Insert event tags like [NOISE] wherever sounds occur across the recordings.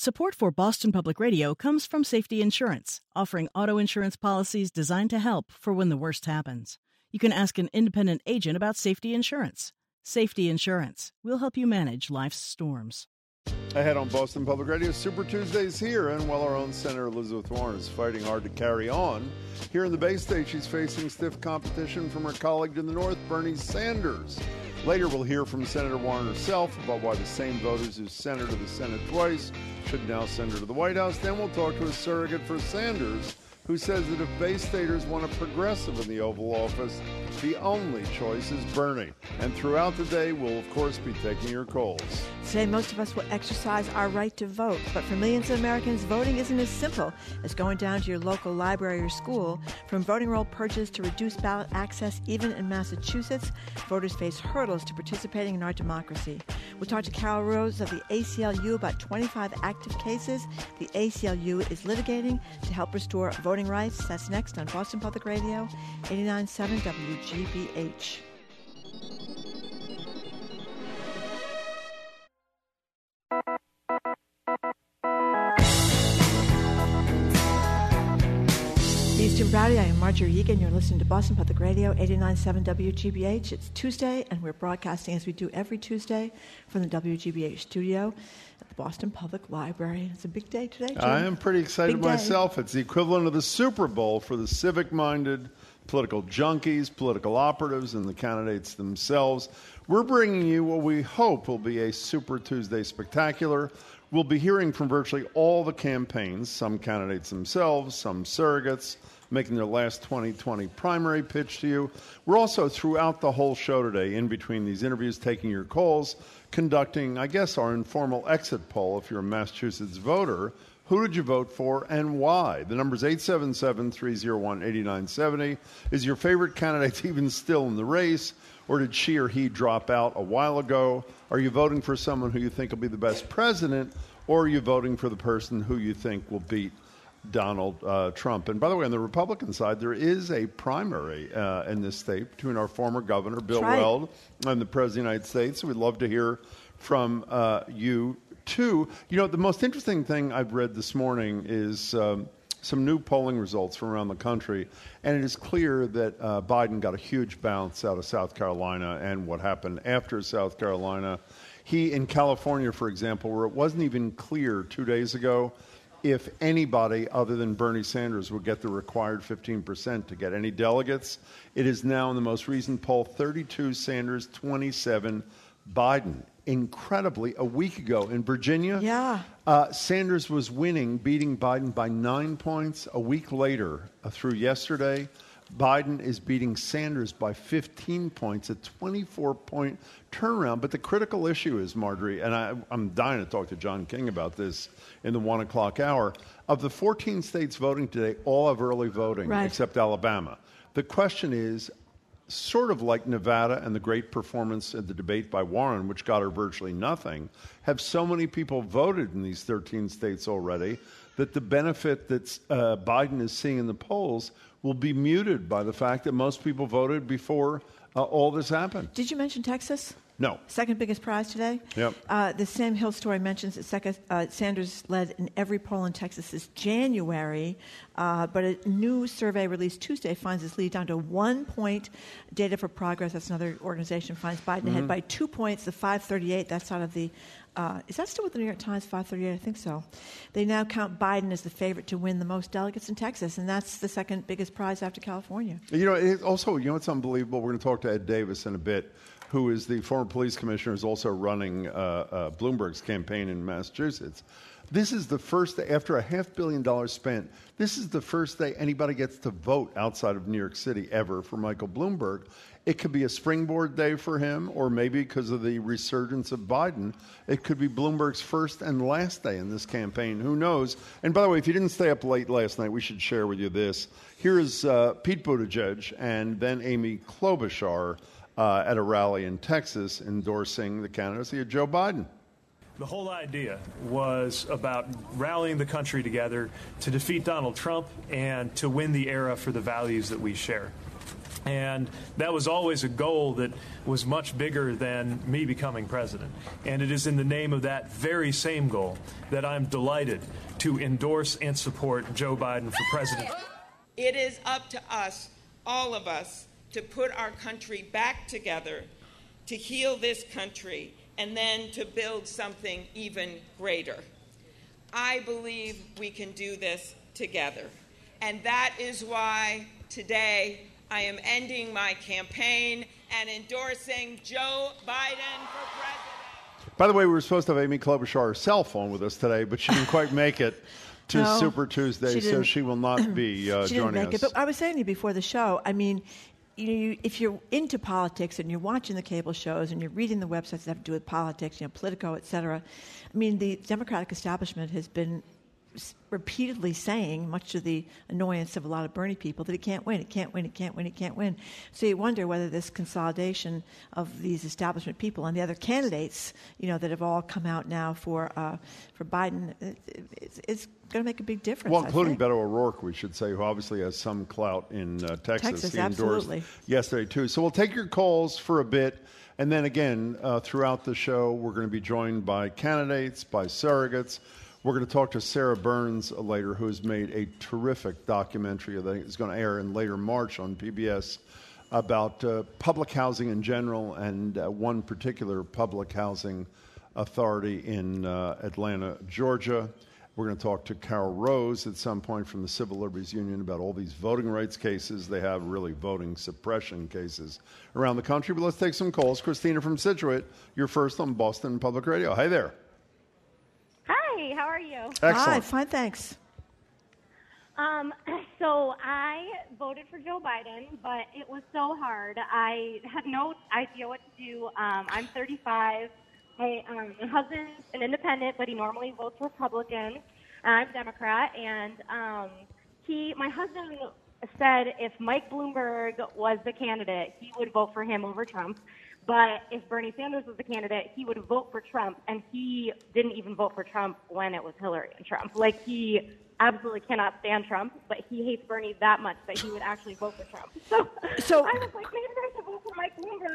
Support for Boston Public Radio comes from Safety Insurance, offering auto insurance policies designed to help for when the worst happens. You can ask an independent agent about safety insurance. Safety Insurance will help you manage life's storms. Ahead on Boston Public Radio, Super Tuesdays here, and while our own Senator Elizabeth Warren is fighting hard to carry on, here in the Bay State, she's facing stiff competition from her colleague to the north, Bernie Sanders. Later, we'll hear from Senator Warren herself about why the same voters who sent her to the Senate twice should now send her to the White House. Then we'll talk to a surrogate for Sanders who says that if Bay Staters want a progressive in the Oval Office, the only choice is Bernie. And throughout the day, we'll of course be taking your calls. Today, most of us will exercise our right to vote, but for millions of Americans, voting isn't as simple as going down to your local library or school. From voting roll purges to reduced ballot access, even in Massachusetts, voters face hurdles to participating in our democracy. We'll talk to Carol Rose of the ACLU about 25 active cases the ACLU is litigating to help restore voting rights. That's next on Boston Public Radio, 89.7 WGBH. Eastern Rowdy. I am Margery Eagan. You're listening to Boston Public Radio, 89.7 WGBH. It's Tuesday, and we're broadcasting as we do every Tuesday from the WGBH studio Boston Public Library. It's a big day today, Jim. I am pretty excited Big day. myself. It's the equivalent of the Super Bowl for the civic minded political junkies, political operatives, and the candidates themselves. We're bringing you what we hope will be a Super Tuesday spectacular. We'll be hearing from virtually all the campaigns, some candidates themselves, some surrogates, making their last 2020 primary pitch to you. We're also, throughout the whole show today, in between these interviews, taking your calls, conducting, I guess, our informal exit poll if you're a Massachusetts voter. Who did you vote for and why? The number's 877 301 8970. Is your favorite candidate [LAUGHS] even still in the race, or did she or he drop out a while ago? Are you voting for someone who you think will be the best president, or are you voting for the person who you think will beat Donald uh, Trump? And by the way, on the Republican side, there is a primary uh, in this state between our former governor, Bill right. Weld, and the President of the United States. We'd love to hear from uh, you too. You know, the most interesting thing I've read this morning is um, some new polling results from around the country, and it is clear that uh, Biden got a huge bounce out of South Carolina and what happened after South Carolina. He, in California, for example, where it wasn't even clear two days ago if anybody other than Bernie Sanders would get the required 15% to get any delegates, it is now in the most recent poll 32 Sanders, 27 Biden. Incredibly, a week ago in Virginia, Yeah. uh, Sanders was winning, beating Biden by nine points. A week later, uh, through yesterday, Biden is beating Sanders by 15 points, a 24 point turnaround. But the critical issue is, Margery, and I, I'm dying to talk to John King about this in the one o'clock hour. Of the 14 states voting today, all have early voting Right. except Alabama. The question is, sort of like Nevada and the great performance at the debate by Warren, which got her virtually nothing, have so many people voted in these 13 states already that the benefit that uh, Biden is seeing in the polls will be muted by the fact that most people voted before uh, all this happened. Did you mention Texas? No. Second biggest prize today. Yep. Uh, the Sam Hill story mentions that second, uh, Sanders led in every poll in Texas this January, uh, but a new survey released Tuesday finds his lead down to one point. Data for Progress, that's another organization, finds Biden Mm-hmm. ahead by two points. The 538, that's out of the. Uh, is that still with the New York Times? 538, I think so. They now count Biden as the favorite to win the most delegates in Texas, and that's the second biggest prize after California. You know, it also, you know it's unbelievable? We're going to talk to Ed Davis in a bit, who is the former police commissioner, is also running uh, uh, Bloomberg's campaign in Massachusetts. This is the first day, after a half billion dollars spent, this is the first day anybody gets to vote outside of New York City ever for Michael Bloomberg. It could be a springboard day for him, or maybe because of the resurgence of Biden, it could be Bloomberg's first and last day in this campaign. Who knows? And by the way, if you didn't stay up late last night, we should share with you this. Here is uh, Pete Buttigieg and then Amy Klobuchar uh, at a rally in Texas endorsing the candidacy of Joe Biden. The whole idea was about rallying the country together to defeat Donald Trump and to win the era for the values that we share. And that was always a goal that was much bigger than me becoming president. And it is in the name of that very same goal that I'm delighted to endorse and support Joe Biden for president. It is up to us, all of us, to put our country back together, to heal this country, and then to build something even greater. I believe we can do this together. And that is why today I am ending my campaign and endorsing Joe Biden for president. By the way, we were supposed to have Amy Klobuchar herself on with us today, but she didn't quite make it [LAUGHS] to No, Super Tuesday, she so she will not be uh, she didn't joining make us. it. But I was saying to you before the show, I mean, you if you're into politics and you're watching the cable shows and you're reading the websites that have to do with politics, you know, Politico, et cetera, I mean, the Democratic establishment has been repeatedly saying, much to the annoyance of a lot of Bernie people, that it can't win, it can't win, it can't win, it can't win. So you wonder whether this consolidation of these establishment people and the other candidates, you know, that have all come out now for uh, for Biden, it, it's, it's going to make a big difference. Well, including. Beto O'Rourke, we should say, who obviously has some clout in uh, Texas. Texas, he endorsed absolutely. yesterday too. So we'll take your calls for a bit, and then again uh, throughout the show, we're going to be joined by candidates, by surrogates. We're going to talk to Sarah Burns later, who has made a terrific documentary that is going to air in later March on PBS about uh, public housing in general and uh, one particular public housing authority in uh, Atlanta, Georgia. We're going to talk to Carol Rose at some point from the Civil Liberties Union about all these voting rights cases. They have really voting suppression cases around the country. But let's take some calls. Christina from Scituate, you're first on Boston Public Radio. Hi there. Hi, how are you? Hi, Excellent. fine, thanks. Um, [CLEARS THROAT] so I voted for Joe Biden, but it was so hard. I had no idea what to do. Um, I'm 35. Um, my husband's an independent, but he normally votes Republican. I'm Democrat, and um, he, my husband, said if Mike Bloomberg was the candidate, he would vote for him over Trump. But if Bernie Sanders was the candidate, he would vote for Trump, and he didn't even vote for Trump when it was Hillary and Trump. Like he absolutely cannot stand Trump, but he hates Bernie that much that he would actually vote for Trump. [LAUGHS] So, So- I was like, maybe I should vote for Mike Bloomberg,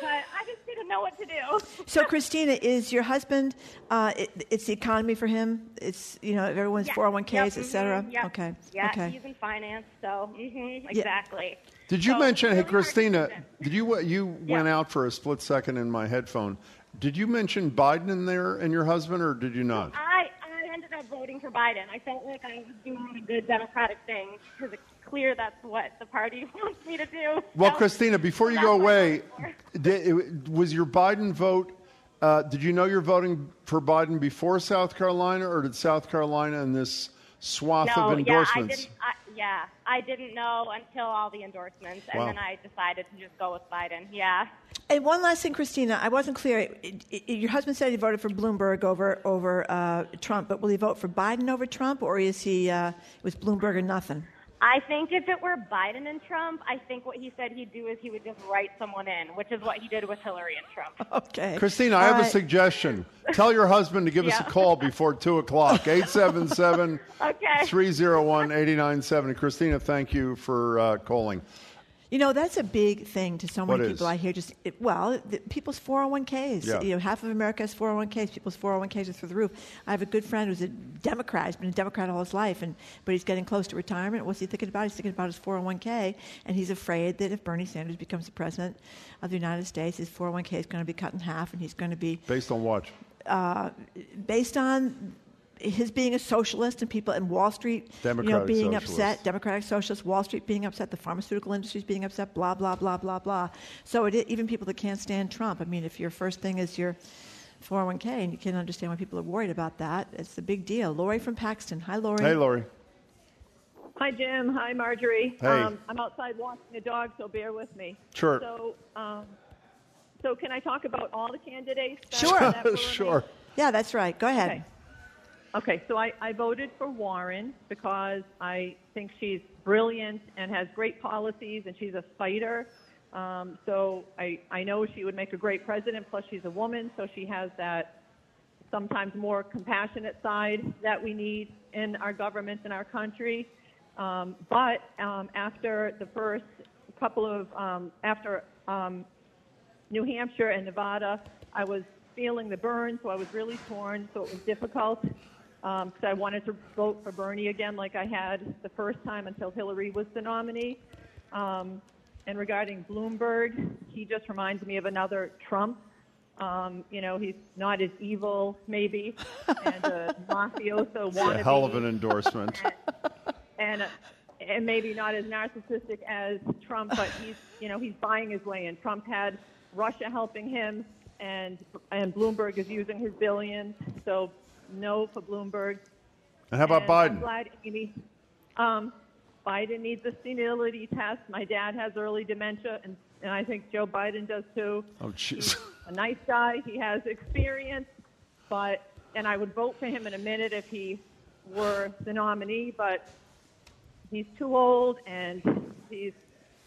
but I just didn't know what to do. [LAUGHS] So, Christina, is your husband? Uh, it, it's the economy for him. It's you know everyone's Yeah. 401ks, Yep, et cetera. mhm, yep. Okay. Yeah, okay. he's in finance, so hmm exactly. Did you So, mention, really hey, Christina, did you, you went out for a split second in my headphone. Did you mention Biden in there and your husband, or did you not? I, I ended up voting for Biden. I felt like I was doing a good Democratic thing because it's clear that's what the party [LAUGHS] wants me to do. Well, So Christina, before you go away, did, was your Biden vote? Uh, did you know you're voting for Biden before South Carolina, or did South Carolina and this swath No, of yeah, I endorsements? didn't. I, yeah, I didn't know until all the endorsements, and Wow. then I decided to just go with Biden. Yeah. And one last thing, Christina, I wasn't clear. It- it- your husband said he voted for Bloomberg over over uh, Trump, but will he vote for Biden over Trump, or is he uh, was Bloomberg or nothing? I think if it were Biden and Trump, I think what he said he'd do is he would just write someone in, which is what he did with Hillary and Trump. [LAUGHS] Okay. Christina, I have All a suggestion. Tell your husband to give us a call [LAUGHS] before 2 o'clock. [LAUGHS] 877 Okay. 301 8970. Christina, thank you for uh, calling. You know, that's a big thing to so many What people. is? I hear just, it, well, the, people's 401ks. Yeah. You know, half of America has 401ks. People's 401ks are through the roof. I have a good friend who's a Democrat. He's been a Democrat all his life, and but he's getting close to retirement. What's he thinking about? He's thinking about his 401k, and he's afraid that if Bernie Sanders becomes the president of the United States, his 401k is going to be cut in half, and he's going to be Based on what? Uh, based on his being a socialist and people in Wall Street, you know, being socialist. upset, Democratic socialist, Wall Street being upset, the pharmaceutical industry's being upset, blah blah blah blah blah. So it, even people that can't stand Trump. I mean, if your first thing is your 401k, and you can understand why people are worried about that, it's a big deal. Lori from Paxton. Hi, Lori. Hey, Lori. Hi, Jim. Hi, Margery. Hey. Um, I'm outside walking the dog, so bear with me. Sure. So, um, so can I talk about all the candidates? Sure. [LAUGHS] sure. Yeah, that's right. Go ahead. Okay. Okay, so I, I voted for Warren because I think she's brilliant and has great policies, and she's a fighter. Um, so I, I know she would make a great president. Plus, she's a woman, so she has that sometimes more compassionate side that we need in our government and our country. Um, but um, after the first couple of um, after um, New Hampshire and Nevada, I was feeling the burn, so I was really torn. So it was difficult because I wanted to vote for Bernie again, like I had the first time until Hillary was the nominee. Um, and regarding Bloomberg, he just reminds me of another Trump. Um, you know, he's not as evil, maybe, and a [LAUGHS] mafioso wannabe a hell of an endorsement. and uh, and maybe not as narcissistic as Trump, but he's you know he's buying his way in. Trump had Russia helping him, and and Bloomberg is using his billions. So no for Bloomberg. And how about And I'm Biden? glad Amy. Um, Biden needs a senility test. My dad has early dementia, and and I think Joe Biden does too. Oh, jeez. A nice guy. He has experience, but and I would vote for him in a minute if he were the nominee. But he's too old, and his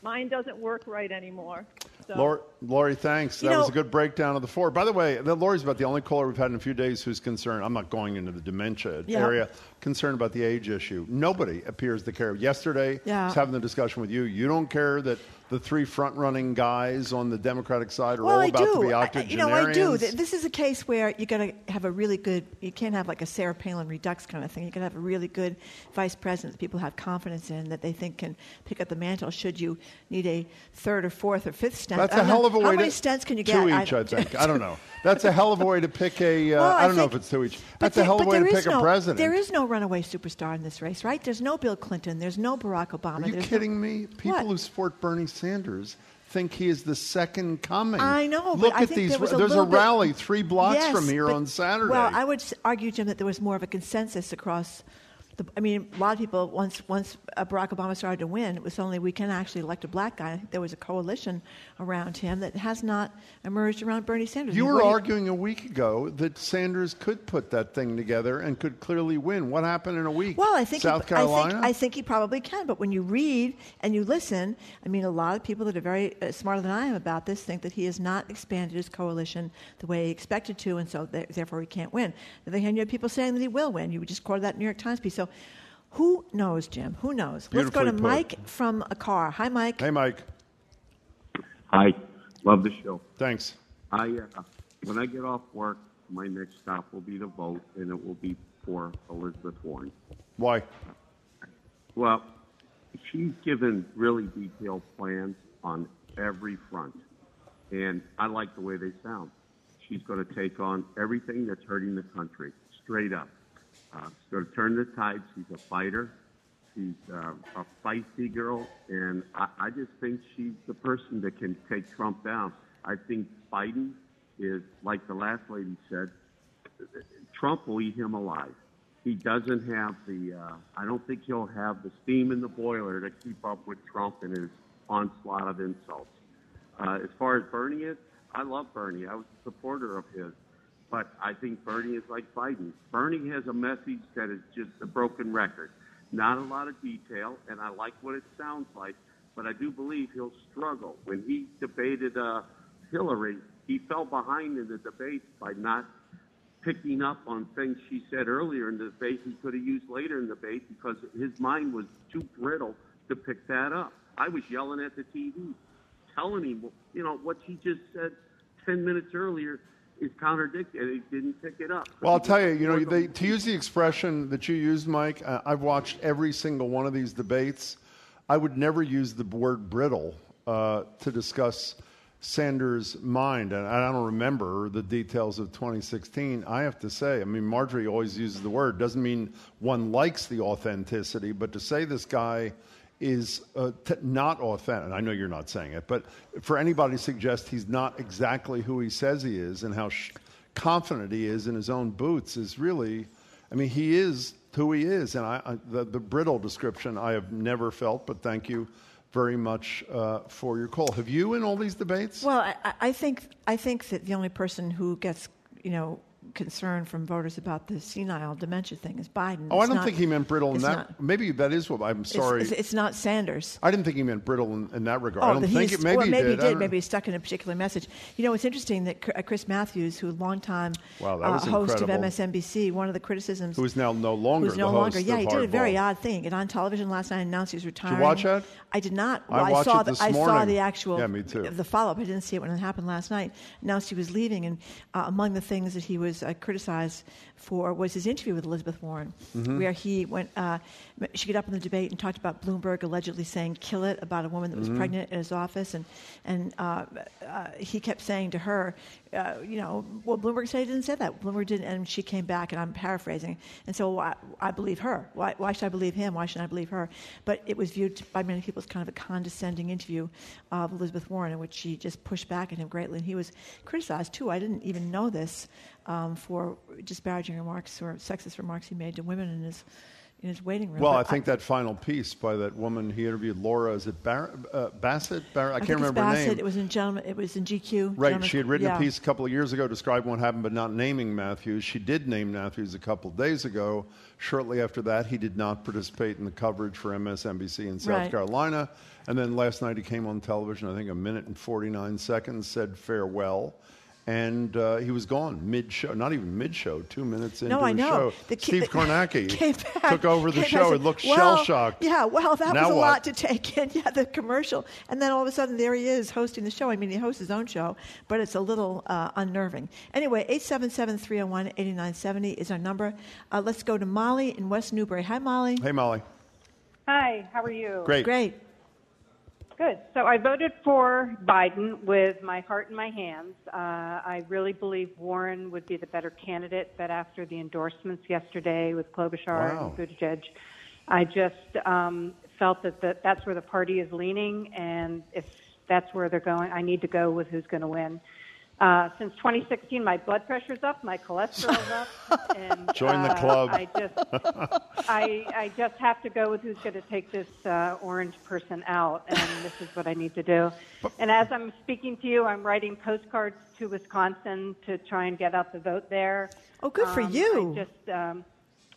mind doesn't work right anymore. So Lori, Lori, thanks. You that was a good breakdown of the four. By the way, Lori's about the only caller we've had in a few days who's concerned. I'm not going into the dementia Yeah. area. Concerned about the age issue. Nobody appears to care. Yesterday, Yeah. I was having the discussion with you. You don't care that the three front-running guys on the Democratic side are well, all I about do. to be I- you know, I do. This is a case where you got to have a really good. You can't have like a Sarah Palin Redux kind of thing. You got to have a really good vice president that people have confidence in that they think can pick up the mantle. Should you need a third or fourth or fifth stent? That's I a hell of a way How to many stents can you get? two each. I, think. I don't know. [LAUGHS] That's a hell of a way to pick a. Uh, Well, I don't know think- if it's two each. That's there- a hell of a way to pick is a president. There is no runaway superstar in this race, right? There's no Bill Clinton. There's no Barack Obama. Are you there's kidding me? People What? who support Bernie Sanders think he is the second coming. I know, but Look I at think these. there was there's a little bit- rally three blocks Yes, from here but- on Saturday. Well, I would argue, Jim, that there was more of a consensus across. The, I mean, a lot of people once once uh, Barack Obama started to win, it was only we can actually elect a black guy. I think there was a coalition around him that has not emerged around Bernie Sanders. you were arguing a week ago that Sanders could put that thing together and could clearly win. What happened in a week? Well, I think South he, Carolina. I think, I think he probably can. But when you read and you listen, I mean, a lot of people that are very uh, smarter than I am about this think that he has not expanded his coalition the way he expected to, and so th- therefore he can't win. On the other hand, you have people saying that he will win. You just quoted that New York Times piece. So, who knows, Jim? Who knows? Let's go to put. Mike from a car. Hi, Mike. hey, Mike. Hi, love the show. Thanks. I uh, when I get off work, my next stop will be to vote, and it will be for Elizabeth Warren. Why? Well, she's given really detailed plans on every front, and I like the way they sound. She's going to take on everything that's hurting the country, straight up. Uh, she's going to turn the tide. She's a fighter. She's uh, a feisty girl, and I, I just think she's the person that can take Trump down. I think Biden is, like the last lady said, Trump will eat him alive. He doesn't have the. Uh, I don't think he'll have the steam in the boiler to keep up with Trump and his onslaught of insults. Uh, as far as Bernie is, I love Bernie. I was a supporter of his, but I think Bernie is like Biden. Bernie has a message that is just a broken record. Not a lot of detail, and I like what it sounds like, but I do believe he'll struggle. When he debated uh, Hillary, he fell behind in the debate by not picking up on things she said earlier in the debate he could have used later in the debate because his mind was too brittle to pick that up. I was yelling at the TV, telling him, you know, what she just said 10 minutes earlier is contradictory, and he didn't pick it up. Well, I'll tell you, you know, they, to use the expression that you used, Mike, uh, I've watched every single one of these debates. I would never use the word brittle uh, to discuss Sanders' mind, and I don't remember the details of 2016. I have to say, I mean, Margery always uses the word. Doesn't mean one likes the authenticity, but to say this guy is uh, t- not authentic. I know you're not saying it, but for anybody to suggest he's not exactly who he says he is and how sh- confident he is in his own boots is really, I mean, he is who he is. And I, I, the, the brittle description I have never felt, but thank you very much uh, for your call. Have you in all these debates? Well, I, I- think I think that the only person who gets you know concern from voters about the senile dementia thing is Biden. Oh, I don't not- think he meant brittle in that. not- Maybe that is what I'm sorry. It's, it's not Sanders. I didn't think he meant brittle in, in that regard. I Oh, don't think it. Maybe well, he maybe did. he I did. Maybe he's stuck in a particular message. You know, it's interesting that uh, Chris Matthews, who longtime Wow, that was uh, host of. MSNBC, one of the criticisms Who is now no longer who's no longer. Yeah, he did a very odd thing. And on television last night announced he was retiring. Did you watch that? I did not. I Well, watched saw it the, I saw the actual Yeah, me too. the follow up. I didn't see it when it happened last night. Announced he was leaving, and uh, among the things that he was uh, criticized for was his interview with Elizabeth Warren, Mm-hmm. where he went. Uh, she got up in the debate and talked about Bloomberg allegedly saying "kill it" about a woman that Mm-hmm. was pregnant in his office, and and uh, uh, he kept saying to her, uh, you know, well, Bloomberg said he didn't say that. Bloomberg didn't, and she came back, and I'm paraphrasing, and so I, I believe her. Why, why should I believe him? Why should I believe her? But it was viewed by many people as kind of a condescending interview of Elizabeth Warren, in which she just pushed back at him greatly, and he was criticized too. I didn't even know this um, for disparaging remarks or sexist remarks he made to women in his in his waiting room. Well, I But think that final piece by that woman he interviewed, Laura, is it Bar- uh, Bassett? Bar- I, I can't remember her name. It was in gentleman. It was in GQ. Right, she had written yeah. a piece a couple of years ago describing what happened, but not naming Matthews. She did name Matthews a couple of days ago. Shortly after that, he did not participate in the coverage for MSNBC in South Right. Carolina. And then last night he came on television, I think a minute and 49 seconds, said farewell. And uh, he was gone mid show, not even mid show, two minutes into No, I the know. show. The ki- Steve the- [LAUGHS] Kornacki came back, took over the show. back He and looked well, shell shocked. Yeah, well, that Now was a what? lot to take in. [LAUGHS] Yeah, the commercial. And then all of a sudden, there he is hosting the show. I mean, he hosts his own show, but it's a little uh, unnerving. Anyway, 877 301 8970 is our number. Uh, let's go to Molly in West Newbury. Hi, Molly. Hey, Molly. Hi, how are you? Great. Great. Good. So I voted for Biden with my heart in my hands. Uh, I really believe Warren would be the better candidate, but after the endorsements yesterday with Klobuchar Wow. and Buttigieg, I just um, felt that the, that's where the party is leaning, and if that's where they're going, I need to go with who's going to win. Uh, since 2016, my blood pressure's up, my cholesterol's up, [LAUGHS] and Join the uh, club. I just, I, I just have to go with who's going to take this uh, orange person out, and this is what I need to do. And as I'm speaking to you, I'm writing postcards to Wisconsin to try and get out the vote there. Oh, good for Um, you. I just, um,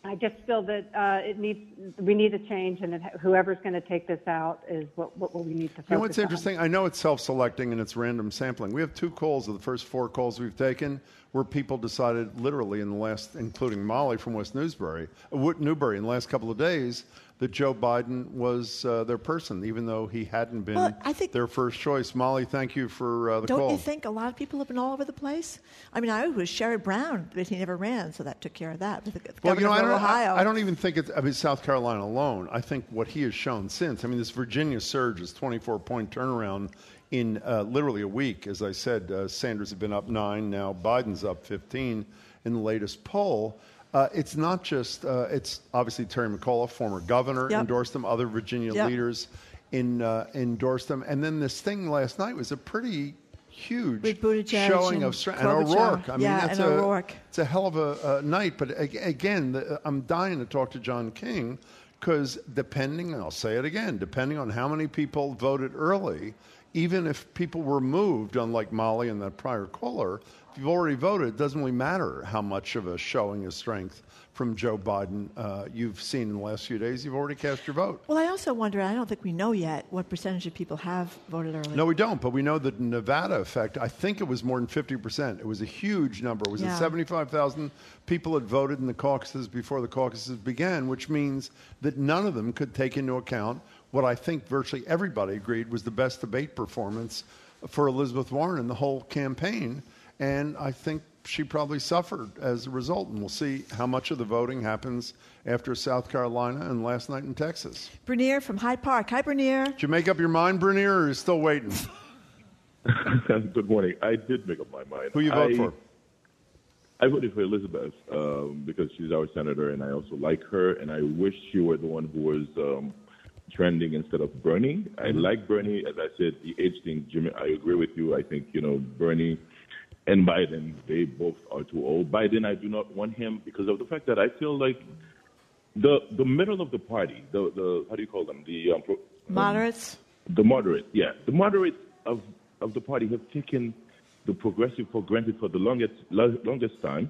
I just feel that uh, it needs, we need a change, and it, whoever's going to take this out is what, what we need to focus You know what's on. interesting? I know it's self-selecting and it's random sampling. We have two calls of the first four calls we've taken where people decided, literally in the last, including Molly from West Newsbury, uh, Newbury, in the last couple of days, that Joe Biden was uh, their person, even though he hadn't been Well, I think- their first choice. Molly, thank you for uh, the Don't call. you think a lot of people have been all over the place? I mean, I was Sherrod Brown, but he never ran, so that took care of that. But the Well, you know, I don't, Ohio. I, I don't even think it's I mean, South Carolina alone. I think what he has shown since, I mean, this Virginia surge is 24 point turnaround in uh, literally a week. As I said, uh, Sanders had been up nine, now Biden's up 15 in the latest poll. Uh, it's not just, uh, it's obviously Terry McAuliffe, former governor, Yep. endorsed them, other Virginia Yep. leaders in, uh, endorsed them. And then this thing last night was a pretty huge showing of strength. And O'Rourke. I mean, Yeah, that's and a, O'Rourke. it's a hell of a, a night. But ag- again, the, I'm dying to talk to John King because depending, and I'll say it again, depending on how many people voted early, even if people were moved, unlike Molly and that prior caller, you've already voted, it doesn't really matter how much of a showing of strength from Joe Biden uh, you've seen in the last few days. You've already cast your vote. Well, I also wonder, I don't think we know yet what percentage of people have voted early. No, we don't, but we know the Nevada effect. I think it was more than 50%. It was a huge number. It Was Yeah. it 75,000 people had voted in the caucuses before the caucuses began, which means that none of them could take into account what I think virtually everybody agreed was the best debate performance for Elizabeth Warren in the whole campaign. And I think she probably suffered as a result. And we'll see how much of the voting happens after South Carolina and last night in Texas. Bernier from Hyde Park. Hi, Bernier. Did you make up your mind, Bernier, or are you still waiting? [LAUGHS] Good morning. I did make up my mind. Who you vote I, for? I voted for Elizabeth um, because she's our senator, and I also like her. And I wish she were the one who was um, trending instead of Bernie. I Mm-hmm. like Bernie, as I said, the age thing. Jimmy, I agree with you. I think you know Bernie and Biden. They both are too old. Biden, I do not want him because of the fact that I feel like the the middle of the party, the the how do you call them? The um, pro- Moderates. the moderate, yeah, the moderates of of the party have taken the progressive for granted for the longest longest time,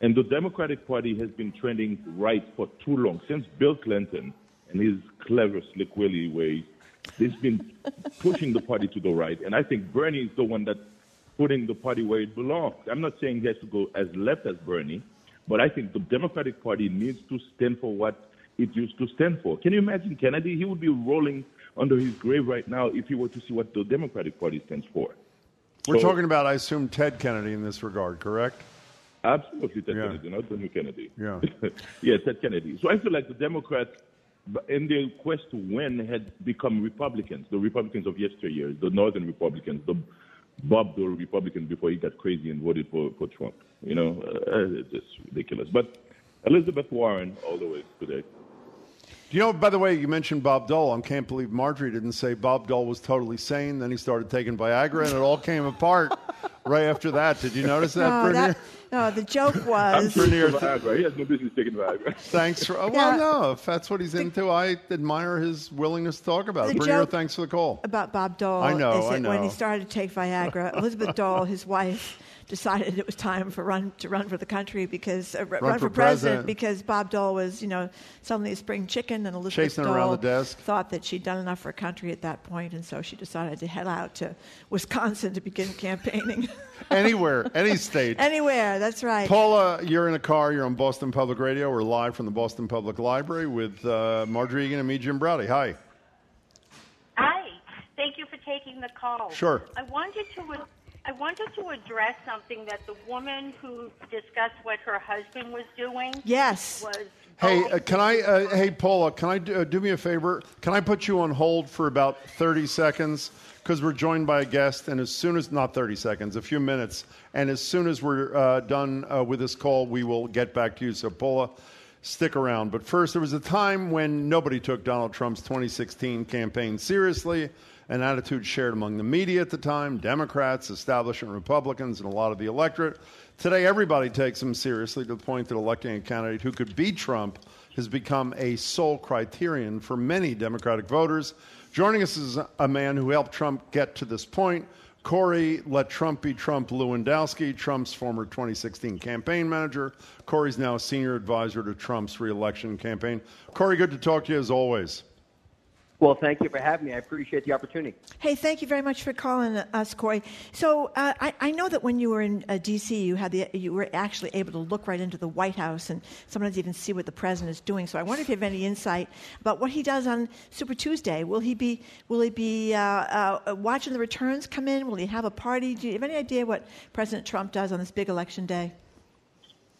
And the Democratic Party has been trending right for too long. Since Bill Clinton and his clever, slick Willie ways, they've been pushing the party to the right. And I think Bernie is the one that's putting the party where it belongs. I'm not saying he has to go as left as Bernie, but I think the Democratic Party needs to stand for what it used to stand for. Can you imagine Kennedy? He would be rolling under his grave right now if he were to see what the Democratic Party stands for. We're So- talking about, I assume, Ted Kennedy in this regard, correct? Absolutely, Ted Yeah. Kennedy, not John F. Kennedy. Yeah. [LAUGHS] yeah, Ted Kennedy. So I feel like the Democrats, in their quest to win, had become Republicans, the Republicans of yesteryear, the Northern Republicans, the Bob Dole Republican before he got crazy and voted for, for Trump. You know, uh, it's just ridiculous. But Elizabeth Warren, all the way today. You know, by the way, you mentioned Bob Dole. I can't believe Marjorie didn't say Bob Dole was totally sane. Then he started taking Viagra, and it all came apart [LAUGHS] right after that. Did you notice that, no, Bernier? that, no, the joke was. I'm was. Bernier, Viagra. He has no business taking Viagra. [LAUGHS] thanks for. oh, Yeah. Well, no, if that's what he's into, I admire his willingness to talk about it. The Bernier, joke- thanks for the call. about Bob Dole I know, is I that when he started to take Viagra, [LAUGHS] Elizabeth Dole, his wife, decided it was time for run to run for the country because uh, run, for for, president. because Bob Dole was you know suddenly a spring chicken and Elizabeth Chasing Dole around the desk. thought that she'd done enough for her country at that point, and so she decided to head out to Wisconsin to begin campaigning. Anywhere, any state. [LAUGHS] Anywhere, that's right. Paula, you're in a car. You're on Boston Public Radio. We're live from the Boston Public Library with uh, Margery Eagan and me, Jim Braude. Hi. Hi. Thank you for taking the call. Sure. I wanted to I wanted to address something that the woman who discussed what her husband was doing Yes. was Hey, uh, can I? Uh, hey, Paula, can I do, uh, do me a favor? Can I put you on hold for about thirty seconds? Because we're joined by a guest, and as soon as not thirty seconds, a few minutes, and as soon as we're uh, done uh, with this call, we will get back to you. So, Paula, stick around. But first, there was a time when nobody took Donald Trump's 2016 campaign seriously. An attitude shared among the media at the time, Democrats, establishment Republicans, and a lot of the electorate. Today, everybody takes him seriously to the point that electing a candidate who could beat Trump has become a sole criterion for many Democratic voters. Joining us is a man who helped Trump get to this point. Corey, let Trump be Trump Lewandowski, Trump's former 2016 campaign manager. Corey's now a senior advisor to Trump's reelection campaign. Corey, good to talk to you as always. Well, thank you for having me. I appreciate the opportunity. Hey, thank you very much for calling us, Corey. So uh, I, I know that when you were in uh, D.C., you had the you were actually able to look right into the White House and sometimes even see what the president is doing. So I wonder if you have any insight about what he does on Super Tuesday. Will he be will he be uh, uh, watching the returns come in? Will he have a party? Do you have any idea what President Trump does on this big election day?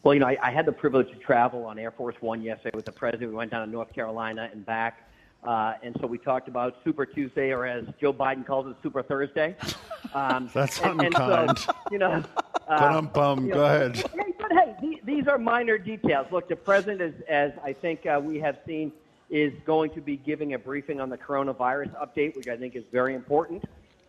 Well, you know, I, I had the privilege to travel on Air Force One yesterday with the president. We went down to North Carolina and back. Uh, and so we talked about Super Tuesday, or as Joe Biden calls it, Super Thursday. [LAUGHS] Um, That's and, and unkind. so, you know, I'm bummed. you Go know, ahead. Hey, but hey, the- these are minor details. Look, the president, is, as I think uh, we have seen, is going to be giving a briefing on the coronavirus update, which I think is very important.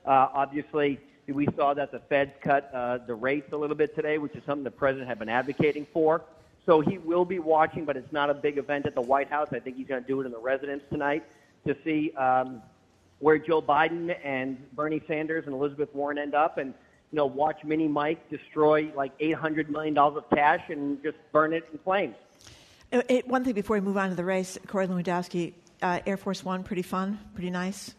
Uh, obviously, we saw that the Feds cut uh, the rates a little bit today, which is something the president had been advocating for. So he will be watching, but it's not a big event at the White House. I think he's going to do it in the residence tonight to see um, where Joe Biden and Bernie Sanders and Elizabeth Warren end up, and you know, watch Mini Mike destroy like eight hundred million dollars of cash and just burn it in flames. Uh, it- one thing before we move on to the race, Corey Lewandowski, uh, Air Force One, pretty fun, pretty nice,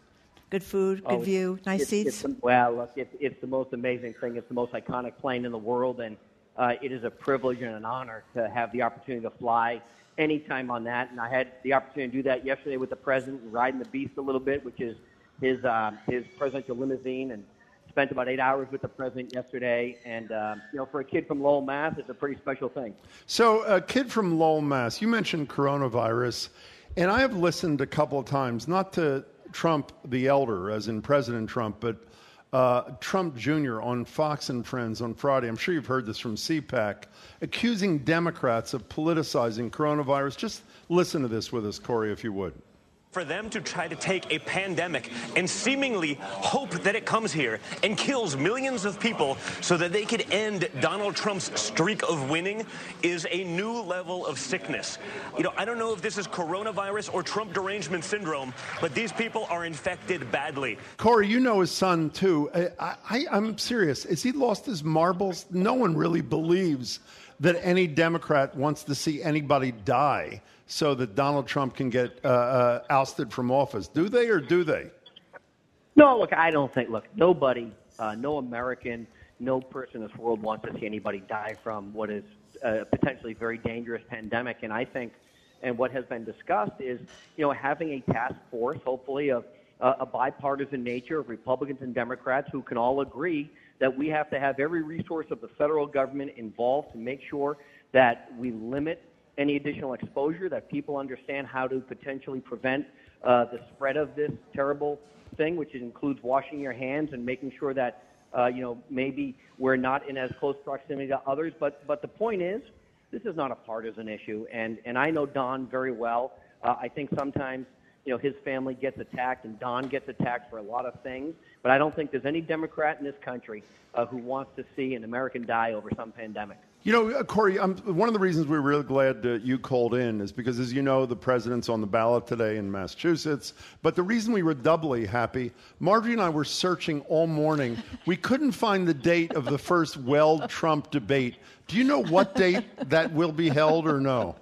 good food, good Oh, view, nice it's, seats. It's, well, look, it's, it's the most amazing thing. It's the most iconic plane in the world, and uh, it is a privilege and an honor to have the opportunity to fly anytime on that. And I had the opportunity to do that yesterday with the president, riding the Beast a little bit, which is his uh, his presidential limousine, and spent about eight hours with the president yesterday. And uh, you know, for a kid from Lowell, Mass, it's a pretty special thing. So, a kid from Lowell, Mass. You mentioned coronavirus, and I have listened a couple of times, not to Trump the elder, as in President Trump, but uh, Trump Jr. on Fox and Friends on Friday. I'm sure you've heard this from CPAC, accusing Democrats of politicizing coronavirus. Just listen to this with us, Corey, if you would. For them to try to take a pandemic and seemingly hope that it comes here and kills millions of people so that they could end Donald Trump's streak of winning is a new level of sickness. You know, I don't know if this is coronavirus or Trump derangement syndrome, but these people are infected badly. Corey, you know his son too. I, I, I'm serious. Has he lost his marbles? No one really believes that any Democrat wants to see anybody die so that Donald Trump can get uh, uh, ousted from office. Do they or do they? No, look, I don't think. Look, nobody, uh, no American, no person in this world wants to see anybody die from what is a potentially very dangerous pandemic. And I think, and what has been discussed is, you know, having a task force, hopefully of uh, a bipartisan nature of Republicans and Democrats who can all agree that we have to have every resource of the federal government involved to make sure that we limit any additional exposure, that people understand how to potentially prevent uh, the spread of this terrible thing, which includes washing your hands and making sure that uh, you know maybe we're not in as close proximity to others. But but the point is, this is not a partisan issue, and and I know Don very well. Uh, I think sometimes you know his family gets attacked and Don gets attacked for a lot of things, but I don't think there's any Democrat in this country uh, who wants to see an American die over some pandemic. You know, uh, Corey, I'm, one of the reasons we're really glad uh, you called in is because, as you know, the president's on the ballot today in Massachusetts. But the reason we were doubly happy, Margery and I were searching all morning. We couldn't find the date of the first Weld Trump debate. Do you know what date that will be held or no?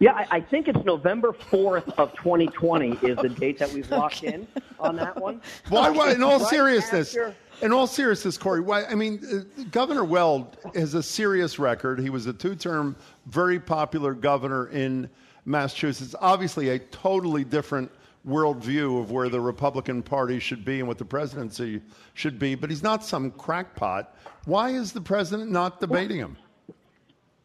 Yeah, I, I think it's November 4th of 2020 is the date that we've locked in on that one. [LAUGHS] Why? why in all Right seriousness, after- in all seriousness, Corey. Why? I mean, uh, Governor Weld has a serious record. He was a two-term, very popular governor in Massachusetts. Obviously, a totally different worldview of where the Republican Party should be and what the presidency should be. But he's not some crackpot. Why is the president not debating him?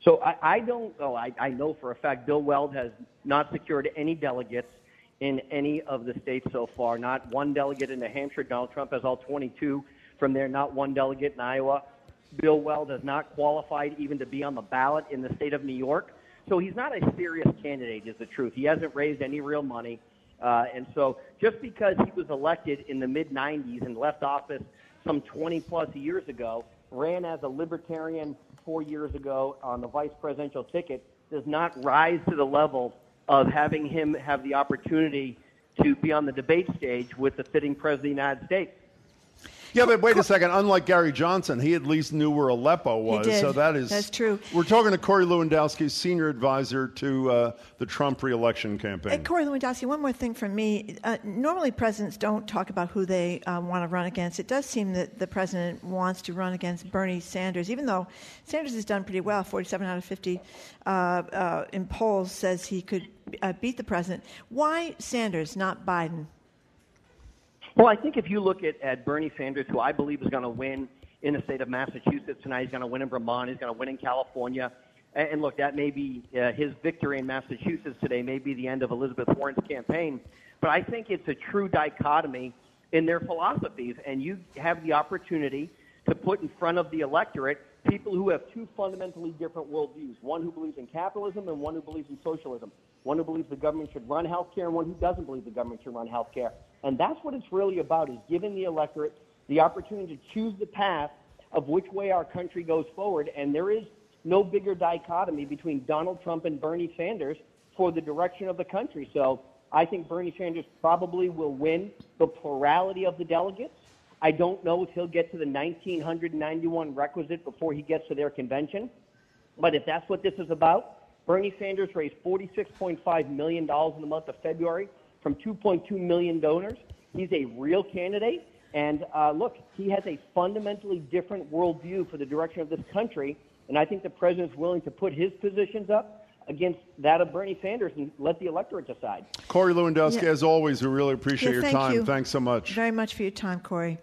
So I, I don't. Oh, I, I know for a fact Bill Weld has not secured any delegates in any of the states so far. Not one delegate in New Hampshire. Donald Trump has all 22 from there. Not one delegate in Iowa. Bill Weld has not qualified even to be on the ballot in the state of New York. So he's not a serious candidate, is the truth. He hasn't raised any real money. Uh, and so just because he was elected in the mid 90s and left office some 20 plus years ago, ran as a libertarian four years ago on the vice presidential ticket, does not rise to the level of having him have the opportunity to be on the debate stage with the sitting president of the United States. Yeah, but wait a second. Unlike Gary Johnson, he at least knew where Aleppo was. did. So that is That's true. We're talking to Corey Lewandowski, senior advisor to uh, the Trump reelection campaign. And Corey Lewandowski, one more thing from me. Uh, normally, presidents don't talk about who they uh, want to run against. It does seem that the president wants to run against Bernie Sanders, even though Sanders has done pretty well. 47 out of 50 uh, uh, in polls says he could uh, beat the president. Why Sanders, not Biden? Well, I think if you look at, at Bernie Sanders, who I believe is going to win in the state of Massachusetts tonight, he's going to win in Vermont, he's going to win in California. And, and look, that may be uh, his victory in Massachusetts today, may be the end of Elizabeth Warren's campaign. But I think it's a true dichotomy in their philosophies. And you have the opportunity to put in front of the electorate people who have two fundamentally different worldviews one who believes in capitalism and one who believes in socialism. One who believes the government should run healthcare and one who doesn't believe the government should run healthcare. And that's what it's really about is giving the electorate the opportunity to choose the path of which way our country goes forward. And there is no bigger dichotomy between Donald Trump and Bernie Sanders for the direction of the country. So I think Bernie Sanders probably will win the plurality of the delegates. I don't know if he'll get to the 1991 requisite before he gets to their convention. But if that's what this is about, Bernie Sanders raised $46.5 million in the month of February from 2.2 million donors. He's a real candidate. And uh, look, he has a fundamentally different worldview for the direction of this country. And I think the president's willing to put his positions up against that of Bernie Sanders and let the electorate decide. Corey Lewandowski, Yeah. as always, we really appreciate Yeah, your thank time. you. Thanks so much. Very much for your time, Corey.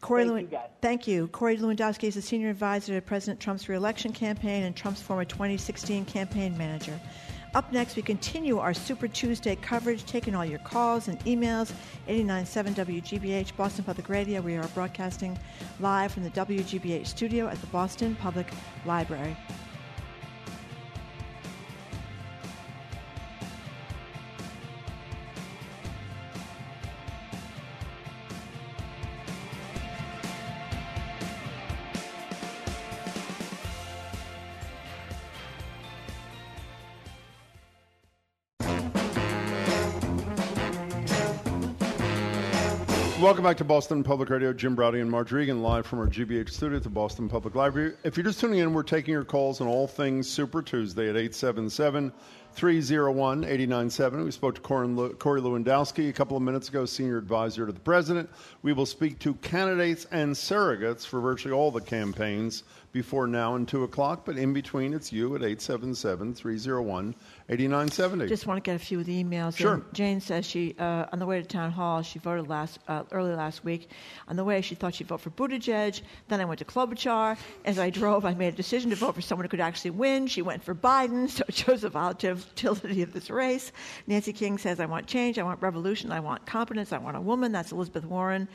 Corey Thank Lew- you, guys. Thank you. Corey Lewandowski is a senior advisor to President Trump's reelection campaign and Trump's former 2016 campaign manager. Up next, we continue our Super Tuesday coverage, taking all your calls and emails. 89.7 WGBH, Boston Public Radio. We are broadcasting live from the WGBH studio at the Boston Public Library. Welcome back to Boston Public Radio. Jim Braude and Margery Eagan live from our GBH studio at the Boston Public Library. If you're just tuning in, we're taking your calls on all things Super Tuesday at 877 301 897. We spoke to Corey Lewandowski a couple of minutes ago, senior advisor to the president. We will speak to candidates and surrogates for virtually all the campaigns before now and 2 o'clock, but in between, it's you at 877 301 8970. Just want to get a few of the emails. Sure. Jane says she, uh, on the way to town hall, she voted last uh, early last week. On the way, she thought she'd vote for Buttigieg. Then I went to Klobuchar. As I drove, I made a decision to vote for someone who could actually win. She went for Biden, so it shows the volatility of this race. Nancy King says, I want change, I want revolution, I want competence, I want a woman. That's Elizabeth Warren.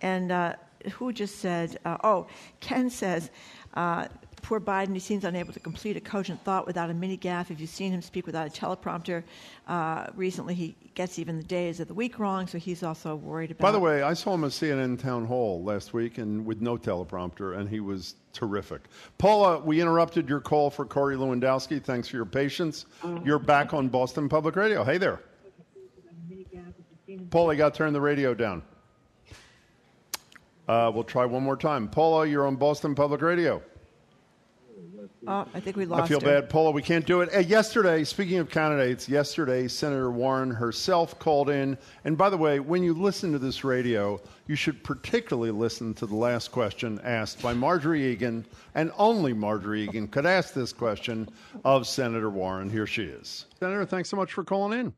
And uh, who just said, uh, oh, Ken says, uh, poor Biden, he seems unable to complete a cogent thought without a mini gaffe. If you've seen him speak without a teleprompter, uh, recently he gets even the days of the week wrong, so he's also worried about. By the way, I saw him at CNN Town Hall last week and with no teleprompter, and he was terrific. Paula, we interrupted your call for Corey Lewandowski. Thanks for your patience. You're back on Boston Public Radio. Hey there. Paula, you got to turn the radio down. Uh, we'll try one more time. Paula, you're on Boston Public Radio. Oh, I think we lost I feel her. bad, Paula. We can't do it. Uh, yesterday, speaking of candidates, yesterday Senator Warren herself called in. And by the way, when you listen to this radio, you should particularly listen to the last question asked by Margery Eagan, and only Margery Eagan could ask this question of Senator Warren. Here she is. Senator, thanks so much for calling in.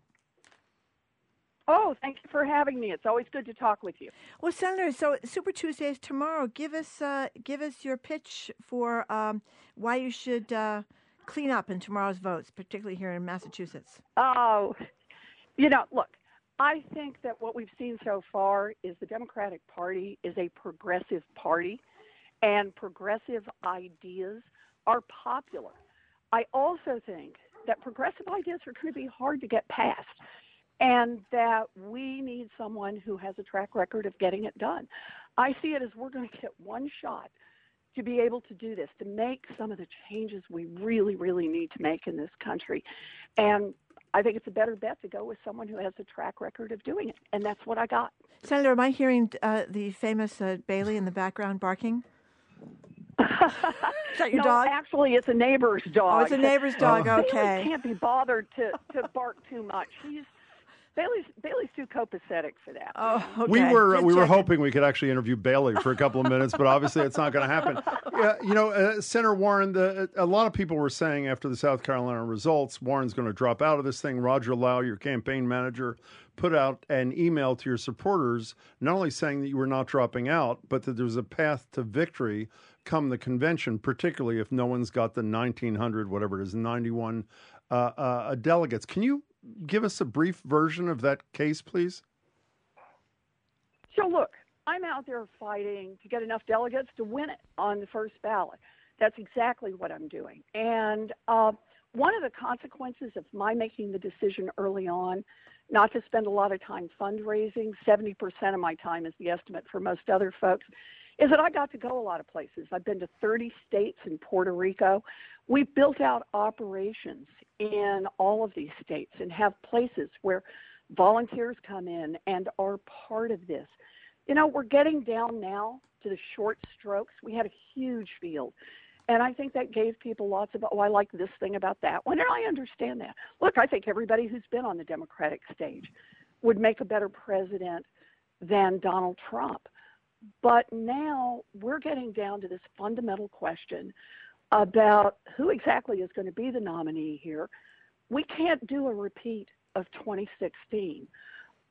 Oh, thank you for having me. It's always good to talk with you. Well, Senator, so Super Tuesday is tomorrow. Give us uh, give us your pitch for um, why you should uh, clean up in tomorrow's votes, particularly here in Massachusetts. Oh, you know, look, I think that what we've seen so far is the Democratic Party is a progressive party, and progressive ideas are popular. I also think that progressive ideas are going to be hard to get past and that we need someone who has a track record of getting it done. I see it as we're going [LAUGHS] to get one shot to be able to do this, to make some of the changes we really, really need to make in this country. And I think it's a better bet to go with someone who has a track record of doing it. And that's what I got. Senator, am I hearing uh, the famous uh, Bailey in the background barking? [LAUGHS] Is that your no, dog? actually, it's a neighbor's dog. Oh, it's a neighbor's dog. Bailey Okay. can't be bothered to, to bark too much. He's Bailey's Bailey's too copacetic for that. Oh, We were we were hoping we could actually interview Bailey for a couple of minutes, but obviously it's not going to happen. [LAUGHS] Yeah, you know, uh, Senator Warren. The, a lot of people were saying after the South Carolina results, Warren's going to drop out of this thing. Roger Lau, your campaign manager, put out an email to your supporters, not only saying that you were not dropping out, but that there's a path to victory come the convention, particularly if no one's got the 1900, whatever it is, 91 uh, uh, delegates. Can you give us a brief version of that case, please? So look, I'm out there fighting to get enough delegates to win it on the first ballot. That's exactly what I'm doing. And uh, one of the consequences of my making the decision early on not to spend a lot of time fundraising, 70% of my time is the estimate for most other folks, is that I got to go a lot of places. I've been to 30 states and Puerto Rico. We've built out operations in all of these states and have places where volunteers come in and are part of this. You know, we're getting down now to the short strokes. We had a huge field. And I think that gave people lots of, oh, I like this thing about that one. And I understand that. Look, I think everybody who's been on the Democratic stage would make a better president than Donald Trump. But now we're getting down to this fundamental question about who exactly is going to be the nominee here. We can't do a repeat of 2016.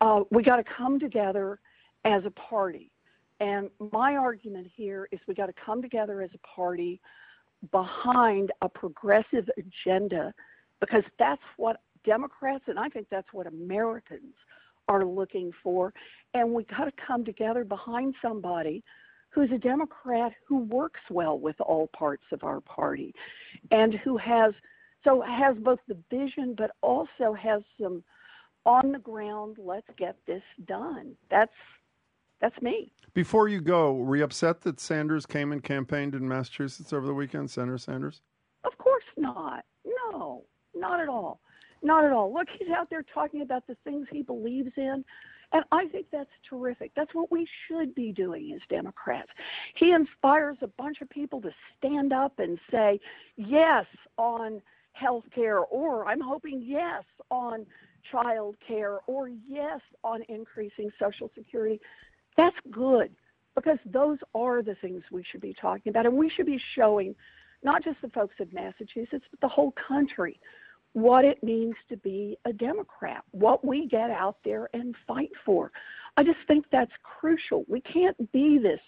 Uh, we got to come together as a party. And my argument here is we got to come together as a party behind a progressive agenda because that's what Democrats and I think that's what Americans are looking for. And we got to come together behind somebody who's a Democrat who works well with all parts of our party and who has so has both the vision but also has some on the ground let's get this done. That's that's me. Before you go, were you upset that Sanders came and campaigned in Massachusetts over the weekend, Senator Sanders? Of course not. No, not at all. Not at all. Look, he's out there talking about the things he believes in. And I think that's terrific. That's what we should be doing as Democrats. He inspires a bunch of people to stand up and say yes on health care, or I'm hoping yes on child care, or yes on increasing Social Security. That's good because those are the things we should be talking about. And we should be showing not just the folks of Massachusetts, but the whole country what it means to be a Democrat, what we get out there and fight for. I just think that's crucial. We can't be this,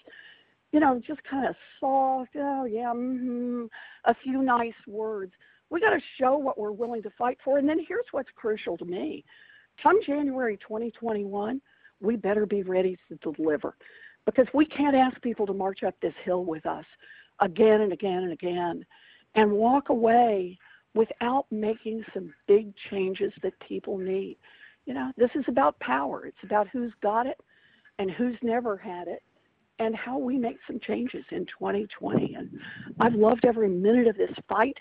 you know, just kind of soft, oh, yeah, mm-hmm, a few nice words. We got to show what we're willing to fight for. And then here's what's crucial to me come January 2021, we better be ready to deliver because we can't ask people to march up this hill with us again and again and again and walk away without making some big changes that people need. You know, this is about power. It's about who's got it and who's never had it and how we make some changes in 2020. And I've loved every minute of this fight.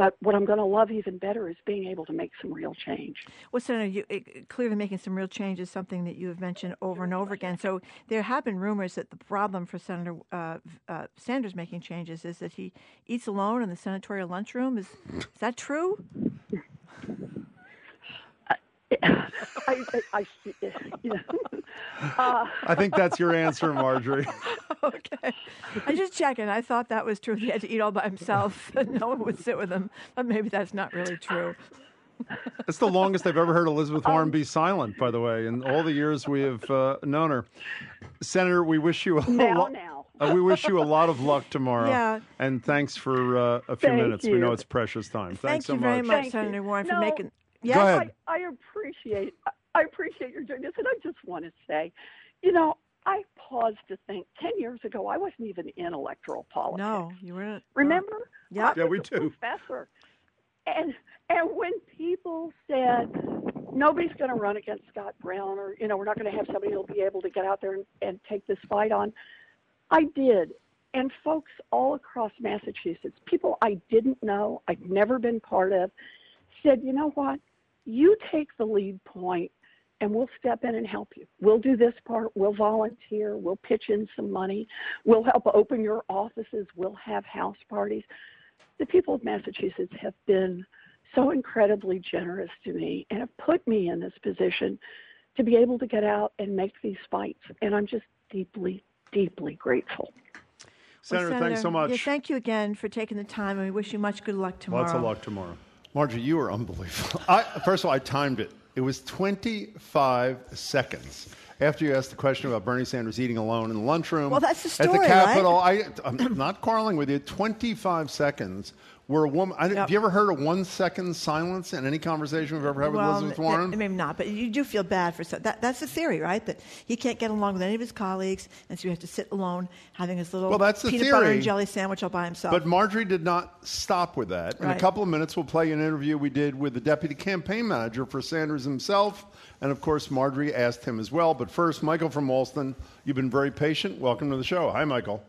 But what I'm going to love even better is being able to make some real change. Well, Senator, you, it, clearly making some real change is something that you have mentioned over and over again. So there have been rumors that the problem for Senator uh, uh, Sanders making changes is that he eats alone in the senatorial lunchroom. Is, is that true? I, I, I, you know, [LAUGHS] uh, I think that's your answer, Margery. [LAUGHS] okay. I just checking. I thought that was true. He had to eat all by himself [LAUGHS] and no one would sit with him. But maybe that's not really true. It's the longest I've ever heard Elizabeth Warren um, be silent, by the way, in all the years we have uh, known her. Senator, we wish you a now, lo- now. Uh, we wish you a lot of luck tomorrow. Yeah. And thanks for uh, a few Thank minutes. You. We know it's precious time. Thank Thanks you so very much. much, Senator Warren, no, for making. Yes. Go ahead. I, I appreciate. I appreciate your doing this, and I just want to say, you know, I paused to think. Ten years ago, I wasn't even in electoral politics. No, you weren't. Remember? Yeah. Yeah, we do. Professor. And and when people said nobody's going to run against Scott Brown, or you know, we're not going to have somebody who'll be able to get out there and, and take this fight on, I did. And folks all across Massachusetts, people I didn't know, I'd never been part of, said, you know what? You take the lead point and we'll step in and help you. We'll do this part. We'll volunteer. We'll pitch in some money. We'll help open your offices. We'll have house parties. The people of Massachusetts have been so incredibly generous to me and have put me in this position to be able to get out and make these fights. And I'm just deeply, deeply grateful. Senator, well, Senator thanks so much. Yeah, thank you again for taking the time, and we wish you much good luck tomorrow. Lots of luck tomorrow. Margery, you were unbelievable. [LAUGHS] I, first of all, I timed it. It was 25 seconds after you asked the question about Bernie Sanders eating alone in the lunchroom. Well, that's the story, At the Capitol. right? I, I'm not quarreling with you. 25 seconds where a woman. Yep. Have you ever heard a one second silence in any conversation we've ever had with well, Elizabeth Warren? Maybe not, but you do feel bad for some. That, that's the theory, right? That he can't get along with any of his colleagues, and so he has to sit alone, having his little Well, that's the peanut butter and jelly sandwich all by himself. But Margery did not stop with that. In a couple of minutes, we'll play an interview we did with the deputy campaign manager for Sanders himself. And of course, Margery asked him as well. But first, Michael from Allston, you've been very patient. Welcome to the show. Hi, Michael.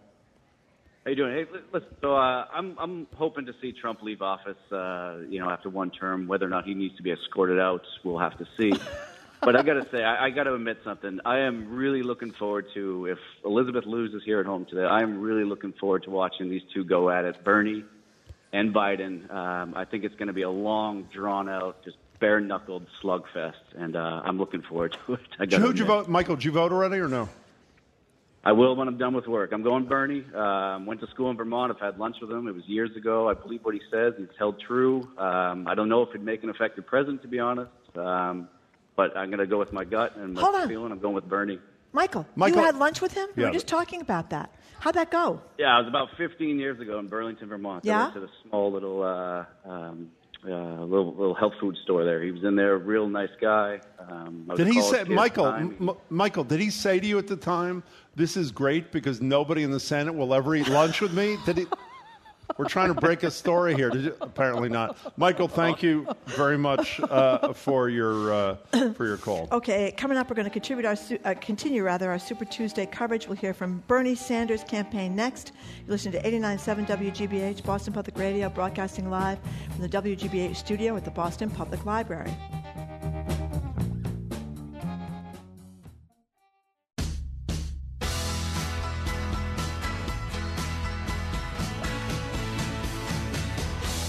How you doing? Hey, listen. So uh, I'm I'm hoping to see Trump leave office. Uh, you know, after one term, whether or not he needs to be escorted out, we'll have to see. [LAUGHS] but I got to say, I, I got to admit something. I am really looking forward to if Elizabeth loses here at home today. I am really looking forward to watching these two go at it, Bernie and Biden. Um, I think it's going to be a long, drawn out, just bare knuckled slugfest, and uh, I'm looking forward to it. I Who'd you vote? Michael, did you vote already or no? I will when I'm done with work. I'm going Bernie. Um, went to school in Vermont. I've had lunch with him. It was years ago. I believe what he says. He's held true. Um, I don't know if he'd make an effective president, to be honest. Um, but I'm going to go with my gut and my Hold on. feeling. I'm going with Bernie. Michael, Michael- you had lunch with him? we Yeah, were just talking about that. How'd that go? Yeah, it was about 15 years ago in Burlington, Vermont. I Yeah? went to the small little uh, um, uh, little little health food store there. He was in there, a real nice guy. Um, I was Did a he college say, kid at the Michael? time. M- Michael, did he say to you at the time, "This is great because nobody in the Senate will ever eat lunch with me"? Did he? We're trying to break a story here. You? Apparently not. Michael, thank you very much uh, for your uh, for your call. Okay, coming up, we're going to contribute our su- uh, continue rather our Super Tuesday coverage. We'll hear from Bernie Sanders' campaign next. You listen to 89.7 WGBH, Boston Public Radio, broadcasting live from the WGBH studio at the Boston Public Library.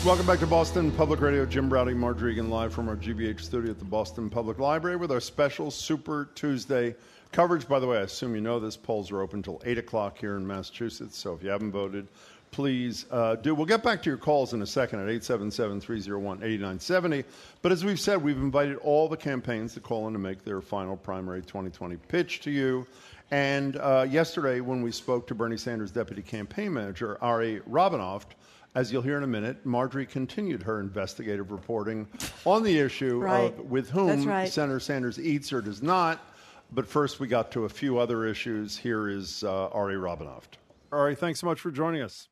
Welcome back to Boston Public Radio. Jim Braude, Eagan, live from our GBH studio at the Boston Public Library with our special Super Tuesday coverage. By the way, I assume you know this. Polls are open until 8 o'clock here in Massachusetts, so if you haven't voted, please uh, do. We'll get back to your calls in a second at 877 301 8970. But as we've said, we've invited all the campaigns to call in to make their final primary 2020 pitch to you. And uh, yesterday, when we spoke to Bernie Sanders' deputy campaign manager, Ari Rabin-Havt, as you'll hear in a minute, Margery continued her investigative reporting on the issue Right. of with whom right. Senator Sanders eats or does not. But first, we got to a few other issues. Here is uh, Ari Rabin-Havt. Ari, thanks so much for joining us.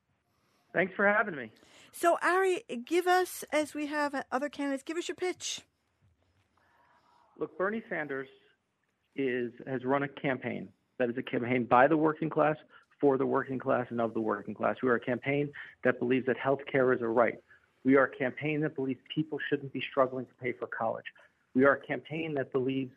Thanks for having me. So, Ari, give us, as we have other candidates, give us your pitch. Look, Bernie Sanders is has run a campaign that is a campaign by the working class, for the working class, and of the working class. We are a campaign that believes that health care is a right. We are a campaign that believes people shouldn't be struggling to pay for college. We are a campaign that believes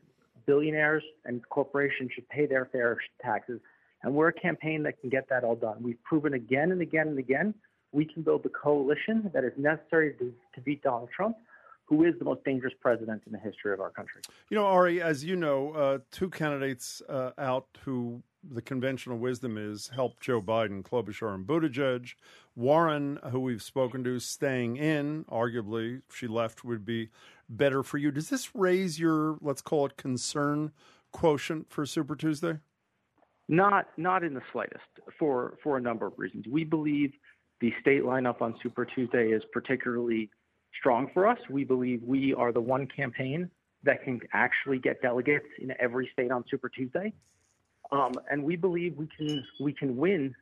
billionaires and corporations should pay their fair taxes. And we're a campaign that can get that all done. We've proven again and again and again we can build the coalition that is necessary to, to beat Donald Trump, who is the most dangerous president in the history of our country. You know, Ari, as you know, uh, two candidates uh, out who the conventional wisdom is help Joe Biden, Klobuchar and Buttigieg. Warren, who we've spoken to, staying in. Arguably, if she left would be better for you. Does this raise your, let's call it, concern quotient for Super Tuesday? Not not in the slightest for for a number of reasons. We believe the state lineup on Super Tuesday is particularly strong for us. We believe we are the one campaign that can actually get delegates in every state on Super Tuesday, um, and we believe we can we can win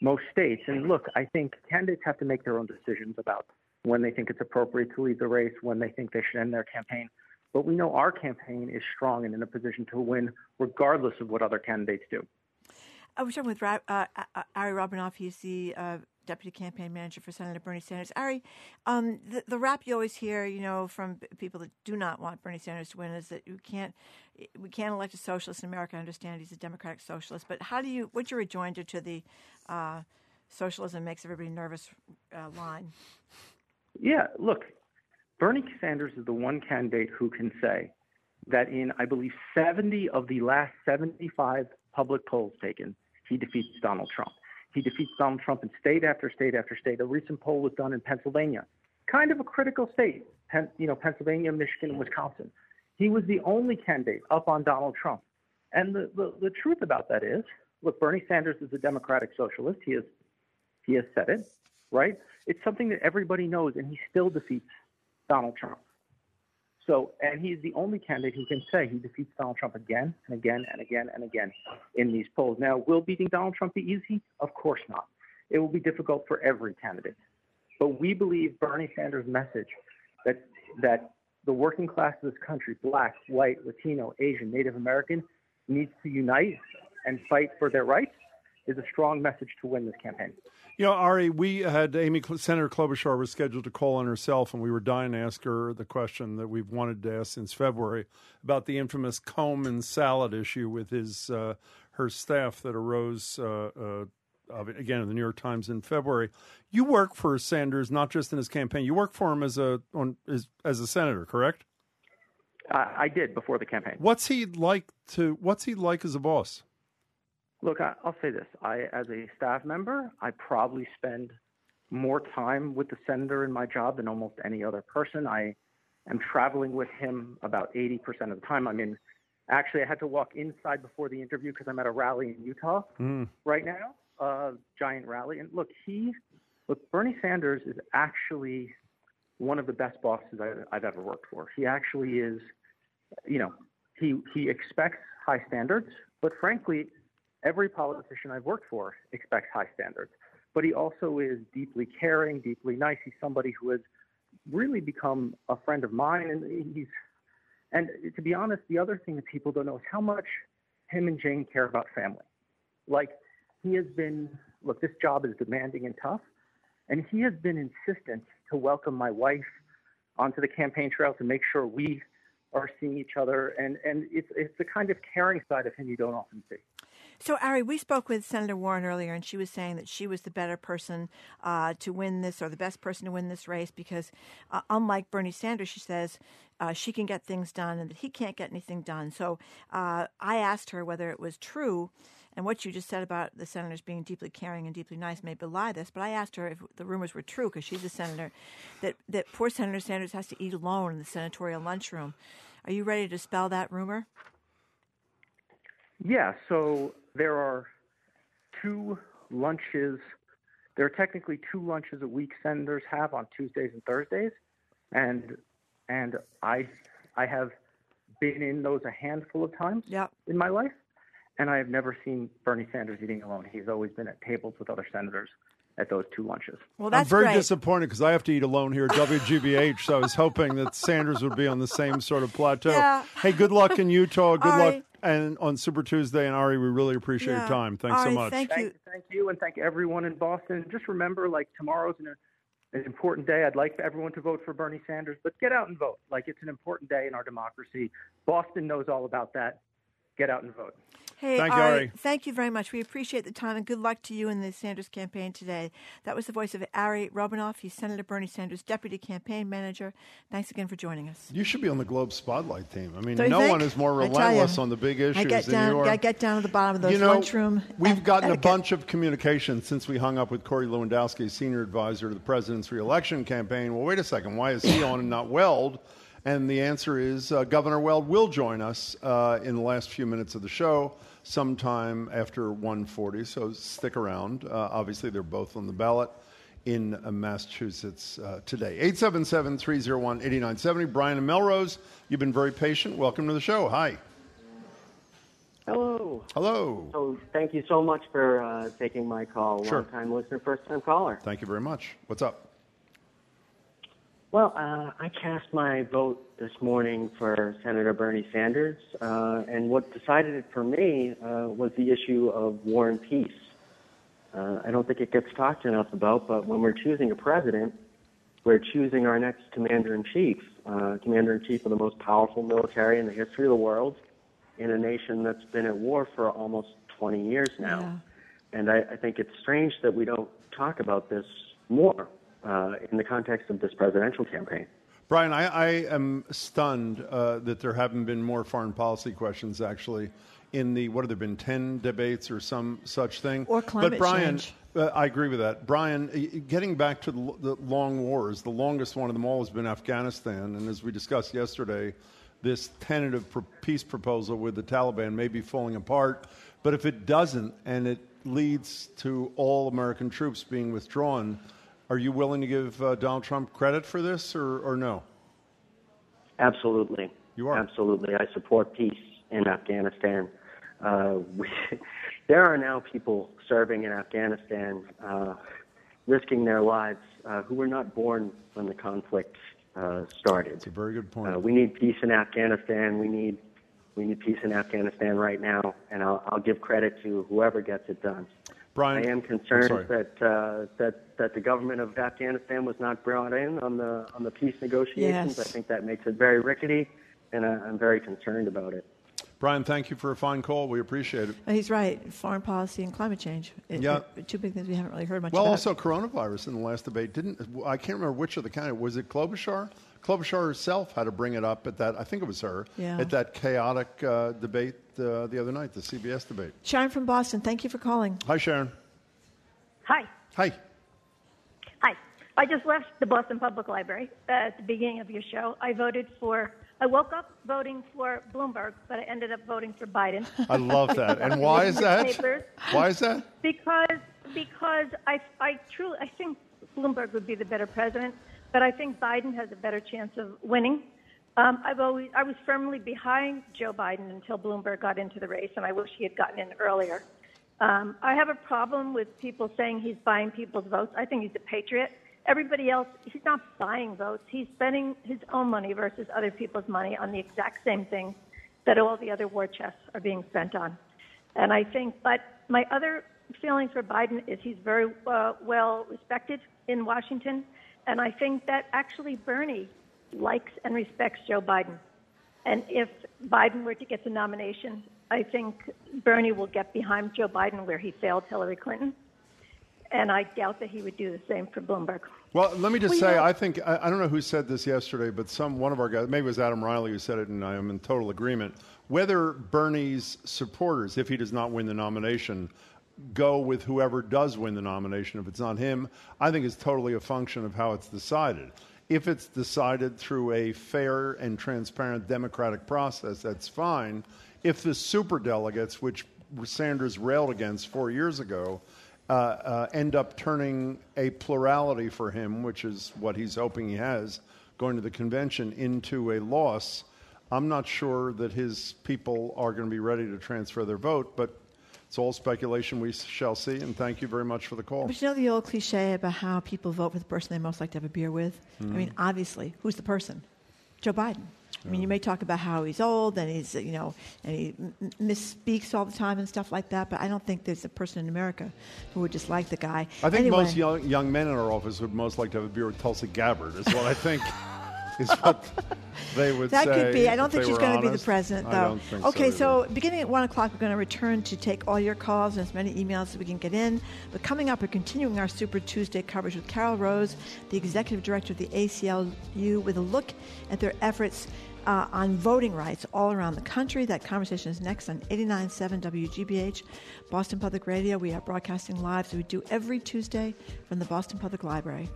most states. And look, I think candidates have to make their own decisions about when they think it's appropriate to leave the race, when they think they should end their campaign. But we know our campaign is strong and in a position to win, regardless of what other candidates do. I was talking with uh, Ari Rabin-Havt. He's the uh, deputy campaign manager for Senator Bernie Sanders. Ari, um, the, the rap you always hear, you know, from people that do not want Bernie Sanders to win is that you can't, we can't elect a socialist in America. I understand he's a democratic socialist, but how do you? What's your rejoinder to the uh, socialism makes everybody nervous uh, line? Yeah, look, Bernie Sanders is the one candidate who can say that in, I believe, 70 of the last 75 public polls taken, he defeats Donald Trump. He defeats Donald Trump in state after state after state. A recent poll was done in Pennsylvania, kind of a critical state, Pen, you know, Pennsylvania, Michigan, and Wisconsin. He was the only candidate up on Donald Trump. And the, the, the truth about that is, look, Bernie Sanders is a democratic socialist. He is, he has said it, right? It's something that everybody knows, and he still defeats Donald Trump. So, and he's the only candidate who can say he defeats Donald Trump again and again and again and again in these polls. Now, will beating Donald Trump be easy? Of course not. It will be difficult for every candidate. But we believe Bernie Sanders' message that that the working class of this country, black, white, Latino, Asian, Native American, needs to unite and fight for their rights is a strong message to win this campaign. You know, Ari, we had Amy Senator Klobuchar was scheduled to call on herself, and we were dying to ask her the question that we've wanted to ask since February about the infamous comb and salad issue with his uh, her staff that arose uh, uh, again in the New York Times in February. You work for Sanders not just in his campaign; you work for him as a on, as, as a senator, correct? I, I did before the campaign. What's he like to? What's he like as a boss? Look, I, I'll say this: I, as a staff member, I probably spend more time with the senator in my job than almost any other person. I am traveling with him about 80% of the time. I mean, actually, I had to walk inside before the interview because I'm at a rally in Utah Mm. right now, a giant rally. And look, he, look, Bernie Sanders is actually one of the best bosses I, I've ever worked for. He actually is, you know, he he expects high standards, but frankly, every politician I've worked for expects high standards. But he also is deeply caring, deeply nice. He's somebody who has really become a friend of mine, and he's and to be honest, the other thing that people don't know is how much him and Jane care about family. Like he has been, look, this job is demanding and tough, and he has been insistent to welcome my wife onto the campaign trail to make sure we are seeing each other, and and it's it's the kind of caring side of him you don't often see. So, Ari, we spoke with Senator Warren earlier, and she was saying that she was the better person uh, to win this, or the best person to win this race, because uh, unlike Bernie Sanders, she says uh, she can get things done and that he can't get anything done. So, uh, I asked her whether it was true. And what you just said about the senators being deeply caring and deeply nice may belie this, but I asked her if the rumors were true because she's a senator that, that poor Senator Sanders has to eat alone in the senatorial lunchroom. Are you ready to spell that rumor? Yeah, so there are two lunches. There are technically two lunches a week senators have on Tuesdays and Thursdays, and and I I have been in those a handful of times yep. in my life, and I have never seen Bernie Sanders eating alone. He's always been at tables with other senators at those two lunches. Well, that's I'm very great. disappointed because I have to eat alone here at WGBH. so I was hoping that Sanders would be on the same sort of plateau. Yeah. Hey, good luck in Utah. Good Ari. luck and on Super Tuesday. And Ari, we really appreciate Yeah. your time. Thanks so Ari, much. thank you. Thank you, and thank everyone in Boston. Just remember, like tomorrow's an, an important day. I'd like everyone to vote for Bernie Sanders, but get out and vote. Like it's an important day in our democracy. Boston knows all about that. Get out and vote. Hey, Thank you, Ari, Ari. Thank you very much. We appreciate the time and good luck to you in the Sanders campaign today. That was the voice of Ari Rabin-Havt. He's Senator Bernie Sanders' deputy campaign manager. Thanks again for joining us. You should be on the Globe Spotlight team. I mean, no think? one is more relentless you, on the big issues I get than down, you are. I get down to the bottom of those you know, lunchroom. We've gotten a etiquette. bunch of communication since we hung up with Corey Lewandowski, senior advisor to the president's reelection campaign. Well, wait a second. Why is he on and not Weld? And the answer is uh, Governor Weld will join us uh, in the last few minutes of the show, sometime after 1:40. So stick around. Uh, obviously, they're both on the ballot in uh, Massachusetts uh, today. 877-301-8970. Brian and Melrose, you've been very patient. Welcome to the show. Hi. Hello. Hello. So thank you so much for uh, taking my call. Sure. Long time listener, first time caller. Thank you very much. What's up? Well, uh, I cast my vote this morning for Senator Bernie Sanders, uh, and what decided it for me uh, was the issue of war and peace. Uh, I don't think it gets talked enough about, but when we're choosing a president, we're choosing our next commander in chief, uh, commander in chief of the most powerful military in the history of the world, in a nation that's been at war for almost 20 years now. And I, I think it's strange that we don't talk about this more uh, in the context of this presidential campaign. Brian, I, I am stunned uh, that there haven't been more foreign policy questions actually in the, what have there been, 10 debates or some such thing? Or climate but Brian, change. Uh, I agree with that. Brian, getting back to the, the long wars, the longest one of them all has been Afghanistan. And as we discussed yesterday, this tentative pro- peace proposal with the Taliban may be falling apart. But if it doesn't and it leads to all American troops being withdrawn, are you willing to give uh, Donald Trump credit for this or, or no? Absolutely. You are. Absolutely. I support peace in Afghanistan. Uh, we, [LAUGHS] there are now people serving in Afghanistan, uh, risking their lives, uh, who were not born when the conflict uh, started. It's a very good point. Uh, we need peace in Afghanistan. We need we need peace in Afghanistan right now, and I'll, I'll give credit to whoever gets it done. Brian, I am concerned that uh, that that the government of Afghanistan was not brought in on the on the peace negotiations. Yes. I think that makes it very rickety, and I, I'm very concerned about it. Brian, thank you for a fine call. We appreciate it. Uh, He's right. Foreign policy and climate change. It- Yeah. it- two big things we haven't really heard much Well, about. also coronavirus in the last debate didn't. I can't remember which of the candidates was it. Klobuchar. Klobuchar herself had to bring it up at that. I think it was her Yeah. at that chaotic uh, debate uh, the other night, the CBS debate. Sharon from Boston, thank you for calling. Hi, Sharon. Hi. Hi. Hi. I just left the Boston Public Library at the beginning of your show. I voted for, I woke up voting for Bloomberg, but I ended up voting for Biden. I love that. And [LAUGHS] why is that? Papers. Why is that? Because because I I truly I think Bloomberg would be the better president, but I think Biden has a better chance of winning. Um, I've always I was firmly behind Joe Biden until Bloomberg got into the race, and I wish he had gotten in earlier. Um, I have a problem with people saying he's buying people's votes. I think he's a patriot. Everybody else, he's not buying votes. He's spending his own money versus other people's money on the exact same things that all the other war chests are being spent on. And I think, but my other feeling for Biden is he's very uh, well respected in Washington. And I think that actually Bernie likes and respects Joe Biden. And if Biden were to get the nomination, I think Bernie will get behind Joe Biden where he failed Hillary Clinton. And I doubt that he would do the same for Bloomberg. Well, let me just Well, say, know- I think I, I don't know who said this yesterday, but some one of our guys, maybe it was Adam Reilly who said it, and I am in total agreement. Whether Bernie's supporters, if he does not win the nomination, go with whoever does win the nomination, if it's not him, I think it's totally a function of how it's decided. If it's decided through a fair and transparent democratic process, that's fine. If the superdelegates, which Sanders railed against four years ago, uh, uh, end up turning a plurality for him, which is what he's hoping he has, going to the convention, into a loss. I'm not sure that his people are going to be ready to transfer their vote, but it's all speculation. We shall see. And thank you very much for the call. But you know the old cliche about how people vote for the person they most like to have a beer with? Mhm. I mean, obviously, who's the person? Joe Biden. I mean, you may talk about how he's old and he's, you know, and he misspeaks all the time and stuff like that, but I don't think there's a person in America who would dislike the guy. I think anyway, most young, young men in our office would most like to have a beer with Tulsi Gabbard, is what I think [LAUGHS] is what [LAUGHS] they would That say. could be. I don't think she's going to be the president, though. okay, so. so, beginning at 1 o'clock, we're going to return to take all your calls and as many emails as we can get in. But coming up, we're continuing our Super Tuesday coverage with Carol Rose, the executive director of the ACLU, with a look at their efforts. Uh, on voting rights all around the country. That conversation is next on 89.7 WGBH, Boston Public Radio. We are broadcasting live, so we do every Tuesday from the Boston Public Library.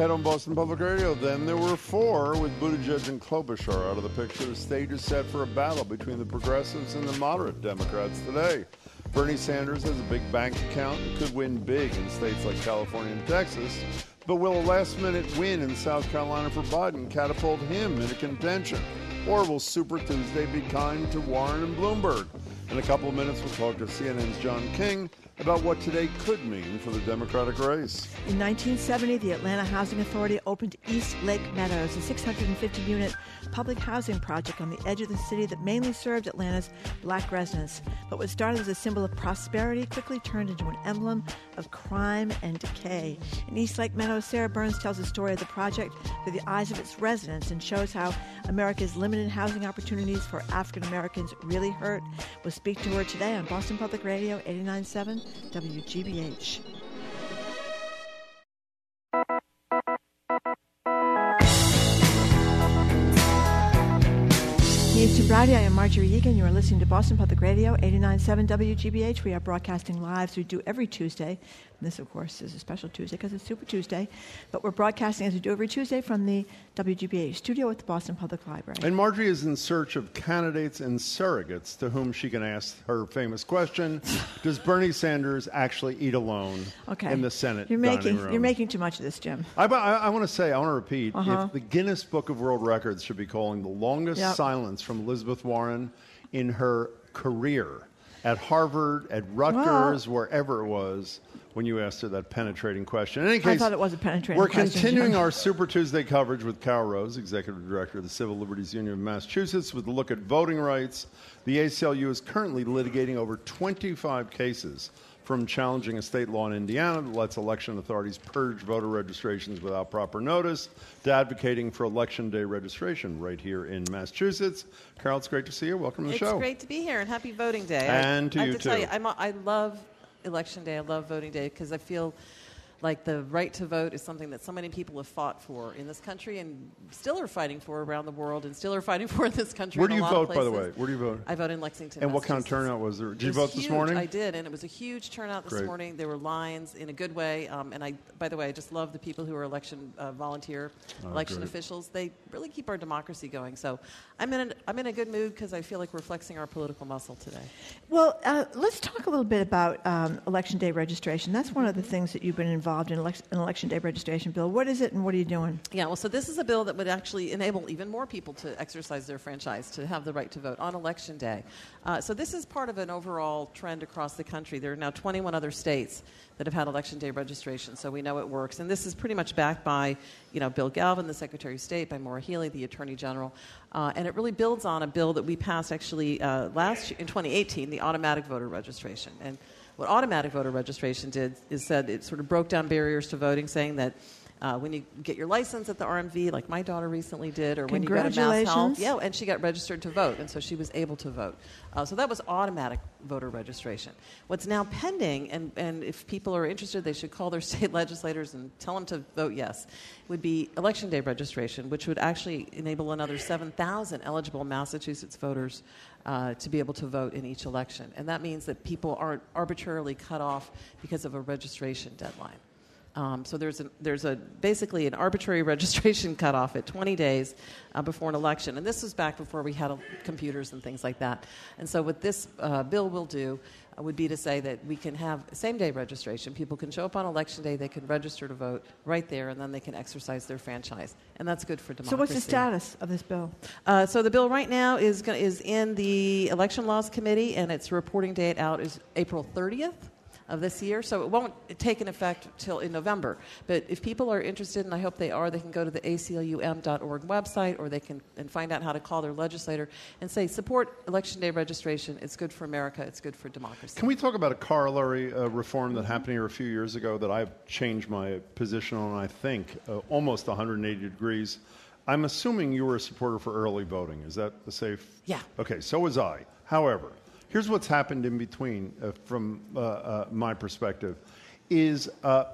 Ahead on Boston Public Radio, then there were four with Buttigieg and Klobuchar out of the picture. The stage is set for a battle between the progressives and the moderate Democrats today. Bernie Sanders has a big bank account and could win big in states like California and Texas. But will a last minute win in South Carolina for Biden catapult him into contention? Or will Super Tuesday be kind to Warren and Bloomberg? In a couple of minutes, we'll talk to CNN's John King about what today could mean for the Democratic race. In 1970, the Atlanta Housing Authority opened East Lake Meadows, a 650 unit public housing project on the edge of the city that mainly served Atlanta's black residents. But what started as a symbol of prosperity quickly turned into an emblem of crime and decay. In East Lake Meadows, Sarah Burns tells the story of the project through the eyes of its residents and shows how America's limited housing opportunities for African Americans really hurt. We'll speak to her today on Boston Public Radio 897 WGBH. News to Braude. I am Margery Eagan. You are listening to Boston Public Radio, 89.7 WGBH. We are broadcasting live, as we do every Tuesday. This, of course, is a special Tuesday because it's Super Tuesday. But we're broadcasting, as we do every Tuesday, from the WGBH studio at the Boston Public Library. And Margery is in search of candidates and surrogates to whom she can ask her famous question [LAUGHS] Does Bernie Sanders actually eat alone Okay. in the Senate You're making, room? you're making too much of this, Jim. I, I, I want to say, I want to repeat, Uh-huh. if the Guinness Book of World Records should be calling the longest Yep. silence from Elizabeth Warren in her career at Harvard, at Rutgers, wherever it was, when you asked her that penetrating question. In any case, I thought it was a penetrating we're question, continuing Jim. [LAUGHS] our Super Tuesday coverage with Carol Rose, Executive Director of the Civil Liberties Union of Massachusetts, with a look at voting rights. The ACLU is currently litigating over 25 cases from challenging a state law in Indiana that lets election authorities purge voter registrations without proper notice, to advocating for election day registration right here in Massachusetts. Carol, it's great to see you. Welcome to the it's show. great to be here and happy voting day. And to I, I you have to tell too. you, I'm, a- I love election day. I love voting day because I feel like the right to vote is something that so many people have fought for in this country and still are fighting for around the world and still are fighting [LAUGHS] for in this country. Where do you vote, by the way? Where do you vote? I vote in Lexington. And what kind of turnout was there? Did you vote this morning? I did, and it was a huge turnout this Great. morning. There were lines in a good way. Um, and I, by the way, I just love the people who are election uh, volunteer Oh, election great. officials. They really keep our democracy going. So I'm in a, I'm in a good mood because I feel like we're flexing our political muscle today. Well, uh, let's talk a little bit about um, Election Day registration. That's one of the things that you've been involved in elec- an election day registration bill. What is it, and what are you doing? Yeah, well, so this is a bill that would actually enable even more people to exercise their franchise, to have the right to vote on election day. Uh, so this is part of an overall trend across the country. There are now 21 other states that have had election day registration, so we know it works. And this is pretty much backed by, you know, Bill Galvin, the Secretary of State, by Maura Healey, the Attorney General, uh, and it really builds on a bill that we passed actually uh, last year, in 2018, the automatic voter registration. And what automatic voter registration did is said it sort of broke down barriers to voting, saying that uh, when you get your license at the RMV, like my daughter recently did, or when you go to Mass Health, yeah, and she got registered to vote, and so she was able to vote. Uh, so that was automatic voter registration. What's now pending, and, and if people are interested, they should call their [LAUGHS] state legislators and tell them to vote yes, would be election day registration, which would actually enable another 7,000 eligible Massachusetts voters uh, to be able to vote in each election. And that means that people aren't arbitrarily cut off because of a registration deadline. Um, so there's a, there's a basically an arbitrary [LAUGHS] registration cutoff at 20 days uh, before an election, and this was back before we had uh, computers and things like that. And so what this uh, bill will do uh, would be to say that we can have same day registration. People can show up on election day, they can register to vote right there, and then they can exercise their franchise, and that's good for democracy. So, what's the status of this bill? Uh, so the bill right now is is in the Election Laws Committee, and its reporting date out is April 30th of this year. So it won't take an effect till in November. But if people are interested, and I hope they are, they can go to the ACLUM.org website, or they can and find out how to call their legislator and say support election day registration. It's good for America. It's good for democracy. Can we talk about a corollary uh, reform that happened here a few years ago that I've changed my position on, I think, uh, almost 180 degrees? I'm assuming you were a supporter for early voting. Is that the safe? Yeah. Okay, so was I. However, here's what's happened in between uh, from uh, uh, my perspective is uh,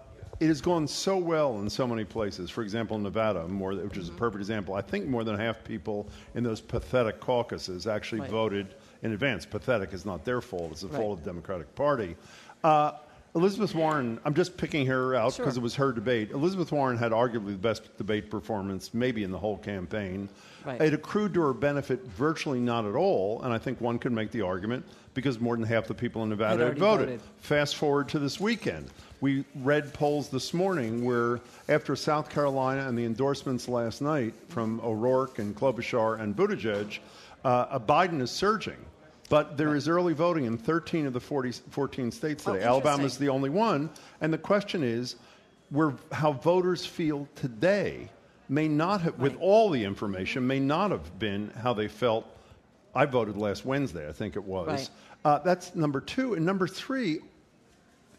it has gone so well in so many places. For example, Nevada, more, which is a perfect example. I think more than half people in those pathetic caucuses actually Right. voted in advance. Pathetic is not their fault; it's the Right. fault of the Democratic Party. Uh, Elizabeth Warren, I'm just picking her out Sure. because it was her debate. Elizabeth Warren had arguably the best debate performance, maybe in the whole campaign. Right. It accrued to her benefit virtually not at all, and I think one could make the argument because more than half the people in Nevada Had had, voted. voted. Fast forward to this weekend. We read polls this morning where, after South Carolina and the endorsements last night from O'Rourke and Klobuchar and Buttigieg, uh, Biden is surging. But there is early voting in 13 of the 40, 14 states Oh, today. Alabama's interesting. the only one. And the question is where, how voters feel today may not have, with all the information, may not have been how they felt. I voted last Wednesday, I think it was. Right. Uh, that's number two. And number three,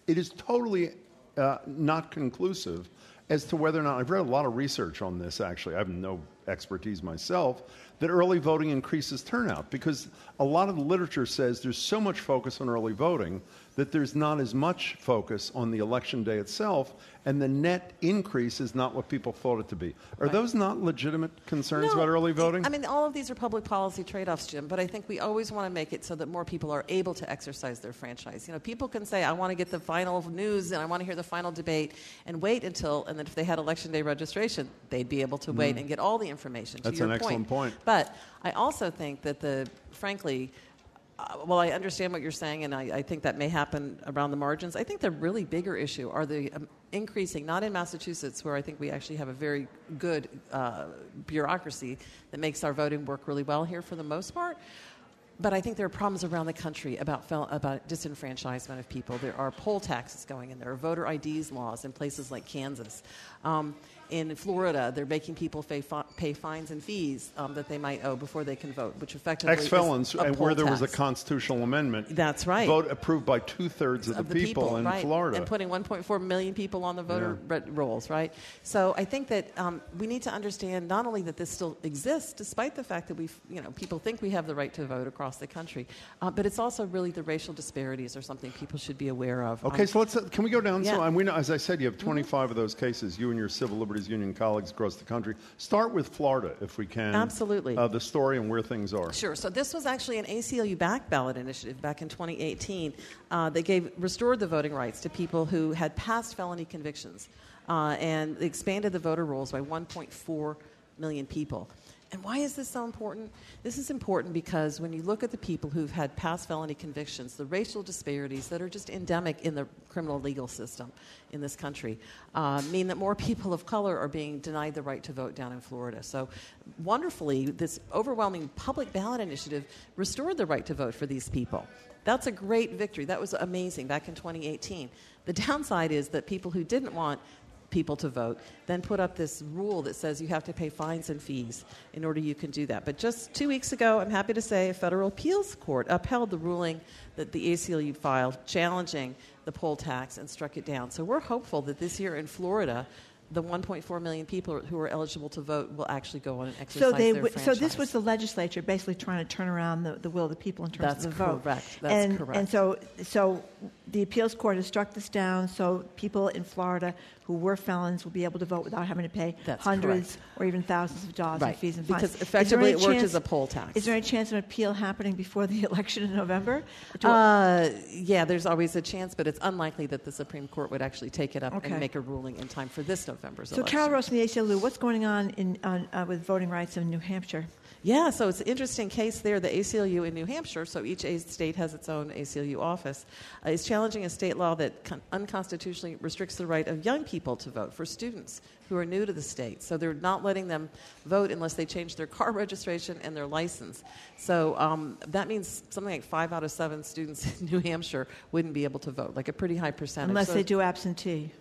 it is totally uh, not conclusive as to whether or not I've read a lot of research on this. Actually, I have no expertise myself. That early voting increases turnout because a lot of the literature says there's so much focus on early voting that there's not as much focus on the election day itself, and the net increase is not what people thought it to be. Are those not legitimate concerns No, about early voting? I mean, all of these are public policy trade-offs, Jim. But I think we always want to make it so that more people are able to exercise their franchise. You know, people can say, "I want to get the final news and I want to hear the final debate," and wait until, and then if they had election day registration, they'd be able to wait Mm. and get all the information. To That's an excellent point. But I also think that the, frankly. Uh, well, I understand what you're saying, and I, I think that may happen around the margins. I think the really bigger issue are the um, increasing, not in Massachusetts, where I think we actually have a very good uh, bureaucracy that makes our voting work really well here for the most part. But I think there are problems around the country about, fel- about disenfranchisement of people. There are poll taxes going in. There are voter IDs laws in places like Kansas. Um, in Florida, they're making people pay, fi- pay fines and fees um, that they might owe before they can vote, which effectively Ex felons, and where there was a constitutional amendment. That's right. Vote approved by two thirds of, of the people, in right, Florida. and putting 1.4 million people on the voter re- rolls, right? So I think that um, we need to understand not only that this still exists, despite the fact that we, you know, people think we have the right to vote across the country, uh, but it's also really the racial disparities are something people should be aware of. Okay, Um, so let's. Uh, can we go down? Yeah. So, and we know, as I said, you have 25 of those cases. You and your civil liberties union colleagues across the country. Start with Florida, if we can. Absolutely. Uh, the story and where things are. Sure. So this was actually an ACLU back ballot initiative back in 2018. Uh, they gave restored the voting rights to people who had past felony convictions, uh, and expanded the voter rolls by 1.4 million people. And why is this so important? This is important because when you look at the people who've had past felony convictions, the racial disparities that are just endemic in the criminal legal system in this country uh, mean that more [LAUGHS] people of color are being denied the right to vote down in Florida. So, wonderfully, this overwhelming public ballot initiative restored the right to vote for these people. That's a great victory. That was amazing back in 2018. The downside is that people who didn't want people to vote, then put up this rule that says you have to pay fines and fees in order you can do that. But just two weeks ago, I'm happy to say a federal appeals court upheld the ruling that the ACLU filed challenging the poll tax and struck it down. So we're hopeful that this year in Florida, the 1.4 million people who are eligible to vote will actually go on and exercise So they, their w- so this was the legislature basically trying to turn around the, the will of the people in terms That's of the vote. correct. That's and, correct. And so, so the appeals court has struck this down. So people in Florida who were felons will be able to vote without having to pay That's hundreds correct. or even thousands of dollars in fees and fines. because effectively it worked as a poll tax. Is there any chance of an appeal happening before the [LAUGHS] election in November? Uh, yeah, there's always a chance, but it's unlikely that the Supreme Court would actually take it up Okay. and make a ruling in time for this November's so, election. Carol Rose from the ACLU, what's going on in, on, uh, with voting rights in New Hampshire? Yeah, so it's an interesting case there. The ACLU in New Hampshire, so each state has its own ACLU office, uh, is challenging a state law that con- unconstitutionally restricts the right of young people to vote for students who are new to the state. So they're not letting them vote unless they change their [LAUGHS] car registration and their license. So um, that means something like five out of seven students [LAUGHS] in New Hampshire wouldn't be able to vote, like a pretty high percentage. Unless So- they do absentee.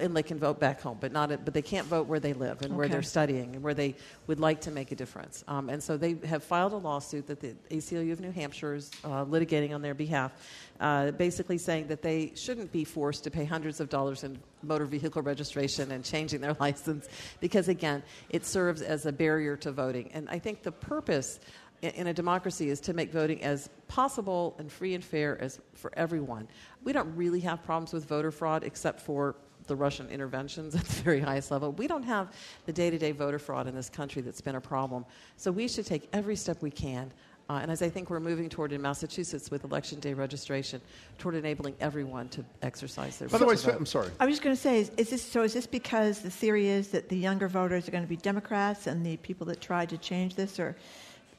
And they can vote back home, but not. But they can't vote where they live and where they're studying and where they would like to make a difference. Um, and so they have filed a lawsuit that the ACLU of New Hampshire is uh, litigating on their behalf, uh, basically saying that they shouldn't be forced to pay hundreds of dollars in motor vehicle registration and changing their [LAUGHS] license, because again, it serves as a barrier to voting. And I think the purpose in- in a democracy is to make voting as possible and free and fair as for everyone. We don't really have problems with voter fraud except for the Russian interventions at the very highest level. We don't have the day to day voter fraud in this country that's been a problem. So we should take every step we can. Uh, and as I think we're moving toward in Massachusetts with election day registration, toward enabling everyone to exercise their By the right way, to vote. I'm sorry. I was just going to say, is, is this so? Is this because the theory is that the younger voters are going to be Democrats and the people that tried to change this are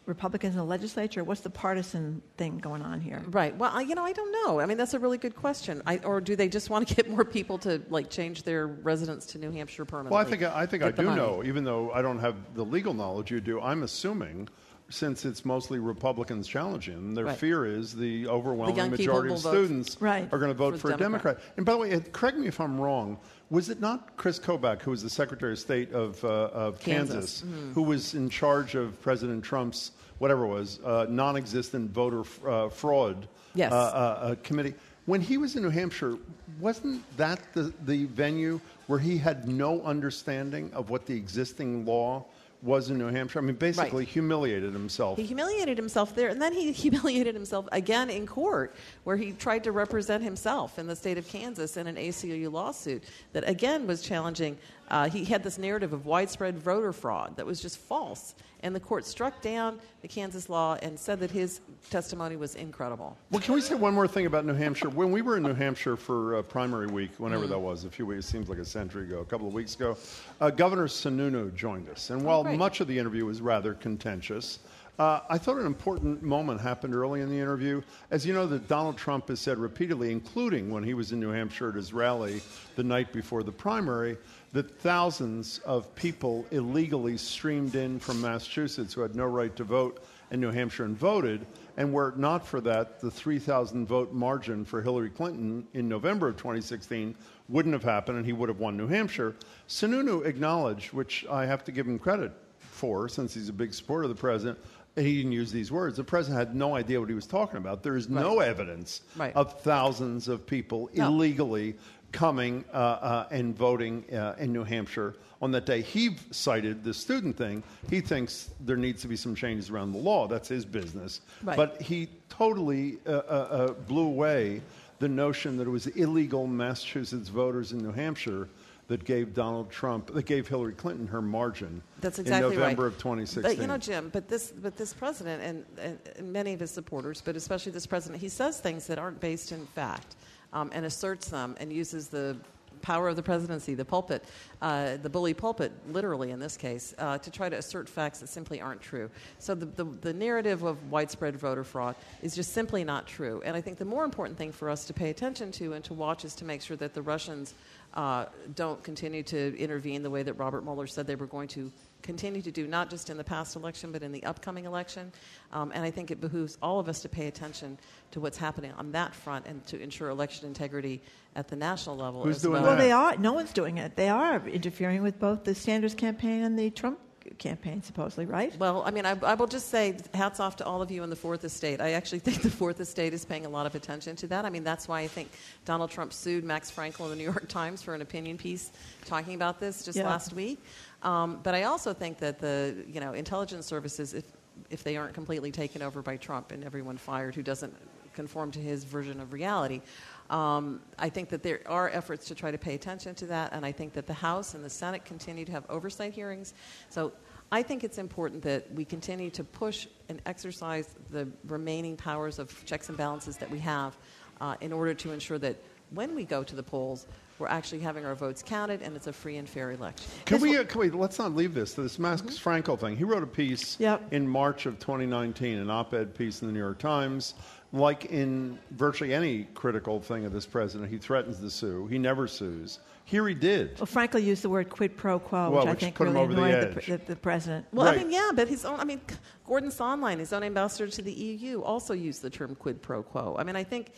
Republicans in the legislature? What's the partisan thing going on here? Right. Well, I, you know, I don't know. I mean, that's a really good question. I, or do they just want to [LAUGHS] get more people to like change their residence to New Hampshire permanently? Well, I think I think I Get the do money. know, even though I don't have the legal knowledge you do. I'm assuming, since it's mostly Republicans challenging, their Right. fear is the overwhelming young people majority of students Right. are going to vote for for, a Democrat. Democrat. And by the way, uh, correct me if I'm wrong. Was it not Chris Kobach, who was the Secretary of State of, uh, of Kansas. Kansas, Mhm. who was in charge of President Trump's whatever it was uh, non-existent voter f- uh, fraud Yes. uh, uh, uh, committee? When he was in New Hampshire, wasn't that the, the venue where he had no understanding of what the existing law was in New Hampshire? I mean, basically humiliated himself. He humiliated himself there, and then he [LAUGHS] humiliated himself again in court, where he tried to represent himself in the state of Kansas in an ACLU lawsuit that again was challenging. Uh, he had this narrative of widespread voter fraud that was just false, and the court struck down the Kansas law and said that his testimony was incredible. Well, can we say one more thing about New Hampshire? When we were in New Hampshire for uh, primary week, whenever Mm. that was, a few weeks, seems like a century ago, a couple of weeks ago, uh, Governor Sununu joined us. And while great. much of the interview was rather contentious, uh, I thought an important moment happened early in the interview. As you know, that Donald Trump has said repeatedly, including when he was in New Hampshire at his rally the night before the primary, that thousands of people illegally streamed in from Massachusetts who had no right to vote in New Hampshire and voted. And were it not for that, the 3,000 vote margin for Hillary Clinton in November of 2016 wouldn't have happened and he would have won New Hampshire. Sununu acknowledged, which I have to give him credit for since he's a big supporter of the president, and he didn't use these words. The president had no idea what he was talking about. There is no evidence Right. of thousands of people No. illegally coming uh, uh, and voting uh, in New Hampshire on that day. He cited the student thing. He thinks there needs to be some changes around the law. That's his business. Right. But he totally uh, uh, uh, blew away the notion that it was illegal Massachusetts voters in New Hampshire that gave Donald Trump, that gave Hillary Clinton her margin That's exactly in November right. of 2016. But you know, Jim, but this, but this president and, and, many of his supporters, but especially this president, he says things that aren't based in fact, um, and asserts them and uses the power of the presidency, the pulpit, uh, the bully pulpit, literally in this case, uh, to try to assert facts that simply aren't true. So the, the, the narrative of widespread voter fraud is just simply not true. And I think the more important thing for us to pay attention to and to watch is to make sure that the Russians uh, don't continue to intervene the way that Robert Mueller said they were going to continue to do, not just in the past election, but in the upcoming election. Um, and I think it behooves all of us to pay attention to what's happening on that front and to ensure election integrity at the national level Who's as doing well. Well, they are. No one's doing it. They are interfering with both the Sanders campaign and the Trump campaign, supposedly, right? Well, I mean, I, I will just say hats off to all of you in the Fourth Estate. I actually [LAUGHS] think the Fourth Estate is paying a lot of attention to that. I mean, that's why I think Donald Trump sued Max Frankel in the [LAUGHS] New York Times for an opinion piece talking about this just Yeah. last week. Um, but I also think that the you know intelligence services, if if they aren't completely taken over by Trump and everyone fired who doesn't conform to his version of reality. Um, I think that there are efforts to try to pay attention to that, and I think that the House and the Senate continue to have oversight hearings. So I think it's important that we continue to push and exercise the remaining powers of checks and balances that we have uh, in order to ensure that when we go to the polls, we're actually having our votes counted and it's a free and fair election. Can we, uh, can we, let's not leave this, this Max Mm-hmm. Frankel thing. He wrote a piece in March of 2019, an op ed piece in the New York Times. Like in virtually any critical thing of this president, he threatens to sue. He never sues. Here he did. Well, Frankel used the word quid pro quo, Well, which I think put him really over annoyed the, edge. the, the president. Well, I mean, yeah, but his own, I mean, Gordon Sondland, his own ambassador to the EU, also used the term quid pro quo. I mean, I think,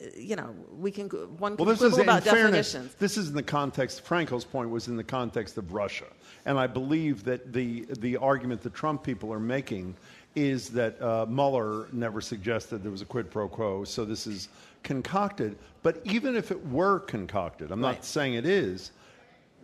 uh, you know, we can, go- one can Well, this is about fairness. definitions. This is in the context. Frankel's point was in the context of Russia, and I believe that the the argument the Trump people are making is that uh, Mueller never suggested there was a quid pro quo, so this is concocted. But even if it were concocted, I'm not saying it is.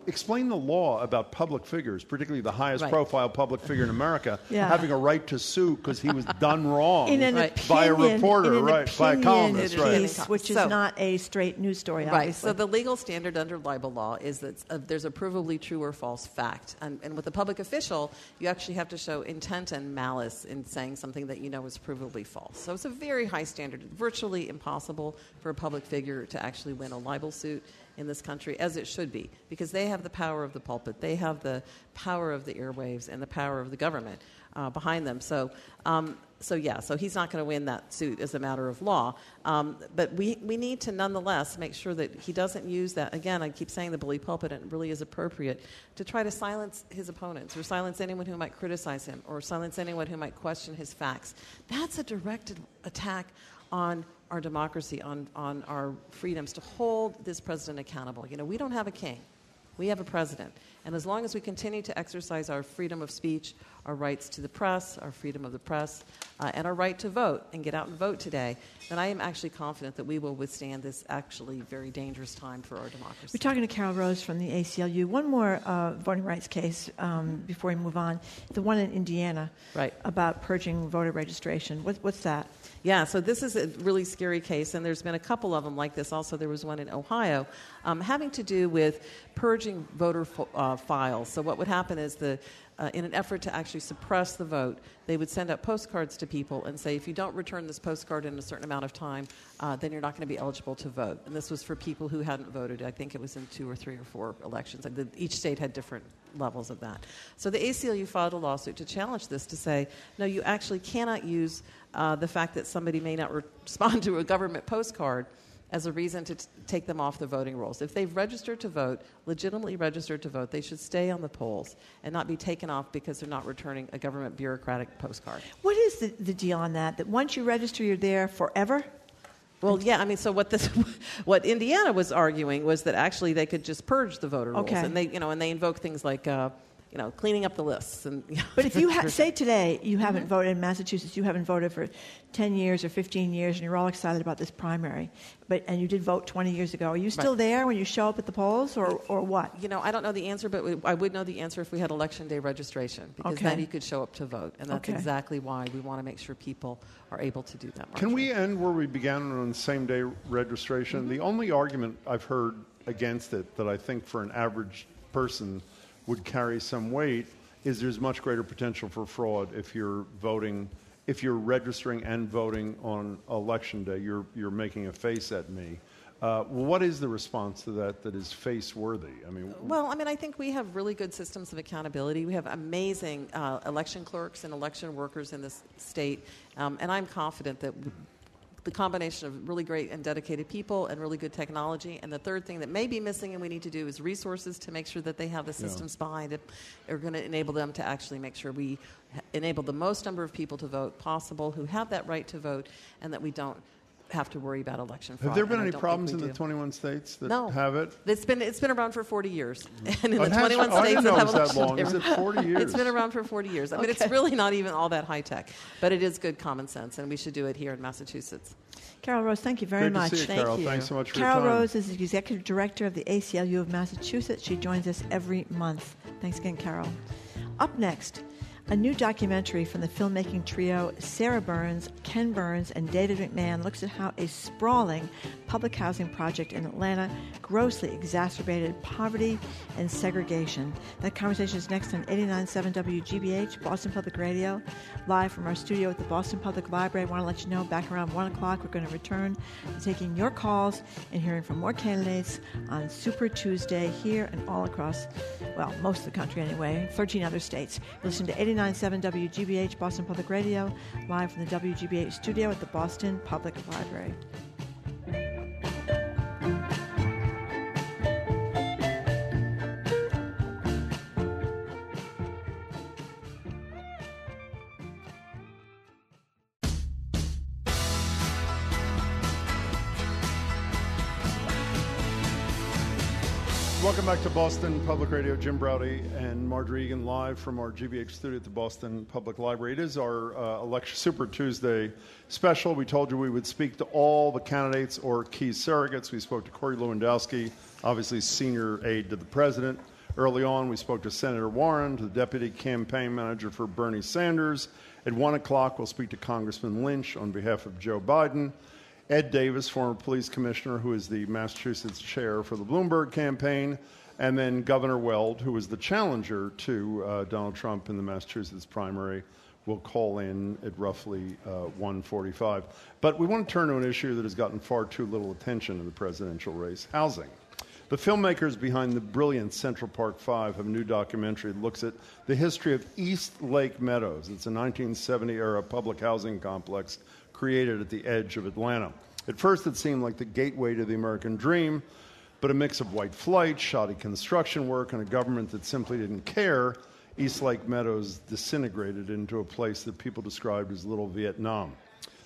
Explain the law about public figures, particularly the highest Right. profile public figure in America, [LAUGHS] Yeah. having a right to sue because he was done wrong in an by a opinion, reporter, in an right? By a opinion columnist, right? piece, which is So- not a straight news story, Right. obviously. So the legal standard under libel law is that uh, there's a provably true or false fact, and, and with a public official, you actually have to show intent and malice in saying something that you know is provably false. So it's a very high standard, virtually impossible for a public figure to actually win a libel suit in this country, as it should be, because they have the power of the pulpit, they have the power of the airwaves, and the power of the government uh, behind them. So, um, so yeah, so he's not going to win that suit as a matter of law. Um, but we, we need to nonetheless make sure that he doesn't use that. Again, I keep saying the bully pulpit, and it really is appropriate to try to silence his opponents or silence anyone who might criticize him or silence anyone who might question his facts. That's a directed attack on our democracy, on, on our freedoms, to hold this president accountable. You know, we don't have a king. We have a president. And as long as we continue to exercise our freedom of speech, our rights to the press, our freedom of the press, uh, and our right to vote and get out and vote today, And I am actually confident that we will withstand this actually very dangerous time for our democracy. We're talking to Carol Rose from the ACLU. One more uh, voting rights case um, before we move on. The one in Indiana right. about purging voter registration. What, what's that? Yeah, so this is a really scary case, and there's been a couple of them like this. Also, there was one in Ohio um, having to do with purging voter fo- uh, files. So, what would happen is the uh, in an effort to actually suppress the vote, they would send out postcards to people and say, if you don't return this postcard in a certain amount of time, uh, then you're not going to be eligible to vote. And this was for people who hadn't voted. I think it was in two or three or four elections. The, each state had different levels of that. So the ACLU filed a lawsuit to challenge this to say, no, you actually cannot use uh, the fact that somebody may not re- [LAUGHS] respond to a government postcard as a reason to t- take them off the voting rolls. If they've registered to vote, legitimately registered to vote, they should stay on the polls and not be taken off because they're not returning a government bureaucratic postcard. What is the, the deal on that? That once you register, you're there forever? Well, yeah, I mean, so what this, [LAUGHS] what Indiana was arguing was that actually they could just purge the voter rolls, Okay. and they, you know, and they invoke things like, uh, you know, cleaning up the lists and. You know, But if you ha- [LAUGHS] say today you haven't Mm-hmm. voted in Massachusetts, you haven't voted for 10 years or 15 years, and you're all excited about this primary, but and you did vote 20 years ago, are you still Right. there when you show up at the polls, or, or what? You know, I don't know the answer, but we- I would know the answer if we had election day registration, because Okay. then you could show up to vote, and that's Okay. exactly why we want to make sure people are able to do that. Can we end where we began on same day registration? Mm-hmm. The only argument I've heard against it that I think for an average person would carry some weight is there's much greater potential for fraud if you're voting, if you're registering and voting on election day. You're, you're making a face at me. Uh, what is the response to that that is face worthy? I mean, Well, I mean, I think we have really good systems of accountability. We have amazing uh, election clerks and election workers in this state, um, and I'm confident that the combination of really great and dedicated people and really good technology. And the third thing that may be missing and we need to do is resources to make sure that they have the Yeah. systems behind it are going to enable them to actually make sure we enable the most number of people to vote possible who have that right to vote and that we don't have to worry about election fraud. have there been any problems we in the 21 states that No. have it? It's been it's been around for 40 years, mm-hmm. [LAUGHS] and in Oh, the it has? 21 Oh, states that have it was that long. Is it 40 years? [LAUGHS] It's been around for 40 years. I mean, it's really not even all that high tech, but it is good common sense, and we should do it here in Massachusetts. Carol Rose, thank you very Great to much. see you, Thank Carol. you. Thanks so much for your Carol time. Rose is the executive director of the ACLU of Massachusetts. She joins us every month. Thanks again, Carol. Up next, a new documentary from the filmmaking trio Sarah Burns, Ken Burns, and David McMahon looks at how a sprawling public housing project in Atlanta grossly exacerbated poverty and segregation. That conversation is next on 89.7 WGBH, Boston Public Radio, live from our studio at the Boston Public Library. I want to let you know back around 1 o'clock we're going to return to taking your calls and hearing from more candidates on Super Tuesday here and all across, well, most of the country anyway, 13 other states. Listen to 89.7 WGBH, Boston Public Radio, live from the WGBH studio at the Boston Public Library. Welcome back to Boston Public Radio. Jim Braude and Margery Eagan live from our GBH studio at the Boston Public Library. It is our uh, election Super Tuesday special. We told you we would speak to all the candidates or key surrogates. We spoke to Corey Lewandowski, obviously senior aide to the president. Early on, we spoke to Senator Warren, to the deputy campaign manager for Bernie Sanders. At one o'clock, we'll speak to Congressman Lynch on behalf of Joe Biden. Ed Davis, former police commissioner, who is the Massachusetts chair for the Bloomberg campaign, and then Governor Weld, who was the challenger to uh, Donald Trump in the Massachusetts primary, will call in at roughly uh, 1:45. But we want to turn to an issue that has gotten far too little attention in the presidential race: housing. The filmmakers behind the brilliant Central Park Five have a new documentary that looks at the history of East Lake Meadows. It's a 1970 era public housing complex created at the edge of Atlanta. At first, it seemed like the gateway to the American dream, but a mix of white flight, shoddy construction work, and a government that simply didn't care, East Lake Meadows disintegrated into a place that people described as Little Vietnam.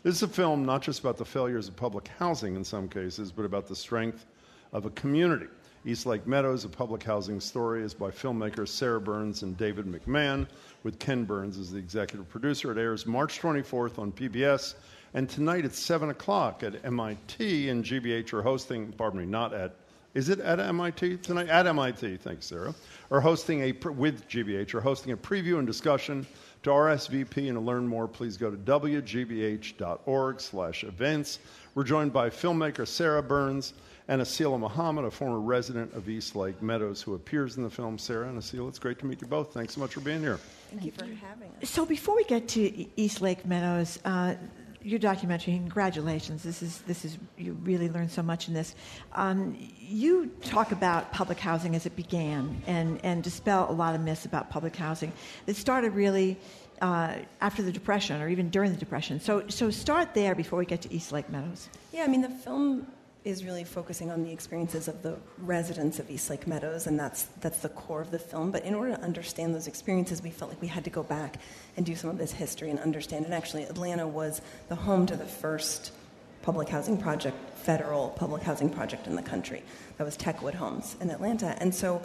This is a film not just about the failures of public housing in some cases, but about the strength of a community. East Lake Meadows, a public housing story, is by filmmakers Sarah Burns and David McMahon, with Ken Burns as the executive producer. It airs March 24th on PBS, and tonight at 7 o'clock at MIT and GBH are hosting, pardon me, not at, is it at MIT tonight? At MIT, thanks, Sarah. Are hosting a, with GBH, are hosting a preview and discussion to RSVP and to learn more, please go to wgbh.org slash events. We're joined by filmmaker Sarah Burns and Aseelah Muhammed, a former resident of East Lake Meadows, who appears in the film. Sarah and Aseelah, it's great to meet you both. Thanks so much for being here. Thank you for having us. So before we get to East Lake Meadows, uh, your documentary, congratulations. This is this is you really learned so much in this. Um, you talk about public housing as it began and and dispel a lot of myths about public housing. It started really. Uh, after the Depression, or even during the Depression. So, so start there before we get to East Lake Meadows. Yeah, I mean, the film is really focusing on the experiences of the residents of East Lake Meadows, and that's, that's the core of the film. But in order to understand those experiences, we felt like we had to go back and do some of this history and understand. And actually, Atlanta was the home to the first public housing project, federal public housing project in the country. That was Techwood Homes in Atlanta. And so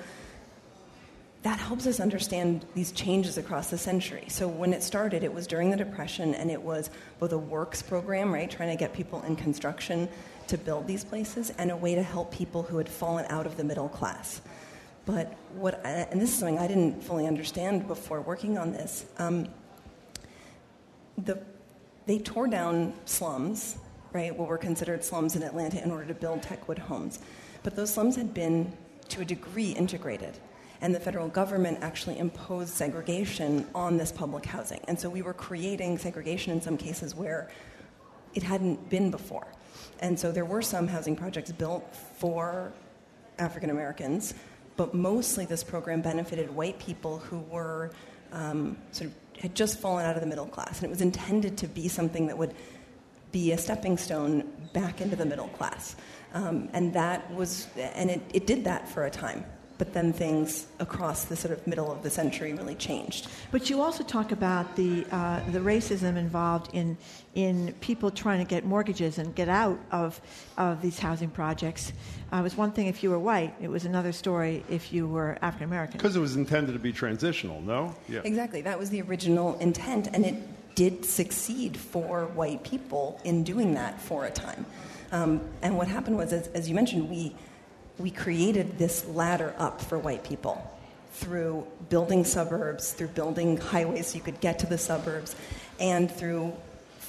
that helps us understand these changes across the century. So when it started, it was during the Depression, and it was both a works program, right, trying to get people in construction to build these places, and a way to help people who had fallen out of the middle class. But what, and this is something I didn't fully understand before working on this. Um, the, they tore down slums, right, what were considered slums in Atlanta, in order to build Techwood homes. But those slums had been, to a degree, integrated and the federal government actually imposed segregation on this public housing. And so we were creating segregation in some cases where it hadn't been before. And so there were some housing projects built for African Americans, but mostly this program benefited white people who were um, sort of had just fallen out of the middle class. And it was intended to be something that would be a stepping stone back into the middle class. Um, and that was, and it, it did that for a time but then things across the sort of middle of the century really changed. But you also talk about the uh, the racism involved in in people trying to get mortgages and get out of of these housing projects. Uh, it was one thing if you were white; it was another story if you were African American. Because it was intended to be transitional. No. Yeah. Exactly. That was the original intent, and it did succeed for white people in doing that for a time. Um, and what happened was, as, as you mentioned, we we created this ladder up for white people through building suburbs, through building highways so you could get to the suburbs, and through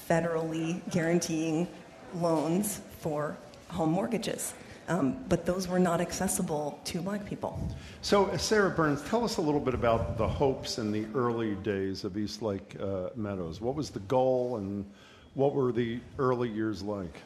federally guaranteeing loans for home mortgages. Um, but those were not accessible to black people. So, Sarah Burns, tell us a little bit about the hopes in the early days of East Lake uh, Meadows. What was the goal and what were the early years like?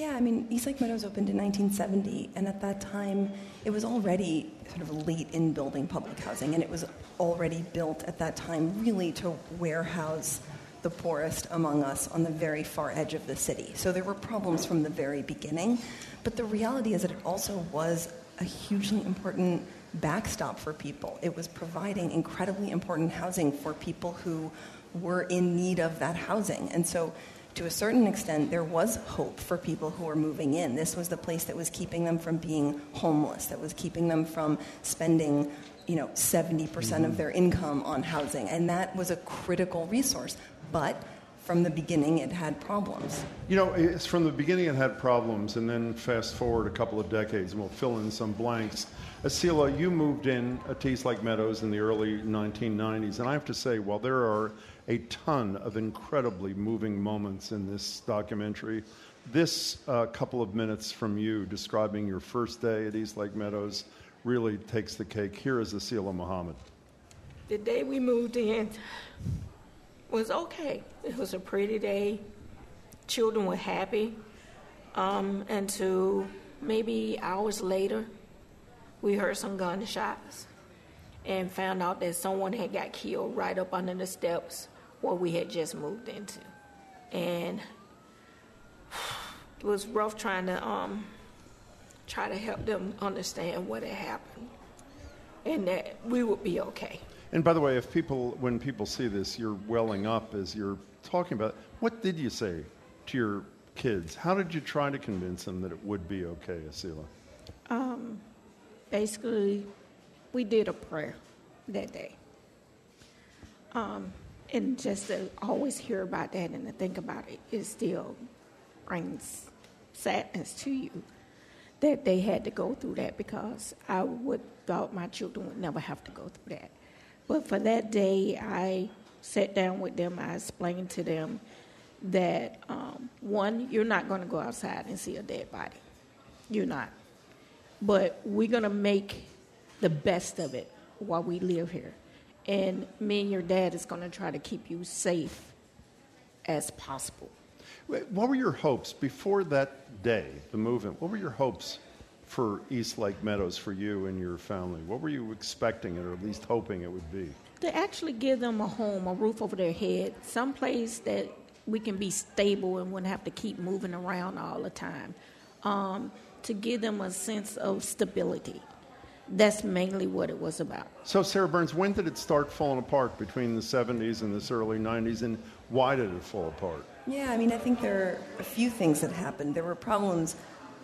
Yeah, I mean, East Lake Meadows opened in 1970, and at that time, it was already sort of late in building public housing, and it was already built at that time really to warehouse the poorest among us on the very far edge of the city. So there were problems from the very beginning, but the reality is that it also was a hugely important backstop for people. It was providing incredibly important housing for people who were in need of that housing. And so to a certain extent, there was hope for people who were moving in. This was the place that was keeping them from being homeless, that was keeping them from spending, you know, 70% mm-hmm. of their income on housing. And that was a critical resource. But from the beginning, it had problems. You know, it's from the beginning it had problems, and then fast forward a couple of decades, and we'll fill in some blanks. Asila, you moved in at East Lake Meadows in the early 1990s, and I have to say, while there are a ton of incredibly moving moments in this documentary. This uh, couple of minutes from you describing your first day at East Lake Meadows really takes the cake. Here is Aseelah Muhammed. The day we moved in was okay. It was a pretty day. Children were happy. Um, until maybe hours later, we heard some gunshots and found out that someone had got killed right up under the steps what we had just moved into. And it was rough trying to um, try to help them understand what had happened and that we would be okay. And by the way, if people, when people see this, you're welling up as you're talking about. What did you say to your kids? How did you try to convince them that it would be okay, Aseelah? Um, basically, we did a prayer that day. Um, and just to always hear about that and to think about it, it still brings sadness to you that they had to go through that because I would thought my children would never have to go through that. But for that day, I sat down with them. I explained to them that um, one, you're not going to go outside and see a dead body. You're not. But we're going to make the best of it while we live here and me and your dad is going to try to keep you safe as possible. What were your hopes before that day, the movement? What were your hopes for East Lake Meadows for you and your family? What were you expecting it, or at least hoping it would be? To actually give them a home, a roof over their head, some place that we can be stable and wouldn't have to keep moving around all the time. Um, to give them a sense of stability that's mainly what it was about. So, Sarah Burns, when did it start falling apart between the 70s and this early 90s, and why did it fall apart? Yeah, I mean, I think there are a few things that happened. There were problems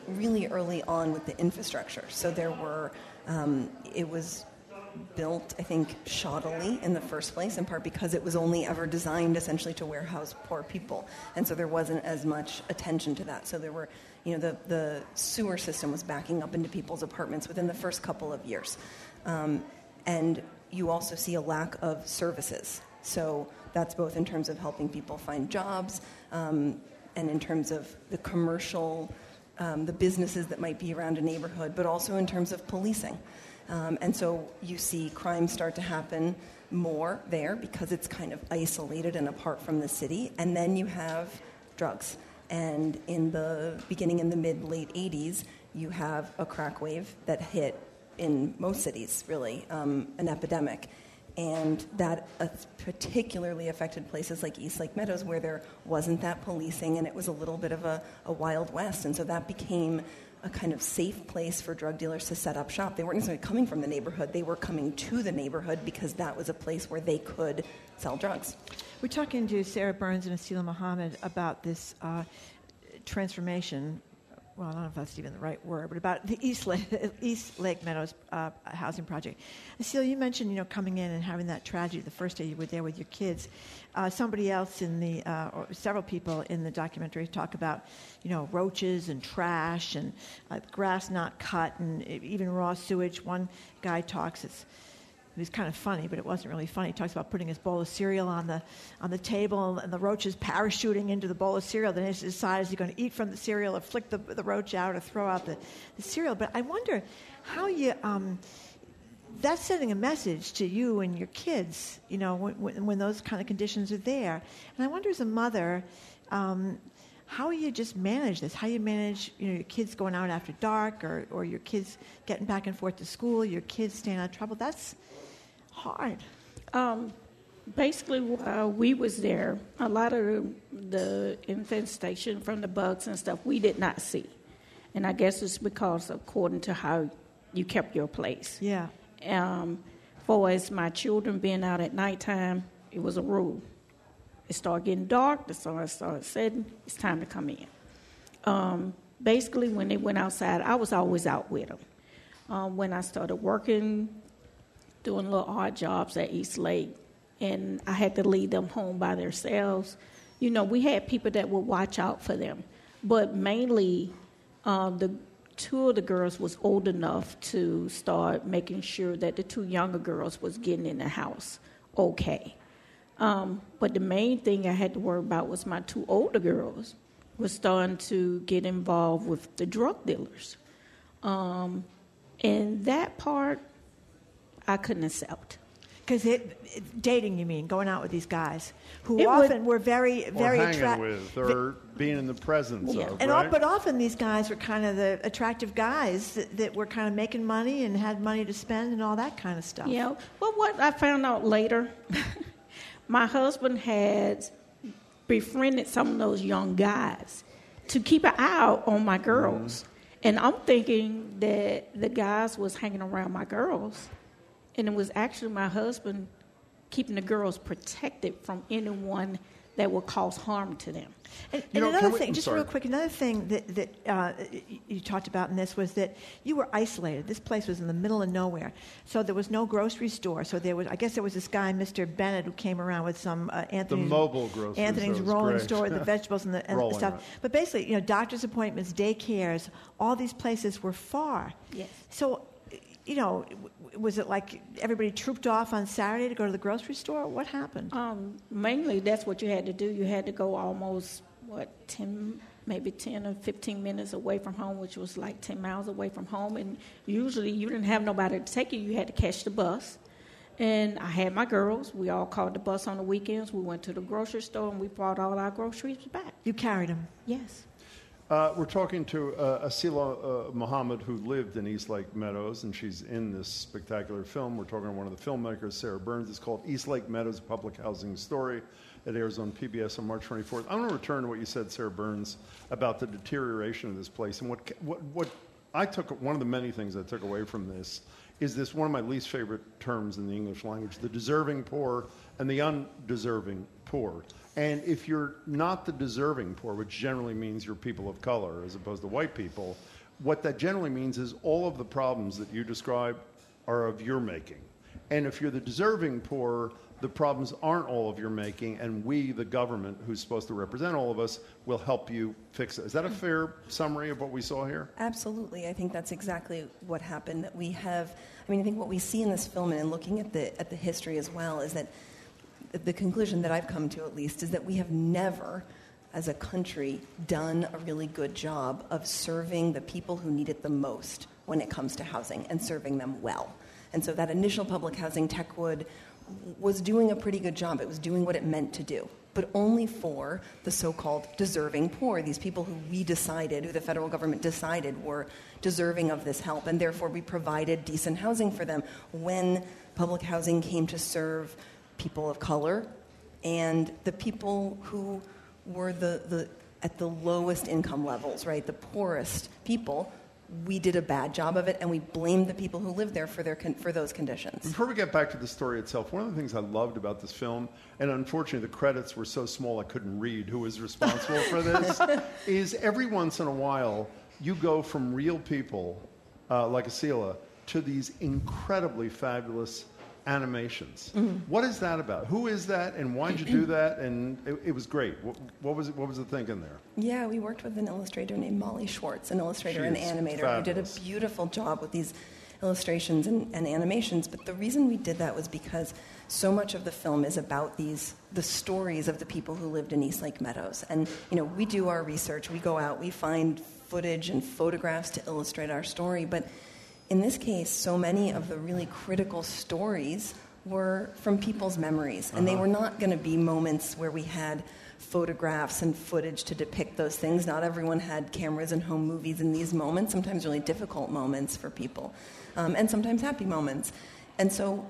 really early on with the infrastructure. So, there were, um, it was built, I think, shoddily in the first place, in part because it was only ever designed essentially to warehouse poor people. And so there wasn't as much attention to that. So there were, you know, the, the sewer system was backing up into people's apartments within the first couple of years. Um, and you also see a lack of services. So that's both in terms of helping people find jobs um, and in terms of the commercial, um, the businesses that might be around a neighborhood, but also in terms of policing. Um, and so you see crime start to happen more there because it's kind of isolated and apart from the city. And then you have drugs. And in the beginning in the mid late 80s, you have a crack wave that hit in most cities, really, um, an epidemic. And that uh, particularly affected places like East Lake Meadows, where there wasn't that policing and it was a little bit of a, a wild west. And so that became a kind of safe place for drug dealers to set up shop. They weren't necessarily coming from the neighborhood, they were coming to the neighborhood because that was a place where they could sell drugs. We're talking to Sarah Burns and Aseelah Muhammed about this uh, transformation. Well, I don't know if that's even the right word, but about the East Lake, [LAUGHS] East Lake Meadows uh, housing project. Aseelah, you mentioned you know coming in and having that tragedy the first day you were there with your kids. Uh, somebody else in the, uh, or several people in the documentary talk about you know roaches and trash and uh, grass not cut and even raw sewage. One guy talks it's it was kind of funny, but it wasn't really funny. He talks about putting his bowl of cereal on the on the table and the roaches parachuting into the bowl of cereal. Then he decides he's going to eat from the cereal or flick the, the roach out or throw out the, the cereal. But I wonder how you. Um, that's sending a message to you and your kids, you know, when, when those kind of conditions are there. And I wonder, as a mother, um, how you just manage this, how you manage you know, your kids going out after dark or, or your kids getting back and forth to school, your kids staying out of trouble. That's hard? Um, basically, while we was there, a lot of the infestation from the bugs and stuff we did not see, and I guess it's because according to how you kept your place. Yeah. Um, for as my children being out at nighttime, it was a rule. It started getting dark, the sun started setting, it's time to come in. Um, basically, when they went outside, I was always out with them. Um, when I started working doing little odd jobs at East Lake, and I had to leave them home by themselves. You know, we had people that would watch out for them, but mainly um, the two of the girls was old enough to start making sure that the two younger girls was getting in the house okay. Um, but the main thing I had to worry about was my two older girls was starting to get involved with the drug dealers. Um, and that part I couldn't accept. Because dating, you mean, going out with these guys who it often would, were very, very attractive, with, or being in the presence yeah. of, and right? but often these guys were kind of the attractive guys that, that, were kind of making money and had money to spend and all that kind of stuff. Yeah. Well, what I found out later, [LAUGHS] my husband had befriended some of those young guys to keep an eye out on my girls, mm. and I'm thinking that the guys was hanging around my girls and it was actually my husband keeping the girls protected from anyone that would cause harm to them. And, and know, another thing, just real quick, another thing that, that uh, you talked about in this was that you were isolated. This place was in the middle of nowhere, so there was no grocery store. So there was, I guess, there was this guy, Mr. Bennett, who came around with some uh, Anthony's the mobile grocery Anthony's rolling store, the vegetables and the, and the stuff. Right. But basically, you know, doctor's appointments, daycares, all these places were far. Yes. So you know, was it like everybody trooped off on Saturday to go to the grocery store? What happened? Um, mainly, that's what you had to do. You had to go almost what ten, maybe ten or fifteen minutes away from home, which was like ten miles away from home. And usually, you didn't have nobody to take you. You had to catch the bus. And I had my girls. We all called the bus on the weekends. We went to the grocery store and we brought all our groceries back. You carried them? Yes. Uh, we're talking to uh, Aseelah uh, Muhammed, who lived in East Lake Meadows, and she's in this spectacular film. We're talking to one of the filmmakers, Sarah Burns. It's called East Lake Meadows Public Housing Story. It airs on PBS on March 24th. I want to return to what you said, Sarah Burns, about the deterioration of this place. And what, what, what I took, one of the many things I took away from this is this one of my least favorite terms in the English language the deserving poor and the undeserving poor. And if you're not the deserving poor, which generally means you're people of color as opposed to white people, what that generally means is all of the problems that you describe are of your making. And if you're the deserving poor, the problems aren't all of your making, and we, the government, who's supposed to represent all of us, will help you fix it. Is that a mm. fair summary of what we saw here? Absolutely. I think that's exactly what happened. That we have, I mean, I think what we see in this film and in looking at the, at the history as well is that the conclusion that I've come to, at least, is that we have never, as a country, done a really good job of serving the people who need it the most when it comes to housing and serving them well. And so that initial public housing, Techwood, was doing a pretty good job. It was doing what it meant to do, but only for the so called deserving poor, these people who we decided, who the federal government decided were deserving of this help, and therefore we provided decent housing for them when public housing came to serve people of color and the people who were the, the at the lowest income levels, right, the poorest people we did a bad job of it and we blamed the people who lived there for, their con- for those conditions. Before we get back to the story itself, one of the things I loved about this film, and unfortunately the credits were so small I couldn't read who was responsible for this, [LAUGHS] is every once in a while you go from real people uh, like Aseelah to these incredibly fabulous animations. Mhm. What is that about? Who is that, and why did you do that? [CLEARS THROAT] And it, it was great. What, what was it, what was the thinking there? Yeah, we worked with an illustrator named Molly Schwartz, an illustrator and animator who did a beautiful job with these illustrations and, and animations. But the reason we did that was because so much of the film is about these the stories of the people who lived in East Lake Meadows. And you know, we do our research, we go out, we find footage and photographs to illustrate our story, but in this case, so many of the really critical stories were from people's memories, and they Uh-huh. were not going to be moments where we had photographs and footage to depict those things. Not everyone had cameras and home movies in these moments, sometimes really difficult moments for people, um, and sometimes happy moments. And so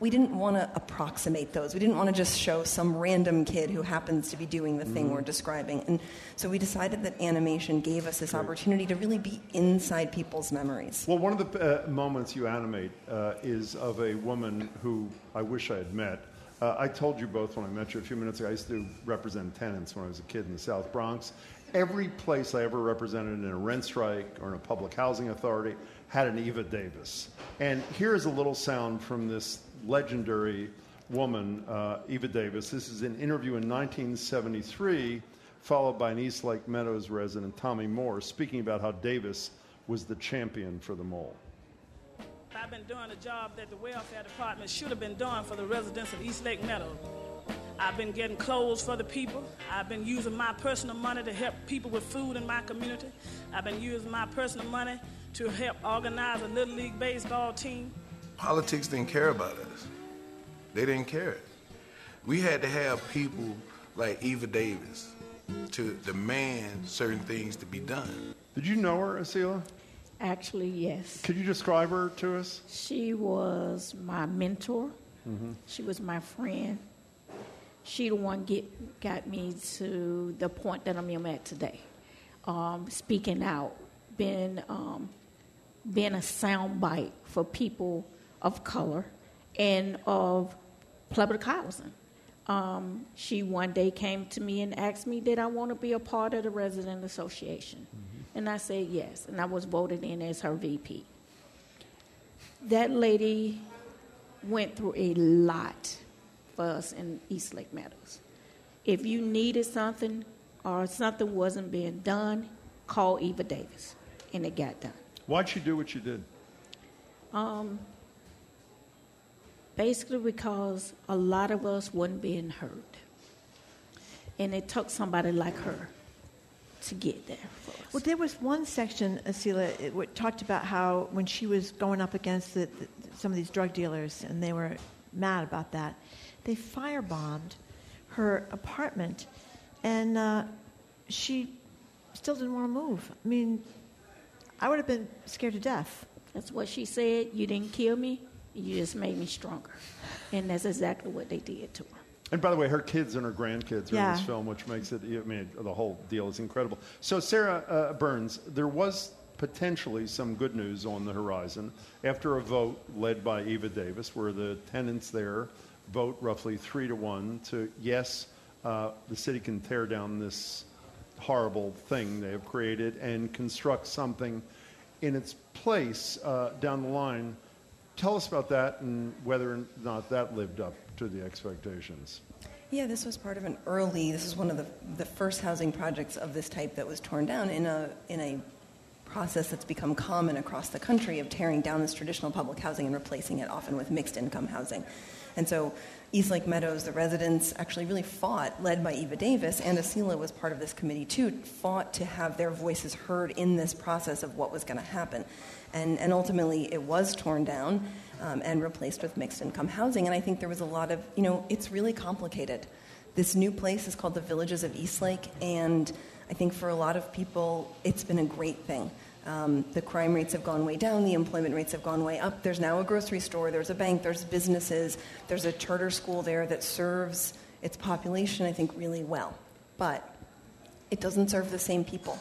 we didn't want to approximate those. We didn't want to just show some random kid who happens to be doing the thing. Mhm. we're describing. And so we decided that animation gave us this opportunity to really be inside people's memories. Well, one of the uh, moments you animate uh, is of a woman who I wish I had met. Uh, I told you both when I met you a few minutes ago, I used to represent tenants when I was a kid in the South Bronx. Every place I ever represented in a rent strike or in a public housing authority had an Eva Davis. And here's a little sound from this legendary woman, uh, Eva Davis. This is an interview in 1973, followed by an East Lake Meadows resident, Tommy Moore, speaking about how Davis was the champion for them all. I've been doing a job that the welfare department should have been doing for the residents of East Lake Meadows. I've been getting clothes for the people. I've been using my personal money to help people with food in my community. I've been using my personal money to help organize a Little League baseball team. Politics didn't care about us. They didn't care. We had to have people like Eva Davis to demand certain things to be done. Did you know her, Aseelah? Actually, yes. Could you describe her to us? She was my mentor. Mm-hmm. She was my friend. She the one get got me to the point that I'm at today. Um, speaking out, being um, being a soundbite for people of color and of public housing. Um, she one day came to me and asked me, "Did I want to be a part of the resident association?" And I said yes, and I was voted in as her VP. That lady went through a lot for us in East Lake Meadows. If you needed something or something wasn't being done, call Eva Davis, and it got done. Why'd she do what she did? Um, basically, because a lot of us wasn't being heard, and it took somebody like her to get there. For us. Well, there was one section, Aseelah, it w- talked about how when she was going up against the, the, some of these drug dealers, and they were mad about that, they firebombed her apartment, and uh, she still didn't want to move. I mean, I would have been scared to death. That's what she said. You didn't kill me. You just made me stronger, and that's exactly what they did to her. And by the way, her kids and her grandkids are in this film, which makes it, I mean, the whole deal is incredible. So, Sarah uh, Burns, there was potentially some good news on the horizon after a vote led by Eva Davis, where the tenants there vote roughly three to one to yes, uh, the city can tear down this horrible thing they have created and construct something in its place uh, down the line. Tell us about that and whether or not that lived up to the expectations. Yeah, this was part of an early. This is one of the the first housing projects of this type that was torn down in a in a process that's become common across the country of tearing down this traditional public housing and replacing it often with mixed income housing. And so East Lake Meadows, the residents actually really fought, led by Eva Davis, and Aseelah was part of this committee too, fought to have their voices heard in this process of what was going to happen. And, and ultimately, it was torn down um, and replaced with mixed income housing. And I think there was a lot of, you know, it's really complicated. This new place is called the Villages of Eastlake, and I think for a lot of people, it's been a great thing. Um, the crime rates have gone way down, the employment rates have gone way up. There's now a grocery store, there's a bank, there's businesses, there's a charter school there that serves its population, I think, really well. But it doesn't serve the same people.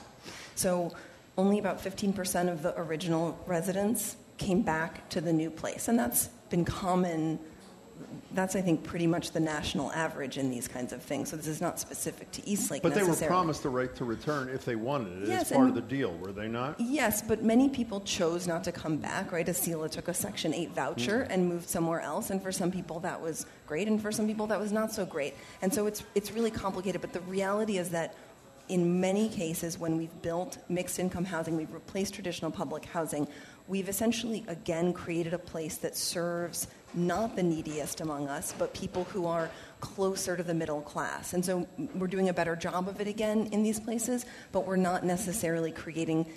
So only about 15% of the original residents came back to the new place. And that's been common that's I think pretty much the national average in these kinds of things. So this is not specific to Eastlake. But they were promised the right to return if they wanted it yes, as part of the deal, were they not? Yes, but many people chose not to come back. Right, Aseelah took a Section Eight voucher mm-hmm. and moved somewhere else, and for some people that was great, and for some people that was not so great. And so it's it's really complicated. But the reality is that. In many cases, when we've built mixed income housing, we've replaced traditional public housing, we've essentially again created a place that serves not the neediest among us, but people who are closer to the middle class. And so we're doing a better job of it again in these places, but we're not necessarily creating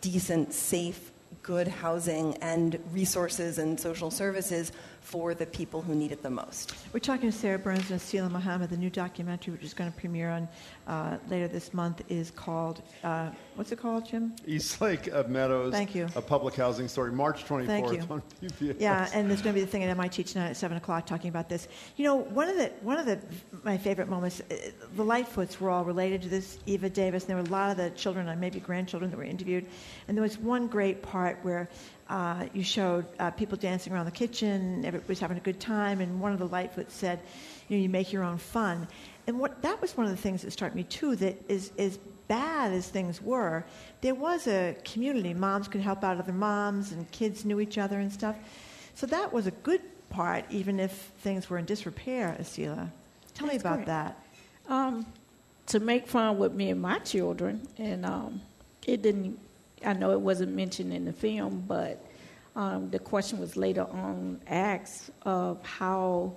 decent, safe, good housing and resources and social services for the people who need it the most. We're talking to Sarah Burns and Aseelah Muhammed. The new documentary, which is going to premiere on uh, later this month, is called uh, what's it called, Jim? East Lake of Meadows. Thank you. A public housing story, March 24th Thank you. on PBS. Yeah, and there's going to be the thing at MIT tonight at seven o'clock talking about this. You know, one of the one of the my favorite moments, uh, the Lightfoots were all related to this Eva Davis. And there were a lot of the children and maybe grandchildren that were interviewed, and there was one great part where uh, you showed uh, people dancing around the kitchen, everybody's having a good time, and one of the Lightfoot said, you know, you make your own fun. And what that was one of the things that struck me too, that is as bad as things were, there was a community. Moms could help out other moms, and kids knew each other and stuff. So that was a good part, even if things were in disrepair, Aseelah. Tell That's me about great. that. Um, to make fun with me and my children, and um, it didn't I know it wasn't mentioned in the film, but um, the question was later on asked of how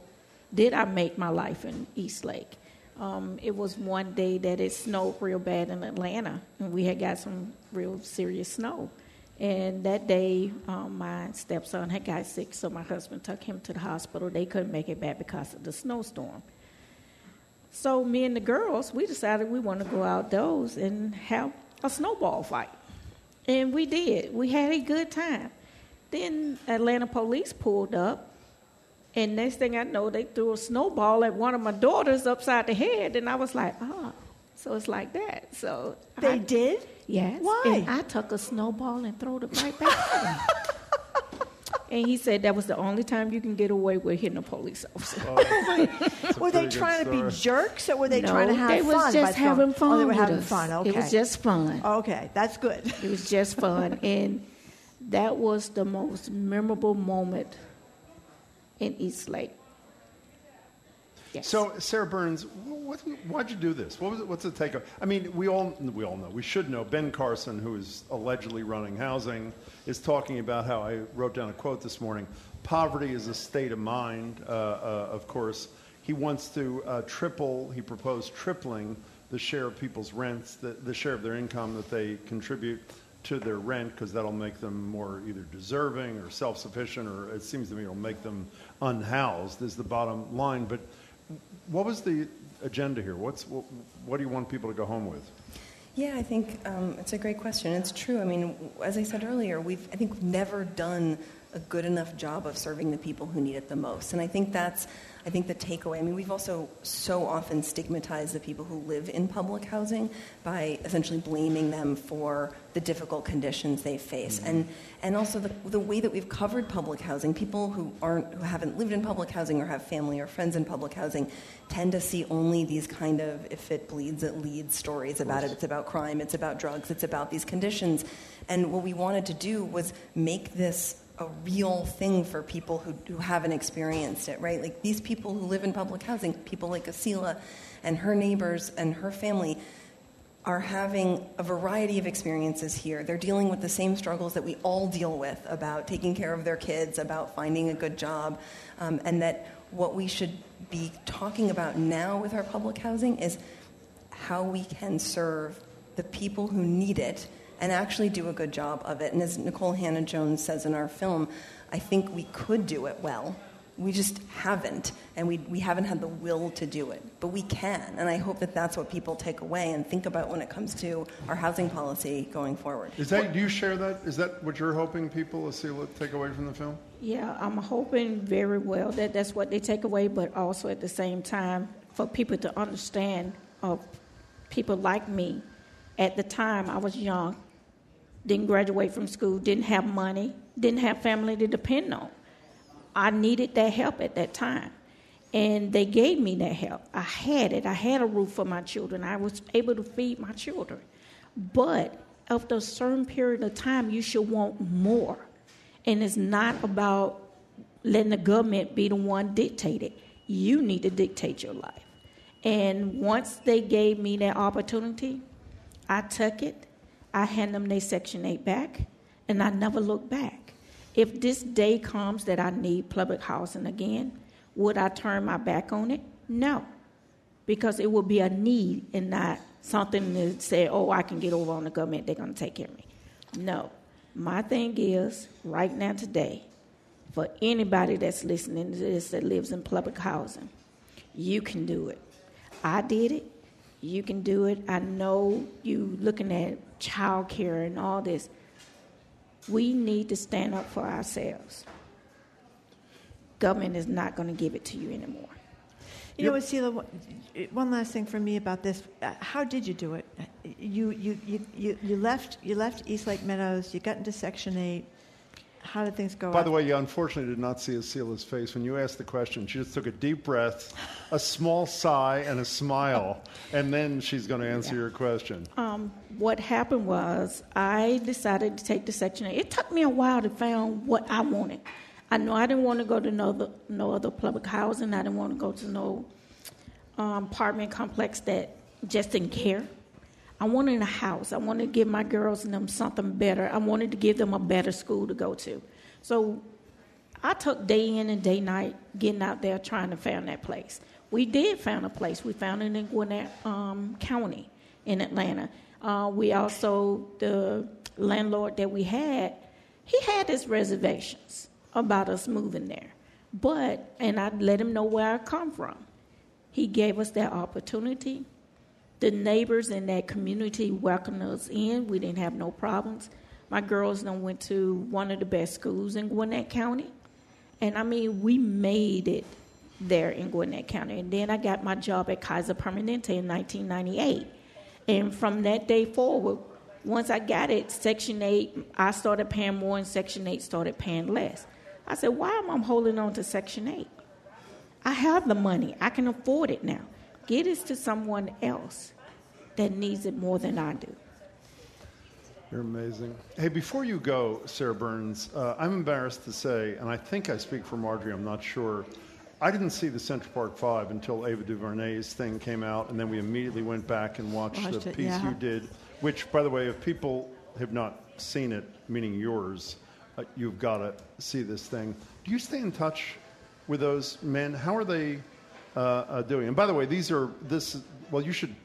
did I make my life in East Lake. Um, it was one day that it snowed real bad in Atlanta, and we had got some real serious snow. And that day, um, my stepson had got sick, so my husband took him to the hospital. They couldn't make it back because of the snowstorm. So me and the girls, we decided we want to go outdoors and have a snowball fight. And we did. We had a good time. Then Atlanta police pulled up, and next thing I know, they threw a snowball at one of my daughters upside the head, and I was like, oh, so it's like that. So they I, did. Yes. Why? And I took a snowball and threw it right back at him. [LAUGHS] And he said that was the only time you can get away with hitting a police officer. Oh, [LAUGHS] were they trying to be jerks or were they No, trying to have they fun? was just by oh, having fun Oh, they were with having us. fun. Okay. It was just fun. Okay, that's good. It was just [LAUGHS] fun. and that was the most memorable moment in East Lake. So, Sarah Burns, what, why'd you do this? What was it, what's the take? I mean, we all we all know. We should know. Ben Carson, who is allegedly running housing, is talking about how I wrote down a quote this morning. Poverty is a state of mind. Uh, uh, of course, he wants to uh, triple. He proposed tripling the share of people's rents, the, the share of their income that they contribute to their rent, because that'll make them more either deserving or self-sufficient, or it seems to me it'll make them unhoused. Is the bottom line, but what was the agenda here? What's what, what do you want people to go home with? Yeah, I think um, it's a great question. It's true. I mean, as I said earlier, we've I think we've never done a good enough job of serving the people who need it the most, and I think that's I think the takeaway. I mean, we've also so often stigmatized the people who live in public housing by essentially blaming them for the difficult conditions they face, mm-hmm. and and also the, the way that we've covered public housing. People who aren't who haven't lived in public housing or have family or friends in public housing tend to see only these kind of if it bleeds it leads stories about it. It's about crime. It's about drugs. It's about these conditions, and what we wanted to do was make this a real thing for people who, who haven't experienced it, right? Like these people who live in public housing, people like Aseelah and her neighbors and her family, are having a variety of experiences here. They're dealing with the same struggles that we all deal with about taking care of their kids, about finding a good job, um, and that what we should be talking about now with our public housing is how we can serve the people who need it and actually do a good job of it. And as Nikole Hannah-Jones says in our film, I think we could do it well. We just haven't, and we, we haven't had the will to do it. But we can, and I hope that that's what people take away and think about when it comes to our housing policy going forward. Is that do you share that? Is that what you're hoping people will see take away from the film? Yeah, I'm hoping very well that that's what they take away, but also at the same time for people to understand of people like me. At the time, I was young, didn't graduate from school, didn't have money, didn't have family to depend on. I needed that help at that time. And they gave me that help. I had it. I had a roof for my children. I was able to feed my children. But after a certain period of time, you should want more. And it's not about letting the government be the one dictate it. You need to dictate your life. And once they gave me that opportunity, I took it. I hand them their Section 8 back, and I never look back. If this day comes that I need public housing again, would I turn my back on it? No, because it would be a need and not something to say, oh, I can get over on the government, they're going to take care of me. No. My thing is, right now, today, for anybody that's listening to this that lives in public housing, you can do it. I did it. You can do it. I know you looking at child care and all this. We need to stand up for ourselves. Government is not going to give it to you anymore. You know, Aseelah, one last thing for me about this. Uh, how did you do it? You, you, you, you, you, left, you left East Lake Meadows, you got into Section 8. How did things go? By the way, you unfortunately did not see Aseelah's face when you asked the question. She just took a deep breath, a small sigh, and a smile, and then she's going to answer yeah. your question. Um, what happened was I decided to take the Section 8. It took me a while to find what I wanted. I know I didn't want to go to no other, no other public housing. I didn't want to go to no um, apartment complex that just didn't care. I wanted a house. I wanted to give my girls and them something better. I wanted to give them a better school to go to. So I took day in and day night getting out there trying to find that place. We did find a place. We found it in Gwinnett um, County in Atlanta. Uh, we also, the landlord that we had, he had his reservations about us moving there. But, and I let him know where I come from. He gave us that opportunity the neighbors in that community welcomed us in. We didn't have no problems. My girls then went to one of the best schools in Gwinnett County. And I mean, we made it there in Gwinnett County. And then I got my job at Kaiser Permanente in 1998. And from that day forward, once I got it, Section 8, I started paying more, and Section 8 started paying less. I said, why am I holding on to Section 8? I have the money, I can afford it now. Get it to someone else that needs it more than I do. You're amazing. Hey, before you go, Sarah Burns, uh, I'm embarrassed to say, and I think I speak for Margery, I'm not sure. I didn't see the Central Park Five until Ava DuVernay's thing came out, and then we immediately went back and watched, watched the it, piece yeah. you did, which, by the way, if people have not seen it, meaning yours, uh, you've got to see this thing. Do you stay in touch with those men? How are they uh, uh, doing. And by the way, these are this. Well, you should.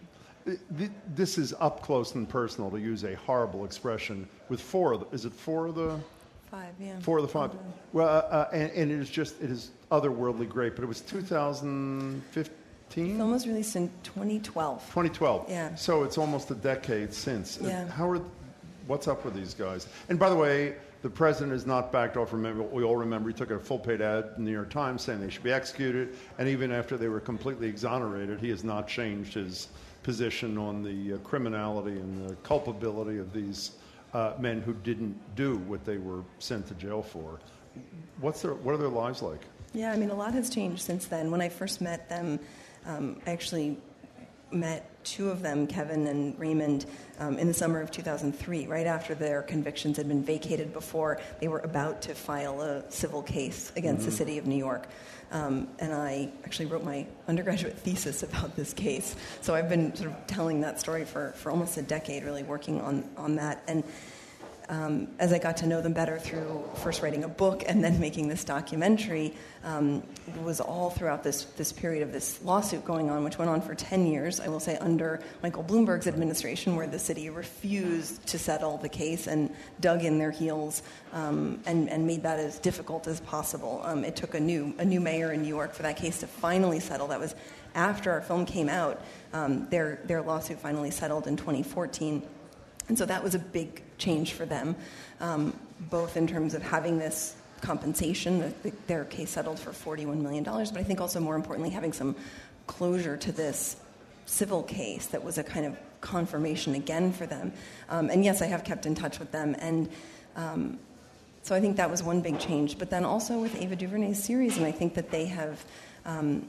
This is up close and personal to use a horrible expression with four of the. Is it four of the? Five, yeah. Four of the five. Well, uh, uh, and, and it is just it is otherworldly great. But it was 2015. Film was released in 2012. 2012. Yeah. So it's almost a decade since. Yeah. How are? What's up with these guys? And by the way, the president has not backed off. Remember, we all remember he took a full paid ad in the New York Times saying they should be executed. And even after they were completely exonerated, he has not changed his position on the uh, criminality and the culpability of these uh, men who didn't do what they were sent to jail for. What's their, what are their lives like? Yeah, I mean, a lot has changed since then. When I first met them, um, I actually met two of them, Kevin and Raymond, um, in the summer of 2003, right after their convictions had been vacated before they were about to file a civil case against Mhm. the city of New York. Um, and I actually wrote my undergraduate thesis about this case. So I've been sort of telling that story for, for almost a decade, really working on, on that. And um, as I got to know them better through first writing a book and then making this documentary, um, was all throughout this, this period of this lawsuit going on, which went on for 10 years, I will say, under Michael Bloomberg's administration, where the city refused to settle the case and dug in their heels um, and, and made that as difficult as possible. Um, it took a new, a new mayor in New York for that case to finally settle. That was after our film came out. Um, their, their lawsuit finally settled in 2014. And so that was a big change for them, um, both in terms of having this compensation, the, the, their case settled for $41 million, but I think also more importantly, having some closure to this civil case that was a kind of confirmation again for them. Um, and yes, I have kept in touch with them. And um, so I think that was one big change. But then also with Ava DuVernay's series, and I think that they have. Um,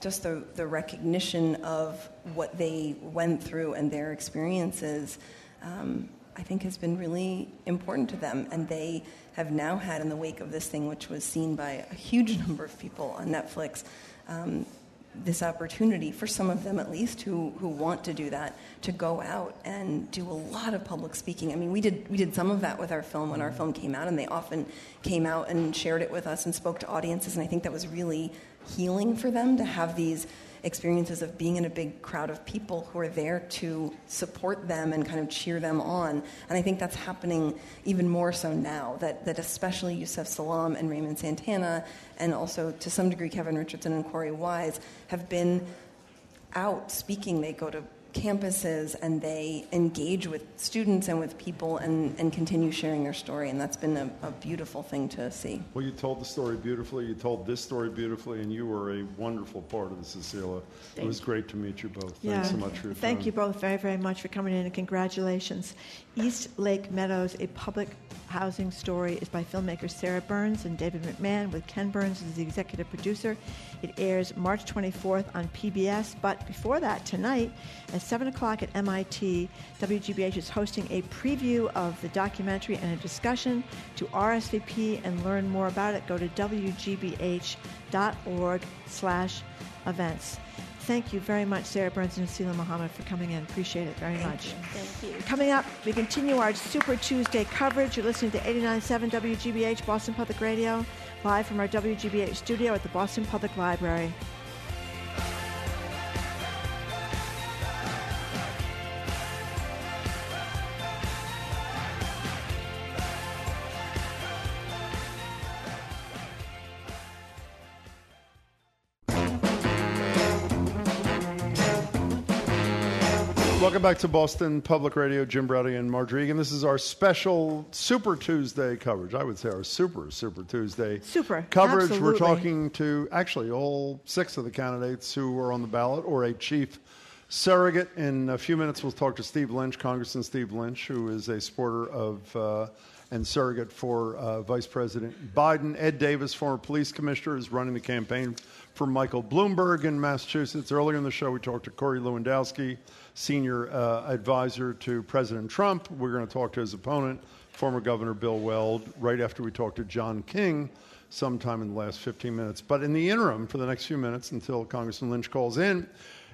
just the, the recognition of what they went through and their experiences, um, I think has been really important to them. And they have now had, in the wake of this thing, which was seen by a huge [LAUGHS] number of people on Netflix, um, this opportunity for some of them at least who, who want to do that to go out and do a lot of public speaking. I mean, we did we did some of that with our film when our film came out, and they often came out and shared it with us and spoke to audiences, and I think that was really healing for them to have these experiences of being in a big crowd of people who are there to support them and kind of cheer them on. And I think that's happening even more so now, that, that especially Yusef Salaam and Raymond Santana, and also to some degree Kevin Richardson and Korey Wise, have been out speaking. They go to campuses and they engage with students and with people and, and continue sharing their story. And that's been a, a beautiful thing to see. Well, you told the story beautifully. You told this story beautifully, and you were a wonderful part of the Cecilia. it was great to meet you both. Thanks so much for your Thank time. you both very, very much for coming in and congratulations. East Lake Meadows, a public housing story, is by filmmakers Sarah Burns and David McMahon, with Ken Burns as the executive producer. It airs March 24th on PBS, but before that, tonight at 7 o'clock at MIT, WGBH is hosting a preview of the documentary and a discussion. To RSVP and learn more about it, go to wgbh.org slash events. Thank you very much, Sarah Burns and Aseelah Muhammed, for coming in. Appreciate it very much. Thank you. Coming up, we continue our Super Tuesday coverage. You're listening to 89.7 WGBH, Boston Public Radio, live from our WGBH studio at the Boston Public Library. Welcome back to Boston Public Radio. Jim Braude and Margery Eagan. This is our special Super Tuesday coverage. I would say our Super Super Tuesday Super, coverage. We're talking to actually all six of the candidates who are on the ballot or a chief surrogate. In a few minutes, we'll talk to Steve Lynch, Congressman Steve Lynch, who is a supporter of uh, and surrogate for uh, Vice President Biden. Ed Davis, former police commissioner, is running the campaign for Michael Bloomberg in Massachusetts. Earlier in the show, we talked to Corey Lewandowski, senior uh, advisor to President Trump. We're going to talk to his opponent, former Governor Bill Weld, right after we talk to John King sometime in the last 15 minutes. But in the interim, for the next few minutes until Congressman Lynch calls in,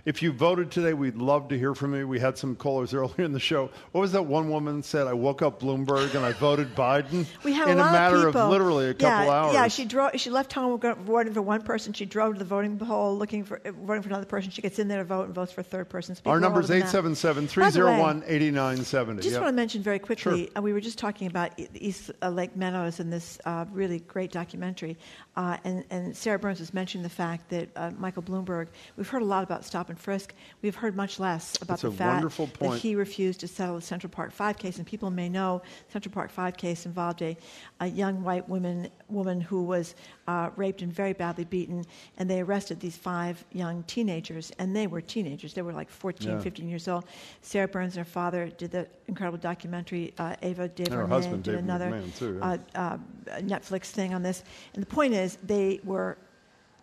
if you voted today, we'd love to hear from you. We had some callers earlier in the show. What was that one woman said? I woke up Bloomberg and I voted [LAUGHS] Biden We had in a lot matter of people. literally a couple yeah, hours. Yeah, she drove. She left home voting for one person. She drove to the voting poll looking for voting for another person. She gets in there to vote and votes for a third person. Our number is over the 877 By the way, 301 8970. Just Yep. want to mention very quickly, Sure. uh, we were just talking about East uh, Lake Meadows in this uh, really great documentary, uh, and, and Sarah Burns was mentioning the fact that uh, Michael Bloomberg, we've heard a lot about stop and frisk. We've heard much less about That's the fact that he refused to settle the Central Park 5 case, and people may know Central Park 5 case involved a, a young white woman, woman who was uh, raped and very badly beaten, and they arrested these five young teenagers, and they were teenagers. They were like 14, Yeah. 15 years old. Sarah Burns and her father did the incredible documentary. Uh, Ava her husband, did David another too, yeah. uh, uh, Netflix thing on this. And the point is, they were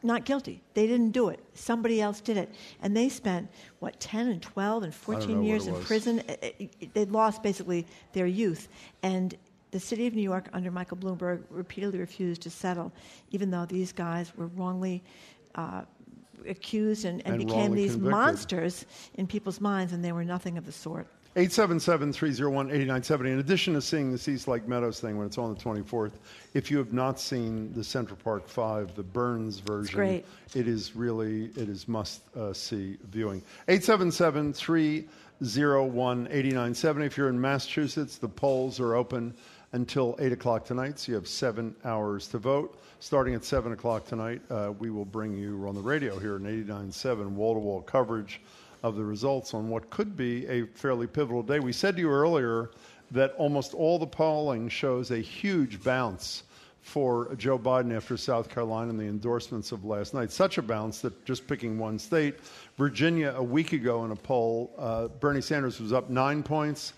not guilty. They didn't do it. Somebody else did it. And they spent, what, 10 and 12 and 14 years in was. prison? They lost basically their youth. And the city of New York, under Michael Bloomberg, repeatedly refused to settle, even though these guys were wrongly uh, accused and, and, And became these convicted. monsters in people's minds, and they were nothing of the sort. 877-301-8970. In addition to seeing the East Lake Meadows thing when it's on the 24th, if you have not seen the Central Park 5, the Burns version, great. it is really, it is must-see viewing. 877-301-8970. If you're in Massachusetts, the polls are open until 8 o'clock tonight, so you have seven hours to vote. Starting at 7 o'clock tonight, uh, we will bring you on the radio here in 89.7 wall-to-wall coverage of the results on what could be a fairly pivotal day. We said to you earlier that almost all the polling shows a huge bounce for Joe Biden after South Carolina and the endorsements of last night. Such a bounce that just picking one state, Virginia a week ago in a poll, uh, Bernie Sanders was up nine points.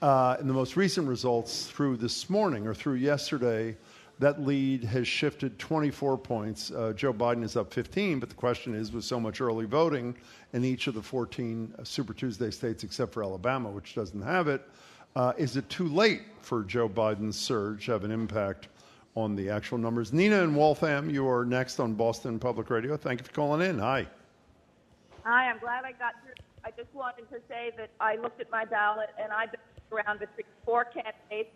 Uh, in the most recent results through this morning or through yesterday, that lead has shifted 24 points. Uh, Joe Biden is up 15, but the question is with so much early voting in each of the 14 Super Tuesday states except for Alabama, which doesn't have it, uh, is it too late for Joe Biden's surge to have an impact on the actual numbers? Nina and Waltham, you are next on Boston Public Radio. Thank you for calling in. Hi. Hi, I'm glad I got through. I just wanted to say that I looked at my ballot and I bounced around between four candidates,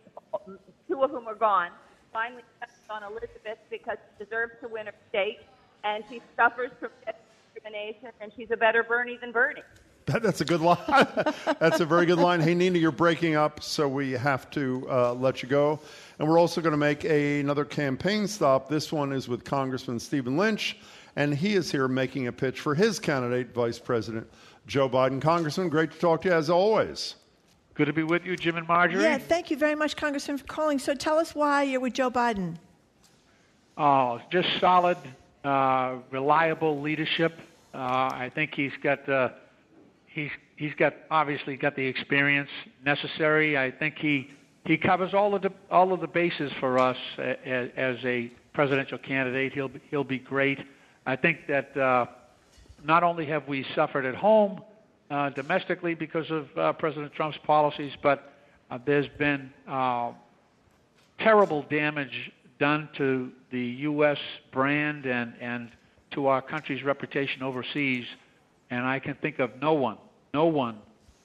two of whom are gone. Finally, on Elizabeth because she deserves to win her state, and she suffers from discrimination, and she's a better Bernie than Bernie. [LAUGHS] That, that's a good line. [LAUGHS] that's a very good line. Hey, Nina, you're breaking up, so we have to uh, let you go. And we're also going to make a, another campaign stop. This one is with Congressman Stephen Lynch, and he is here making a pitch for his candidate, Vice President Joe Biden. Congressman, great to talk to you as always. Good to be with you, Jim and Margery. Yeah, thank you very much, Congressman, for calling. So tell us why you're with Joe Biden. Oh, just solid, uh, reliable leadership. Uh, I think he's got uh, he's he's got obviously got the experience necessary. I think he he covers all of the all of the bases for us as, as a presidential candidate. He'll be, he'll be great. I think that uh, not only have we suffered at home uh, domestically because of uh, President Trump's policies, but uh, there's been uh, terrible damage done to the U.S. brand and, and to our country's reputation overseas. And I can think of no one, no one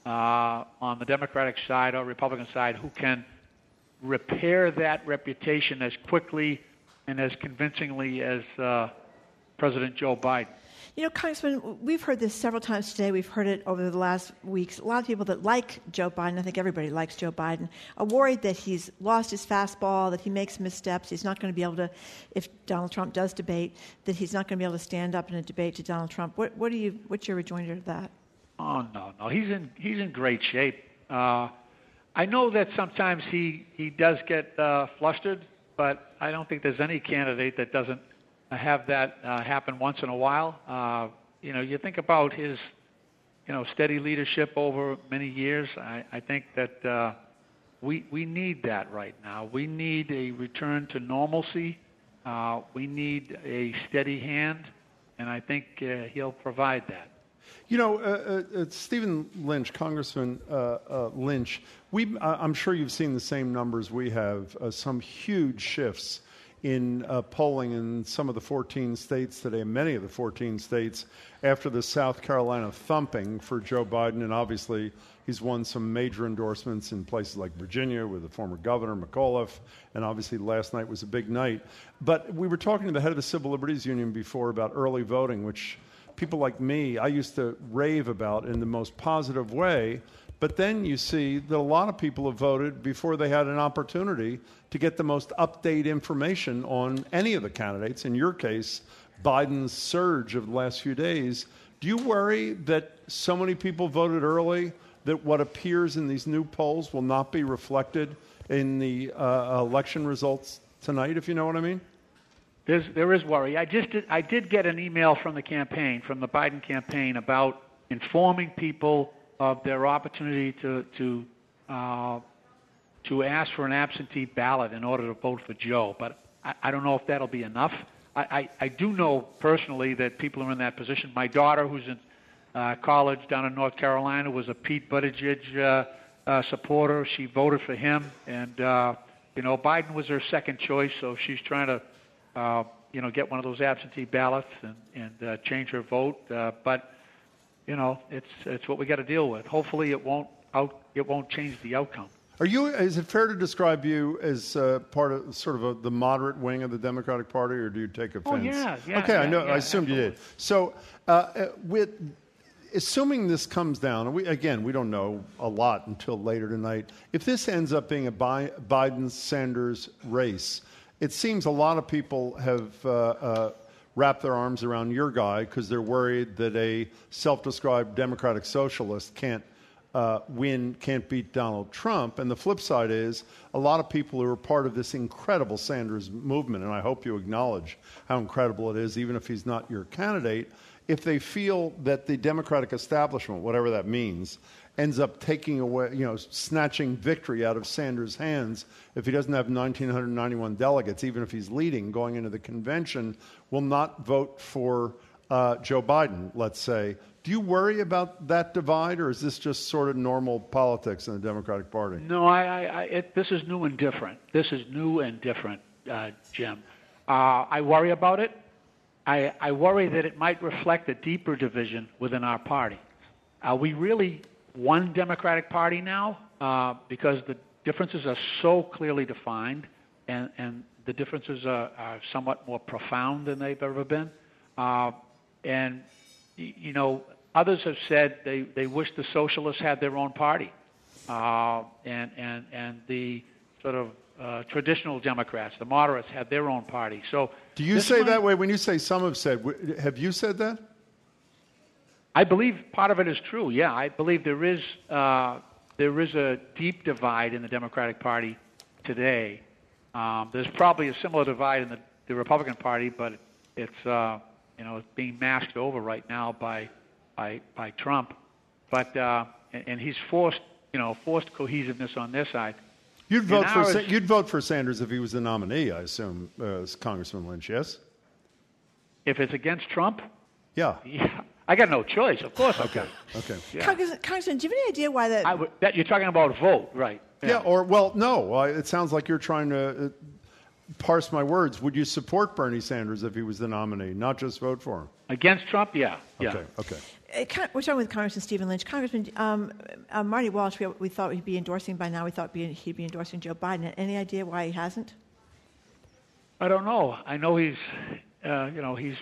uh, on the Democratic side or Republican side who can repair that reputation as quickly and as convincingly as uh, President Joe Biden. You know, Congressman, we've heard this several times today. We've heard it over the last weeks. A lot of people that like Joe Biden, I think everybody likes Joe Biden, are worried that he's lost his fastball, that he makes missteps. He's not going to be able to, if Donald Trump does debate, that he's not going to be able to stand up in a debate to Donald Trump. What, what do you, what's your rejoinder to that? Oh no, no, he's in he's in great shape. Uh, I know that sometimes he he does get uh, flustered, but I don't think there's any candidate that doesn't have that uh, happen once in a while. Uh, you know, you think about his you know steady leadership over many years. I, I think that uh, we we need that right now. We need a return to normalcy. Uh, we need a steady hand, and I think uh, he'll provide that. You know, uh, Stephen Lynch, Congressman Lynch, we, I'm sure you've seen the same numbers we have, some huge shifts in uh, polling in some of the 14 states today, many of the 14 states, after the South Carolina thumping for Joe Biden. And obviously, he's won some major endorsements in places like Virginia with the former governor, McAuliffe. And obviously, last night was a big night. But we were talking to the head of the Civil Liberties Union before about early voting, which people like me, I used to rave about in the most positive way. But then you see that a lot of people have voted before they had an opportunity to get the most update information on any of the candidates. In your case, Biden's surge of the last few days. Do you worry that so many people voted early that what appears in these new polls will not be reflected in the uh, election results tonight, if you know what I mean? There's, there is worry. I just did, I did get an email from the campaign, from the Biden campaign, about informing people of their opportunity to to uh, to ask for an absentee ballot in order to vote for Joe. But I, I don't know if that'll be enough. I, I, I do know personally that people are in that position. My daughter, who's in uh, college down in North Carolina, was a Pete Buttigieg uh, uh, supporter. She voted for him, and uh, you know Biden was her second choice. So she's trying to, uh, you know, get one of those absentee ballots and and uh, change her vote. Uh, but you know, it's it's what we got to deal with. Hopefully, it won't out it won't change the outcome. Are you? Is it fair to describe you as uh, part of sort of a, the moderate wing of the Democratic Party, or do you take offense? Oh, yeah, yeah, Okay, I yeah, know. yeah, I assumed you did. So, uh, uh, with assuming this comes down, and we, again, we don't know a lot until later tonight. If this ends up being a Bi- Biden-Sanders race, it seems a lot of people have. Uh, wrapped their arms around your guy because they're worried that a self-described democratic socialist can't uh, win, can't beat Donald Trump. And the flip side is a lot of people who are part of this incredible Sanders movement, and I hope you acknowledge how incredible it is, even if he's not your candidate, if they feel that the Democratic establishment, whatever that means, ends up taking away, you know, snatching victory out of Sanders' hands if he doesn't have 1,991 delegates, even if he's leading going into the convention, will not vote for uh, Joe Biden, let's say. Do you worry about that divide, or is this just sort of normal politics in the Democratic Party? No, I, I, I it, this is new and different. This is new and different, uh, Jim. Uh, I worry about it. I, I worry that it might reflect a deeper division within our party. Are we really one Democratic Party now? Uh, because the differences are so clearly defined, and, and the differences are, are somewhat more profound than they've ever been. Uh, and, you know, others have said they, they wish the socialists had their own party. Uh, and, and, and the sort of uh, traditional Democrats, the moderates, had their own party. So Do you say might- that way when you say some have said? Have you said that? I believe part of it is true. Yeah, I believe there is uh, there is a deep divide in the Democratic Party today. Um, there's probably a similar divide in the, the Republican Party, but it's uh, you know it's being masked over right now by by by Trump. But uh, and, and he's forced you know forced cohesiveness on their side. You'd vote for Sa- you'd vote for Sanders if he was the nominee, I assume, uh, Congressman Lynch. Yes. If it's against Trump, Yeah. yeah, I got no choice. Of course, I Okay. Okay. Yeah. Congressman, Congressman, do you have any idea why that? I would, that you're talking about vote, right? Yeah. or well, no. I- It sounds like you're trying to uh, parse my words. Would you support Bernie Sanders if he was the nominee, not just vote for him? Against Trump, yeah, yeah. Okay. Okay. Uh, We're talking with Congressman Stephen Lynch. Congressman um, uh, Marty Walsh, we, we thought he'd be endorsing by now. We thought be, he'd be endorsing Joe Biden. Any idea why he hasn't? I don't know. I know he's, uh, you know, he's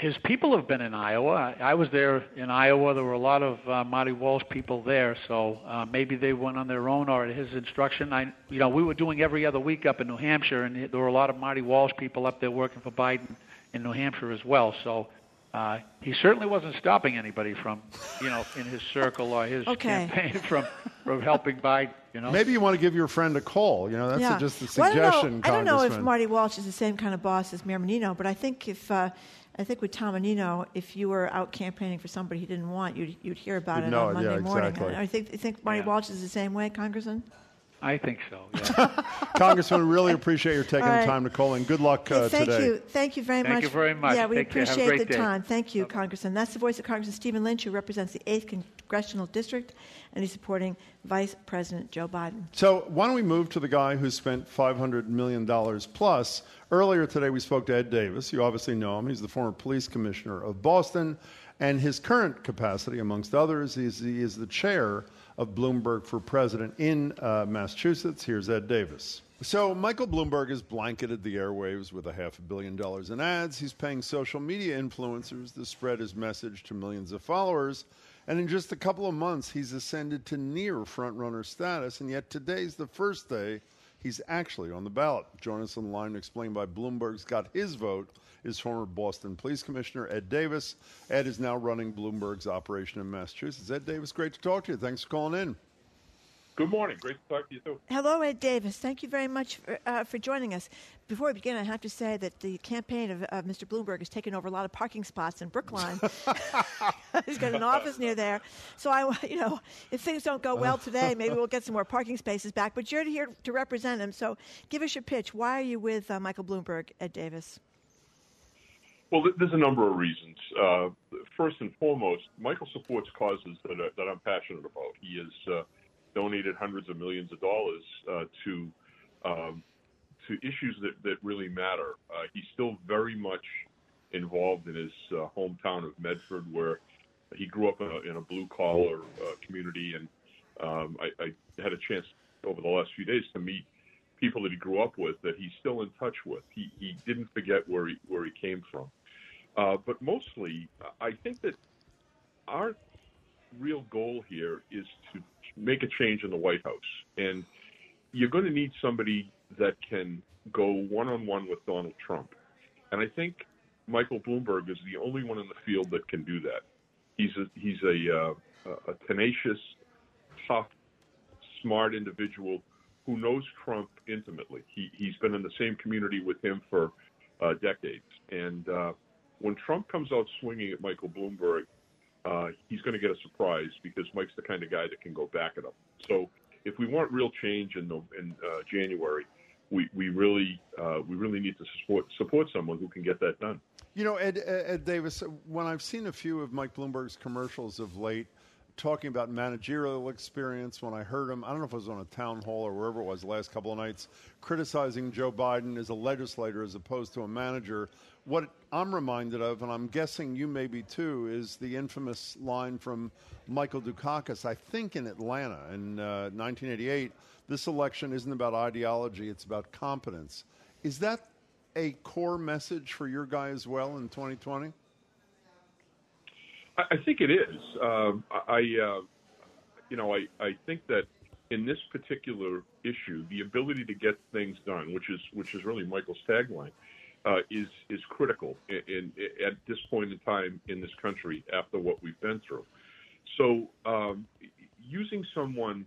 his people have been in Iowa. I, I was there in Iowa. There were a lot of uh, Marty Walsh people there, so uh, maybe they went on their own or at his instruction. I, you know, we were doing every other week up in New Hampshire, and there were a lot of Marty Walsh people up there working for Biden in New Hampshire as well. So. Uh, he certainly wasn't stopping anybody from, you know, in his circle or his Okay. campaign [LAUGHS] from, from helping Biden. You know, Maybe you want to give your friend a call. You know, that's yeah. a, just a Well, I don't know- I don't know, if Marty Walsh is the same kind of boss as Mayor Menino, but I think if uh, I think with Tom Menino, if you were out campaigning for somebody he didn't want, you'd you'd hear about You'd it know on Monday yeah, morning. exactly. I think you think Marty Yeah. Walsh is the same way, Congressman. I think so. Yeah. [LAUGHS] Congressman, we really appreciate your taking All right. the time to call in. Good luck uh, thank today. you, thank you very Thank much. Thank you very much. Yeah, we Take care. Have a appreciate great the day. time. Thank you, Congressman. That's the voice of Congressman Stephen Lynch, who represents the eighth congressional district, and he's supporting Vice President Joe Biden. So why don't we move to the guy who spent $500 million plus? Earlier today, we spoke to Ed Davis. You obviously know him. He's the former police commissioner of Boston. And his current capacity, amongst others, is he is the chair of Bloomberg for president in uh, Massachusetts. Here's Ed Davis. So Michael Bloomberg has blanketed the airwaves with a half a billion dollars in ads. He's paying social media influencers to spread his message to millions of followers. And in just a couple of months, he's ascended to near frontrunner status. And yet today's the first day he's actually on the ballot. Join us on the line to explain why Bloomberg's got his vote is former Boston Police Commissioner Ed Davis. Ed is now running Bloomberg's operation in Massachusetts. Ed Davis, great to talk to you. Thanks for calling in. Good morning. Great to talk to you too. Hello, Ed Davis. Thank you very much for, uh, for joining us. Before we begin, I have to say that the campaign of uh, Mr. Bloomberg has taken over a lot of parking spots in Brookline. [LAUGHS] [LAUGHS] He's got an office near there. So, I, you know, if things don't go well today, maybe we'll get some more parking spaces back. But you're here to represent him. So give us your pitch. Why are you with uh, Michael Bloomberg, Ed Davis? Well, there's a number of reasons. Uh, first and foremost, Michael supports causes that, are, that I'm passionate about. He has uh, donated hundreds of millions of dollars uh, to um, to issues that, that really matter. Uh, he's still very much involved in his uh, hometown of Medford, where he grew up in a, in a blue collar uh, community, and um, I, I had a chance over the last few days to meet people that he grew up with that he's still in touch with. He he didn't forget where he where he came from. Uh, but mostly, I think that our real goal here is to make a change in the White House, and you're going to need somebody that can go one on one with Donald Trump. And I think Michael Bloomberg is the only one in the field that can do that. He's a, he's a, uh, a tenacious, tough, smart individual who knows Trump intimately. He, he's been in the same community with him for uh, decades. And uh, when Trump comes out swinging at Michael Bloomberg, uh, he's going to get a surprise because Mike's the kind of guy that can go back at him. So if we want real change in, in uh, January, we, we really uh, we really need to support support someone who can get that done. You know, Ed, Ed Davis, when I've seen a few of Mike Bloomberg's commercials of late, talking about managerial experience when I heard him. I don't know if it was on a town hall or wherever it was the last couple of nights, criticizing Joe Biden as a legislator as opposed to a manager. What I'm reminded of, and I'm guessing you may be too, is the infamous line from Michael Dukakis, I think in Atlanta in uh, 1988 this election isn't about ideology, it's about competence. Is that a core message for your guy as well in 2020? I think it is. Um, I, uh, you know, I, I think that in this particular issue, the ability to get things done, which is which is really Michael's tagline, uh, is is critical in, in, at this point in time in this country after what we've been through. So, um, using someone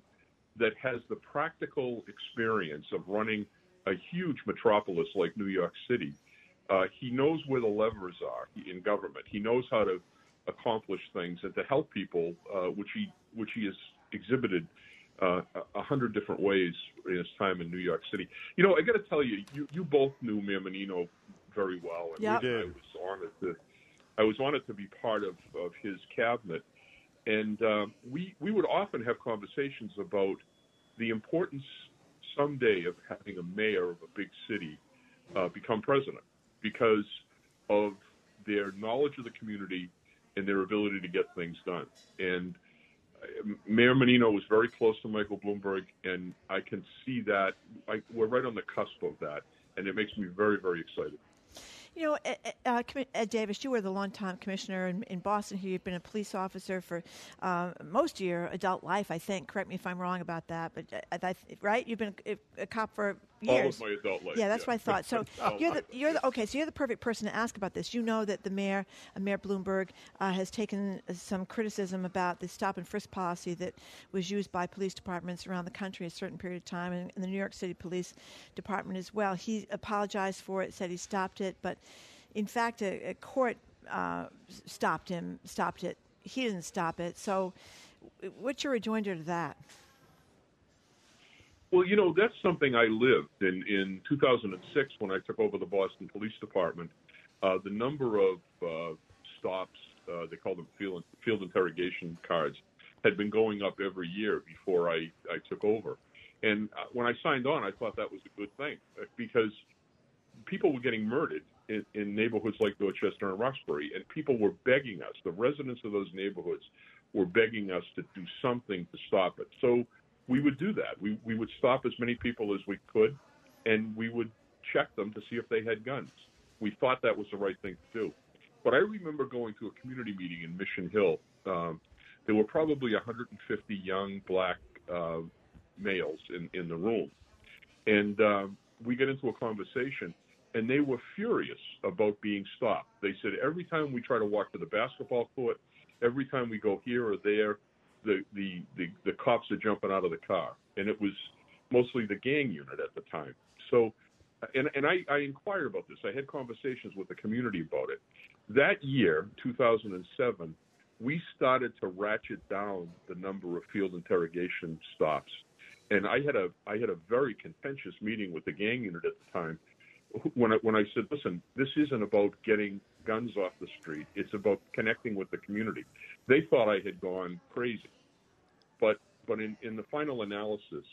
that has the practical experience of running a huge metropolis like New York City, uh, he knows where the levers are in government. He knows how to accomplish things and to help people, uh, which he which he has exhibited uh, a hundred different ways in his time in New York City. You know, I got to tell you, you you both knew Mayor Menino very well, and yep. I was honored to I was honored to be part of, of his cabinet, and uh, we we would often have conversations about the importance someday of having a mayor of a big city uh, become president because of their knowledge of the community and their ability to get things done. And uh, Mayor Menino was very close to Michael Bloomberg, and I can see that I, we're right on the cusp of that, and it makes me very, very excited. You know, uh, Ed Davis, you were the longtime commissioner in, in Boston here. You've been a police officer for uh, most of your adult life, I think. Correct me if I'm wrong about that, but uh, right? You've been a, a cop for years. All of my adult life. Yeah, that's yeah. what I [LAUGHS] thought. So you're the you're the okay. So you're the perfect person to ask about this. You know that the mayor, uh, Mayor Bloomberg, uh, has taken some criticism about the stop and frisk policy that was used by police departments around the country a certain period of time, and, and the New York City Police Department as well. He apologized for it, said he stopped it, but in fact, a, a court uh, stopped him. Stopped it. He didn't stop it. So, what's your rejoinder to that? Well, you know, that's something I lived in in 2006 when I took over the Boston Police Department. Uh, the number of uh, stops, uh, they call them field, field interrogation cards, had been going up every year before I, I took over. And uh, when I signed on, I thought that was a good thing uh, because people were getting murdered in, in neighborhoods like Dorchester and Roxbury, and people were begging us, the residents of those neighborhoods were begging us to do something to stop it. So we would do that. We, we would stop as many people as we could, and we would check them to see if they had guns. We thought that was the right thing to do. But I remember going to a community meeting in Mission Hill. Um, there were probably 150 young black uh, males in, in the room. And uh, we get into a conversation, and they were furious about being stopped. They said, every time we try to walk to the basketball court, every time we go here or there, the, the, the, the cops are jumping out of the car. And it was mostly the gang unit at the time. So, and, and I, I inquired about this. I had conversations with the community about it. That year, 2007, we started to ratchet down the number of field interrogation stops. And I had a I had a very contentious meeting with the gang unit at the time, when I, when I said, listen, this isn't about getting guns off the street. It's about connecting with the community. They thought I had gone crazy, but but in, in the final analysis,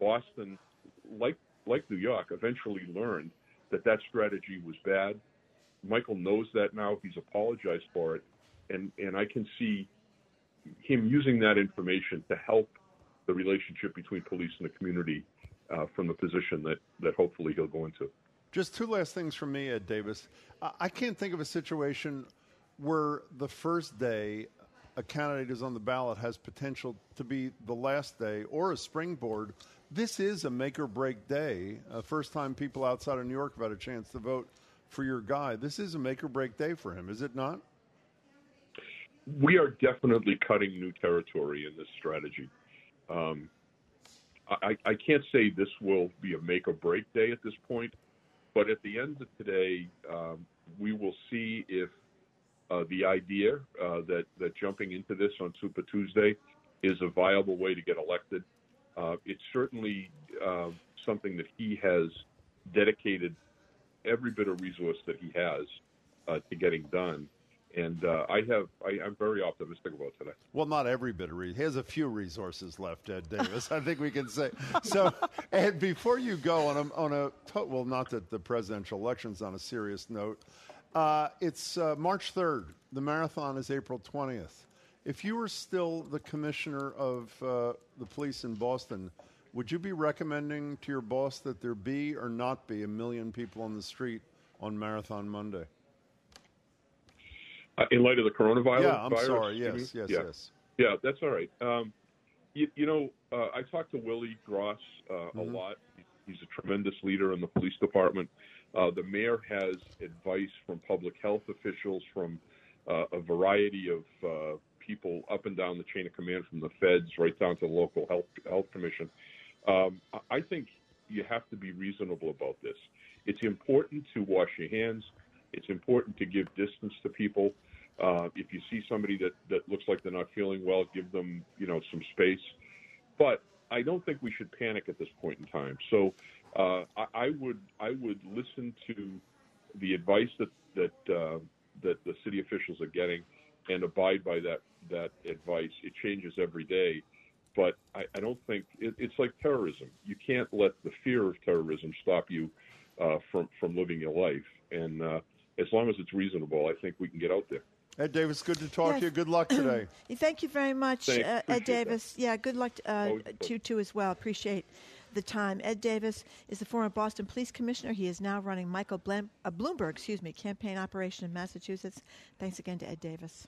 Boston, like like New York, eventually learned that that strategy was bad. Michael knows that now. He's apologized for it, and and I can see him using that information to help the relationship between police and the community uh, from the position that that hopefully he'll go into. Just two last things from me, Ed Davis. I- can't think of a situation where the first day a candidate is on the ballot has potential to be the last day or a springboard. This is a make or break day. Uh, first time people outside of New York have had a chance to vote for your guy. This is a make or break day for him, is it not? we are definitely cutting new territory in this strategy. Um, I, I can't say this will be a make or break day at this point, but at the end of today, um, we will see if uh, the idea uh, that that jumping into this on Super Tuesday is a viable way to get elected. Uh, it's certainly uh, something that he has dedicated every bit of resource that he has uh, to getting done and uh, I have I, I'm very optimistic about today. Well, not every bit of resources. He has a few resources left, Ed Davis. I think we can say. So, [LAUGHS] Ed, before you go on a on a to- well, not that the presidential election's on a serious note. Uh, it's uh, March third. The marathon is April twentieth. If you were still the commissioner of uh, the police in Boston, would you be recommending to your boss that there be or not be a million people on the street on Marathon Monday? Uh, in light of the coronavirus. Yeah, I'm virus, sorry. Yes, yes, yeah. yes. Yeah, that's all right. Um, you, you know, uh, I talked to Willie Gross uh, Mm-hmm. a lot. He's a tremendous leader in the police department. Uh, the mayor has advice from public health officials, from uh, a variety of uh, people up and down the chain of command, from the feds right down to the local health health commission. Um, I think you have to be reasonable about this. It's important to wash your hands. It's important to give distance to people. Uh, if you see somebody that, that looks like they're not feeling well, give them you know some space. But I don't think we should panic at this point in time. So uh, I, I would I would listen to the advice that that uh, that the city officials are getting and abide by that that advice. It changes every day, but I, I don't think it, it's like terrorism. You can't let the fear of terrorism stop you uh, from from living your life. And uh, as long as it's reasonable, I think we can get out there. Ed Davis, good to talk Yes. to you. Good luck today. [CLEARS THROAT] Thank you very much, uh, Ed Appreciate that. Davis. Yeah, good luck uh, Always to you too as well. Appreciate the time. Ed Davis is the former Boston Police Commissioner. He is now running Michael Blam- uh, Bloomberg, excuse me, campaign operation in Massachusetts. Thanks again to Ed Davis.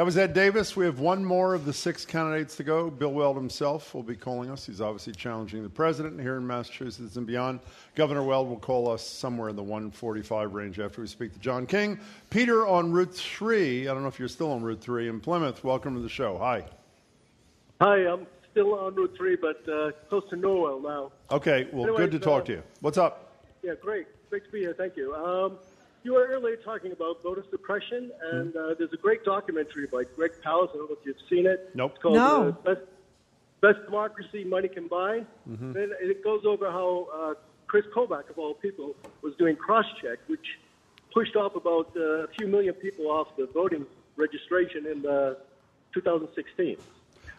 That was Ed Davis. We have one more of the six candidates to go. Bill Weld himself will be calling us. He's obviously challenging the president here in Massachusetts and beyond. Governor Weld will call us somewhere in the 145 range after we speak to John King. Peter on Route 3. I don't know if you're still on Route 3 in Plymouth. Welcome to the show. Hi. Hi, I'm still on Route 3, but uh, close to Norwell now. Okay, well, Anyways, good to talk uh, to you. What's up? Yeah, great. Great to be here. Thank you. Um, you were earlier talking about voter suppression, and uh, there's a great documentary by Greg Palast. I don't know if you've seen it. Nope. It's called No. uh, Best, Best Democracy, Money Can Buy. Mhm. And it goes over how uh, Chris Kobach, of all people, was doing cross-check, which pushed off about uh, a few million people off the voting registration in uh, 2016.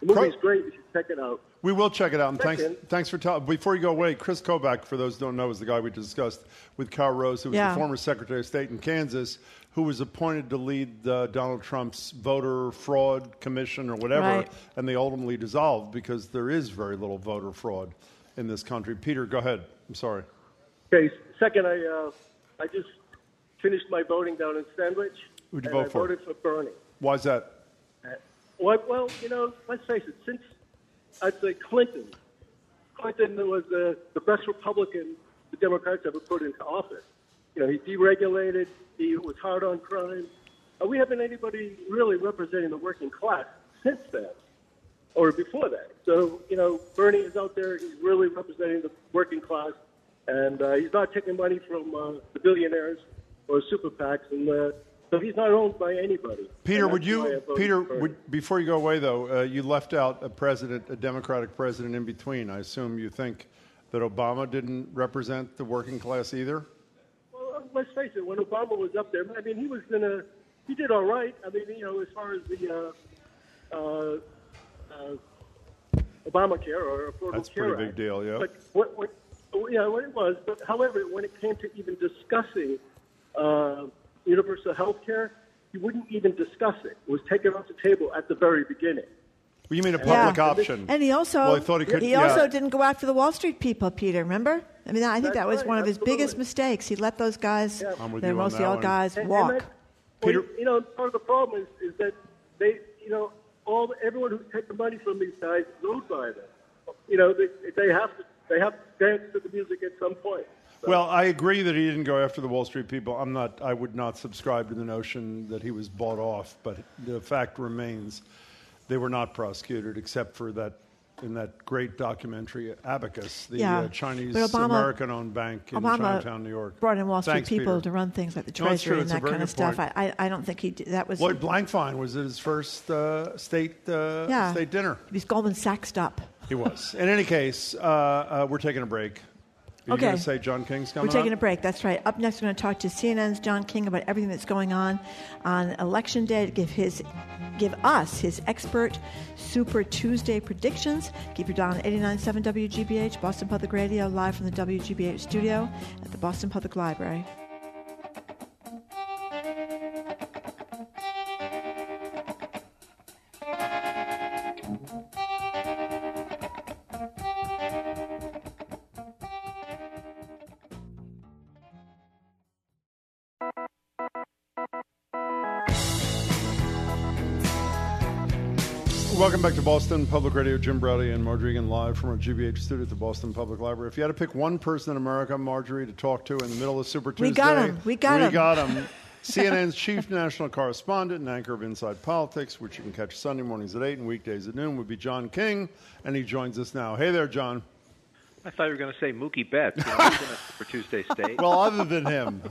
The movie's great. You should check it out. We will check it out. And thanks, Second. thanks for telling. Before you go away, Chris Kobach, for those who don't know, is the guy we discussed with Carol Rose, who was Yeah. the former Secretary of State in Kansas, who was appointed to lead uh, Donald Trump's voter fraud commission or whatever, Right. and they ultimately dissolved because there is very little voter fraud in this country. Peter, go ahead. I'm sorry. Okay. Second, I uh, I just finished my voting down in Sandwich. Who'd you and vote I for? voted for Bernie. Why is that? Uh, Well, well, you know, let's face it. Since I'd say Clinton, Clinton was uh, the best Republican the Democrats ever put into office. You know, he deregulated. He was hard on crime. Uh, we haven't anybody really representing the working class since then, or before that. So, you know, Bernie is out there. He's really representing the working class, and uh, he's not taking money from uh, the billionaires or super PACs, and uh, so he's not owned by anybody. Peter, would that's you, Peter, would, before you go away though, uh, you left out a president, a Democratic president in between. I assume you think that Obama didn't represent the working class either. Well, let's face it. When Obama was up there, I mean, he was gonna, he did all right. I mean, you know, as far as the uh, uh, uh, Obamacare or Affordable That's a Care pretty big deal, yeah. But what, what, yeah, what it was. But however, when it came to even discussing uh, universal health care, he wouldn't even discuss it. It was taken off the table at the very beginning. Well, you mean a Yeah. public option? And he also Well, I thought he could. yeah. also didn't go after the Wall Street people, Peter. Remember? I mean, I think That's that was right, one of his absolutely. biggest mistakes. He let those guys, I'm they're mostly that all one. guys, And- and walk. that- well, you know, part of the problem is, is that they, you know, all the, everyone who's taking money from these guys is owed by them. You know, they, they have to they have to dance to the music at some point. Well, I agree that he didn't go after the Wall Street people. I'm not. I would not subscribe to the notion that he was bought off. But the fact remains, they were not prosecuted except for that in that great documentary Abacus, the Yeah. uh, Chinese Obama, American-owned bank in Obama Chinatown, New York. brought in Wall Street Thanks, people Peter. to run things like the No, Treasury true. and that kind of stuff. I, I, I don't think he did, that was. Lloyd Blankfein was his first uh, state uh, yeah, state dinner. He was Goldman Sachs up. He was. In any case, uh, uh, we're taking a break. Are you Okay. going to say John King's coming We're taking up? a break. That's right. Up next, we're going to talk to CNN's John King about everything that's going on on Election Day give his, give us his expert Super Tuesday predictions. Keep your dial on 89.7 WGBH, Boston Public Radio, live from the WGBH studio at the Boston Public Library. To Boston Public Radio. Jim Braude and Margery Eagan live from our GBH studio at the Boston Public Library. If you had to pick one person in America, Margery, to talk to in the middle of Super Tuesday, We got him. We got we him. We got him. [LAUGHS] CNN's chief national correspondent and anchor of Inside Politics, which you can catch Sunday mornings at 8 and weekdays at noon, would be John King, and he joins us now. Hey there, John. I thought you were going to say Mookie Betts. You know, he's in a Super Tuesday state. Well, other than him,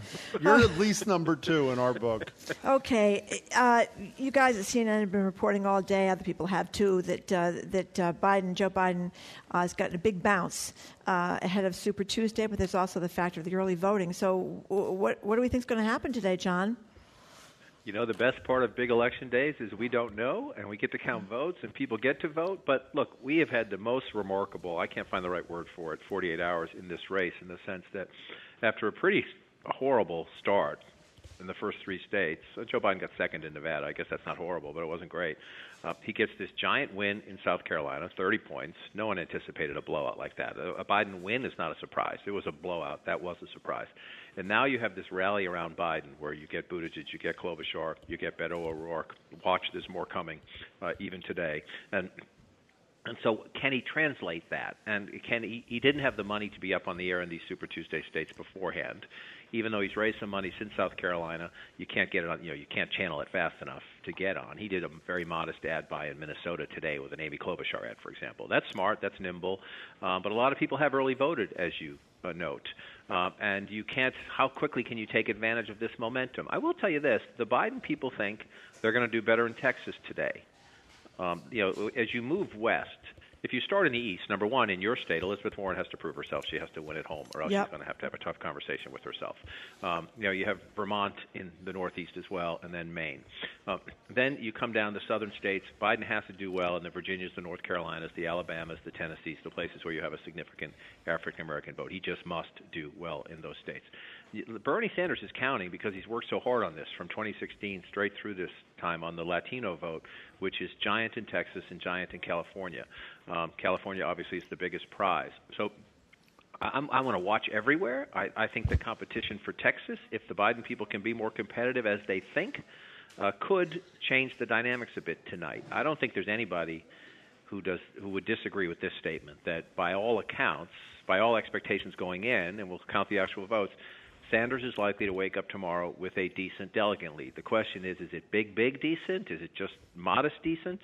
you're at least number two in our book. Okay, uh, you guys at CNN have been reporting all day. Other people have too. That uh, that uh, Biden, Joe Biden, uh, has gotten a big bounce uh, ahead of Super Tuesday. But there's also the factor of the early voting. So, w- what what do we think is going to happen today, John? You know, the best part of big election days is we don't know, and we get to count votes, and people get to vote. But look, we have had the most remarkable, I can't find the right word for it, 48 hours in this race in the sense that after a pretty horrible start in the first three states, uh, Joe Biden got second in Nevada. I guess that's not horrible, but it wasn't great. Uh, he gets this giant win in South Carolina, 30 points. No one anticipated a blowout like that. A, a Biden win is not a surprise. It was a blowout. That was a surprise. And now you have this rally around Biden where you get Buttigieg, you get Klobuchar, you get Beto O'Rourke. Watch, there's more coming uh, even today. And and so, can he translate that? And can he? He didn't have the money to be up on the air in these Super Tuesday states beforehand, even though he's raised some money since South Carolina. You can't get it on. You know, you can't channel it fast enough to get on. He did a very modest ad buy in Minnesota today with an Amy Klobuchar ad, for example. That's smart. That's nimble. Uh, but a lot of people have early voted, as you uh, note. Uh, and you can't. How quickly can you take advantage of this momentum? I will tell you this: the Biden people think they're going to do better in Texas today um, you know, as you move west, if you start in the east, number one, in your state, Elizabeth Warren has to prove herself. She has to win at home, or else Yep. she's going to have to have a tough conversation with herself. Um, you know, you have Vermont in the northeast as well, and then Maine. Uh, then you come down the southern states. Biden has to do well in the Virginias, the North Carolinas, the Alabamas, the Tennessees, the places where you have a significant African American vote. He just must do well in those states. Bernie Sanders is counting because he's worked so hard on this from 2016 straight through this time on the Latino vote, which is giant in Texas and giant in California. Um, California obviously is the biggest prize. So I, I'm, I want to watch everywhere. I, I think the competition for Texas, if the Biden people can be more competitive as they think, uh, could change the dynamics a bit tonight. I don't think there's anybody who does who would disagree with this statement that by all accounts, by all expectations going in, and we'll count the actual votes, Sanders is likely to wake up tomorrow with a decent delegate lead. The question is, is it big, big decent? Is it just modest decent?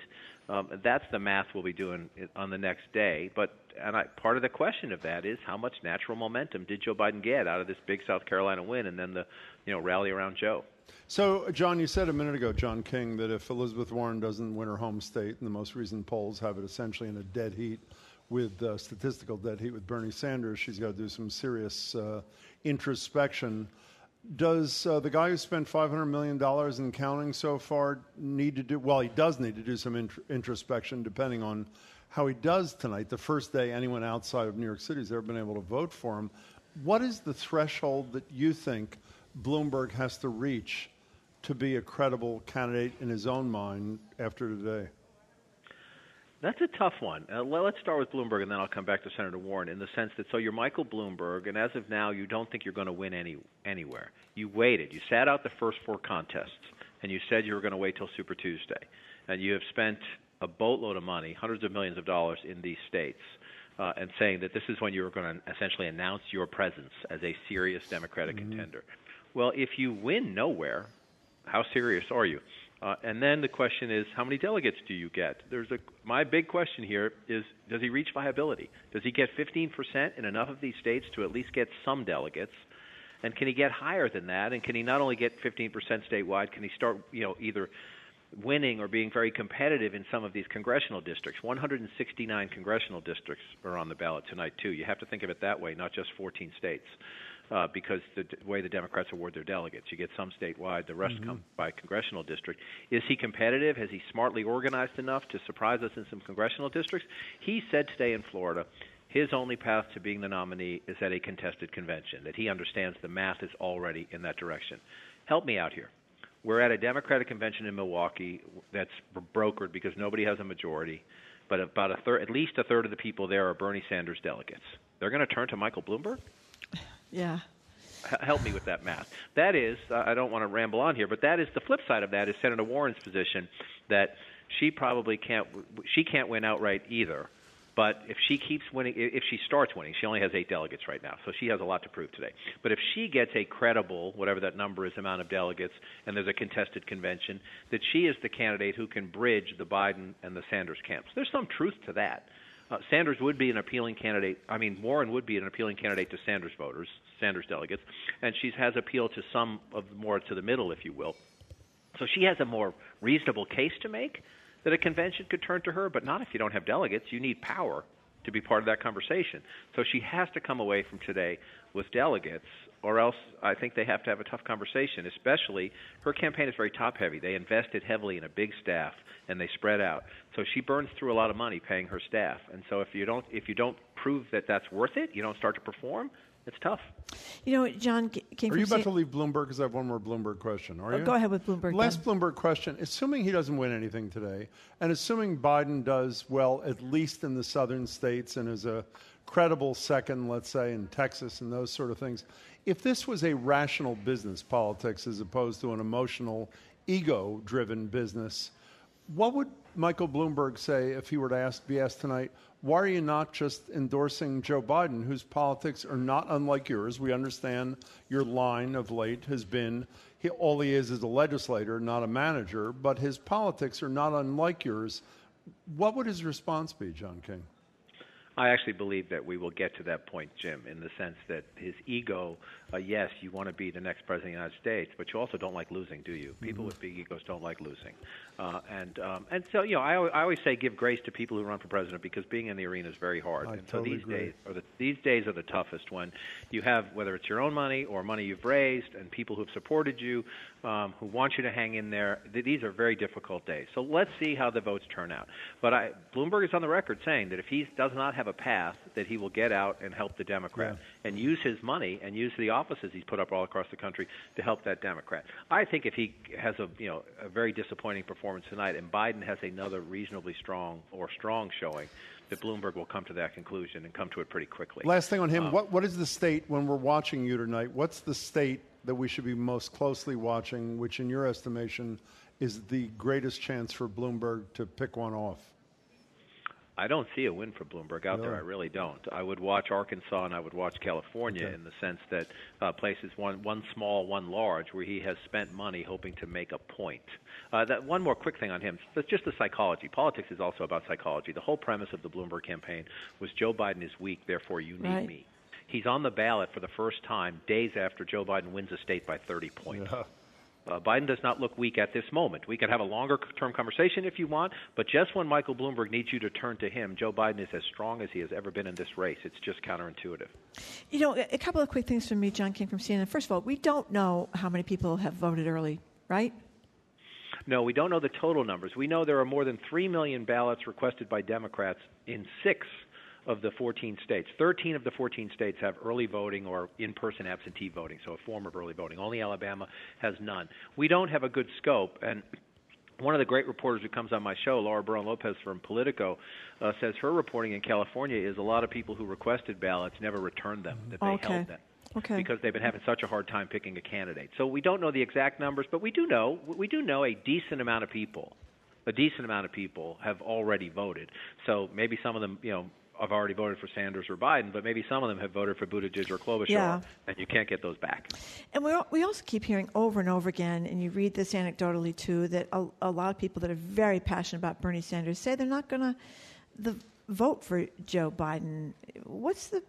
Um, that's the math we'll be doing on the next day. But and I, part of the question of that is how much natural momentum did Joe Biden get out of this big South Carolina win, and then the you know rally around Joe. So, John, you said a minute ago, John King, that if Elizabeth Warren doesn't win her home state, and the most recent polls have it essentially in a dead heat with uh, statistical dead heat with Bernie Sanders, she's got to do some serious uh, introspection. Does uh, the guy who spent $500 million in counting so far need to do, well, he does need to do some int- introspection depending on how he does tonight, the first day anyone outside of New York City has ever been able to vote for him. What is the threshold that you think Bloomberg has to reach to be a credible candidate in his own mind after today? That's a tough one. Uh, let's start with Bloomberg, and then I'll come back to Senator Warren. In the sense that, so you're Michael Bloomberg, and as of now, you don't think you're going to win any anywhere. You waited. You sat out the first four contests, and you said you were going to wait till Super Tuesday, and you have spent a boatload of money, hundreds of millions of dollars, in these states, uh, and saying that this is when you were going to essentially announce your presence as a serious Democratic Mm-hmm. contender. Well, if you win nowhere, how serious are you? Uh, and then the question is, how many delegates do you get? There's a my big question here is, does he reach viability? Does he get 15% in enough of these states to at least get some delegates? And can he get higher than that? And can he not only get 15% statewide? Can he start, you know, either winning or being very competitive in some of these congressional districts? 169 congressional districts are on the ballot tonight too. You have to think of it that way, not just 14 states uh, because the d- way the Democrats award their delegates. You get some statewide, the rest Mhm. come by congressional district. Is he competitive? Has he smartly organized enough to surprise us in some congressional districts? He said today in Florida his only path to being the nominee is at a contested convention, that he understands the math is already in that direction. Help me out here. We're at a Democratic convention in Milwaukee that's brokered because nobody has a majority, but about a third, at least a third of the people there are Bernie Sanders delegates. They're going to turn to Michael Bloomberg? Yeah. H- help me with that math. That is, uh, I don't want to ramble on here, but that is the flip side of that is Senator Warren's position that she probably can't she can't win outright either. But if she keeps winning, if she starts winning, she only has eight delegates right now, so she has a lot to prove today. But if she gets a credible, whatever that number is, amount of delegates, and there's a contested convention, that she is the candidate who can bridge the Biden and the Sanders camps. There's some truth to that. Uh, Sanders would be an appealing candidate. I mean, Warren would be an appealing candidate to Sanders voters, Sanders delegates, and she has appeal to some of more to the middle, if you will. So she has a more reasonable case to make that a convention could turn to her, but not if you don't have delegates. You need power to be part of that conversation. So she has to come away from today with delegates, or else I think they have to have a tough conversation. Especially her campaign is very top heavy. They invested heavily in a big staff and they spread out. So she burns through a lot of money paying her staff. And so if you don't if you don't prove that that's worth it, you don't start to perform. It's tough. You know, John c- came Are you about Sa- to leave Bloomberg? Because I have one more Bloomberg question. Are Oh, you? go ahead with Bloomberg, Last Bloomberg question. Assuming he doesn't win anything today, and assuming Biden does well, at least in the southern states, and is a credible second, let's say, in Texas and those sort of things, if this was a rational business politics as opposed to an emotional, ego driven business, what would Michael Bloomberg say if he were to ask, be asked tonight, why are you not just endorsing Joe Biden, whose politics are not unlike yours? We understand your line of late has been he, all he is is a legislator, not a manager, but his politics are not unlike yours. What would his response be, John King? I actually believe that we will get to that point, Jim, in the sense that his ego, uh, yes, you want to be the next president of the United States, but you also don't like losing, do you? People Mhm. with big egos don't like losing. Uh, and um, and so, you know, I, I always say give grace to people who run for president because being in the arena is very hard. I and totally so these agree. days are the these days are the toughest when you have whether it's your own money or money you've raised and people who've supported you, um, who want you to hang in there. Th- These are very difficult days. So let's see how the votes turn out. But I, Bloomberg is on the record saying that if he does not have a path, that he will get out and help the Democrat and use his money and use the offices he's put up all across the country to help that Democrat. I think if he has a you know a very disappointing performance tonight and Biden has another reasonably strong or strong showing, that Bloomberg will come to that conclusion and come to it pretty quickly. Last thing on him, Um, what, what is the state, when we're watching you tonight, what's the state that we should be most closely watching, which in your estimation is the greatest chance for Bloomberg to pick one off? I don't see a win for Bloomberg out there. I really don't. I would watch Arkansas and I would watch California Okay. in the sense that uh, places one one small, one large, where he has spent money hoping to make a point. Uh, that one more quick thing on him. That's just the psychology. Politics is also about psychology. The whole premise of the Bloomberg campaign was Joe Biden is weak, therefore you need Right. me. He's on the ballot for the first time days after Joe Biden wins a state by 30 points. Uh, Biden does not look weak at this moment. We can have a longer term conversation if you want, but just when Michael Bloomberg needs you to turn to him, Joe Biden is as strong as he has ever been in this race. It's just counterintuitive. You know, a couple of quick things from me, John King from CNN. First of all, we don't know how many people have voted early, right? No, we don't know the total numbers. We know there are more than 3 million ballots requested by Democrats in six of the 14 states. 13 of the 14 states have early voting or in person absentee voting, so a form of early voting. Only Alabama has none. We don't have a good scope, and one of the great reporters who comes on my show, Laura Barrón-López from Politico, uh, says her reporting in California is a lot of people who requested ballots never returned them, that they Okay. held them Okay. because they've been having such a hard time picking a candidate. So we don't know the exact numbers, but we do know we do know a decent amount of people, a decent amount of people have already voted. So maybe some of them, you know, have already voted for Sanders or Biden, but maybe some of them have voted for Buttigieg or Klobuchar, Yeah. and you can't get those back. And we, we also keep hearing over and over again, and you read this anecdotally too, that a, a lot of people that are very passionate about Bernie Sanders say they're not going to the, vote for Joe Biden. What's the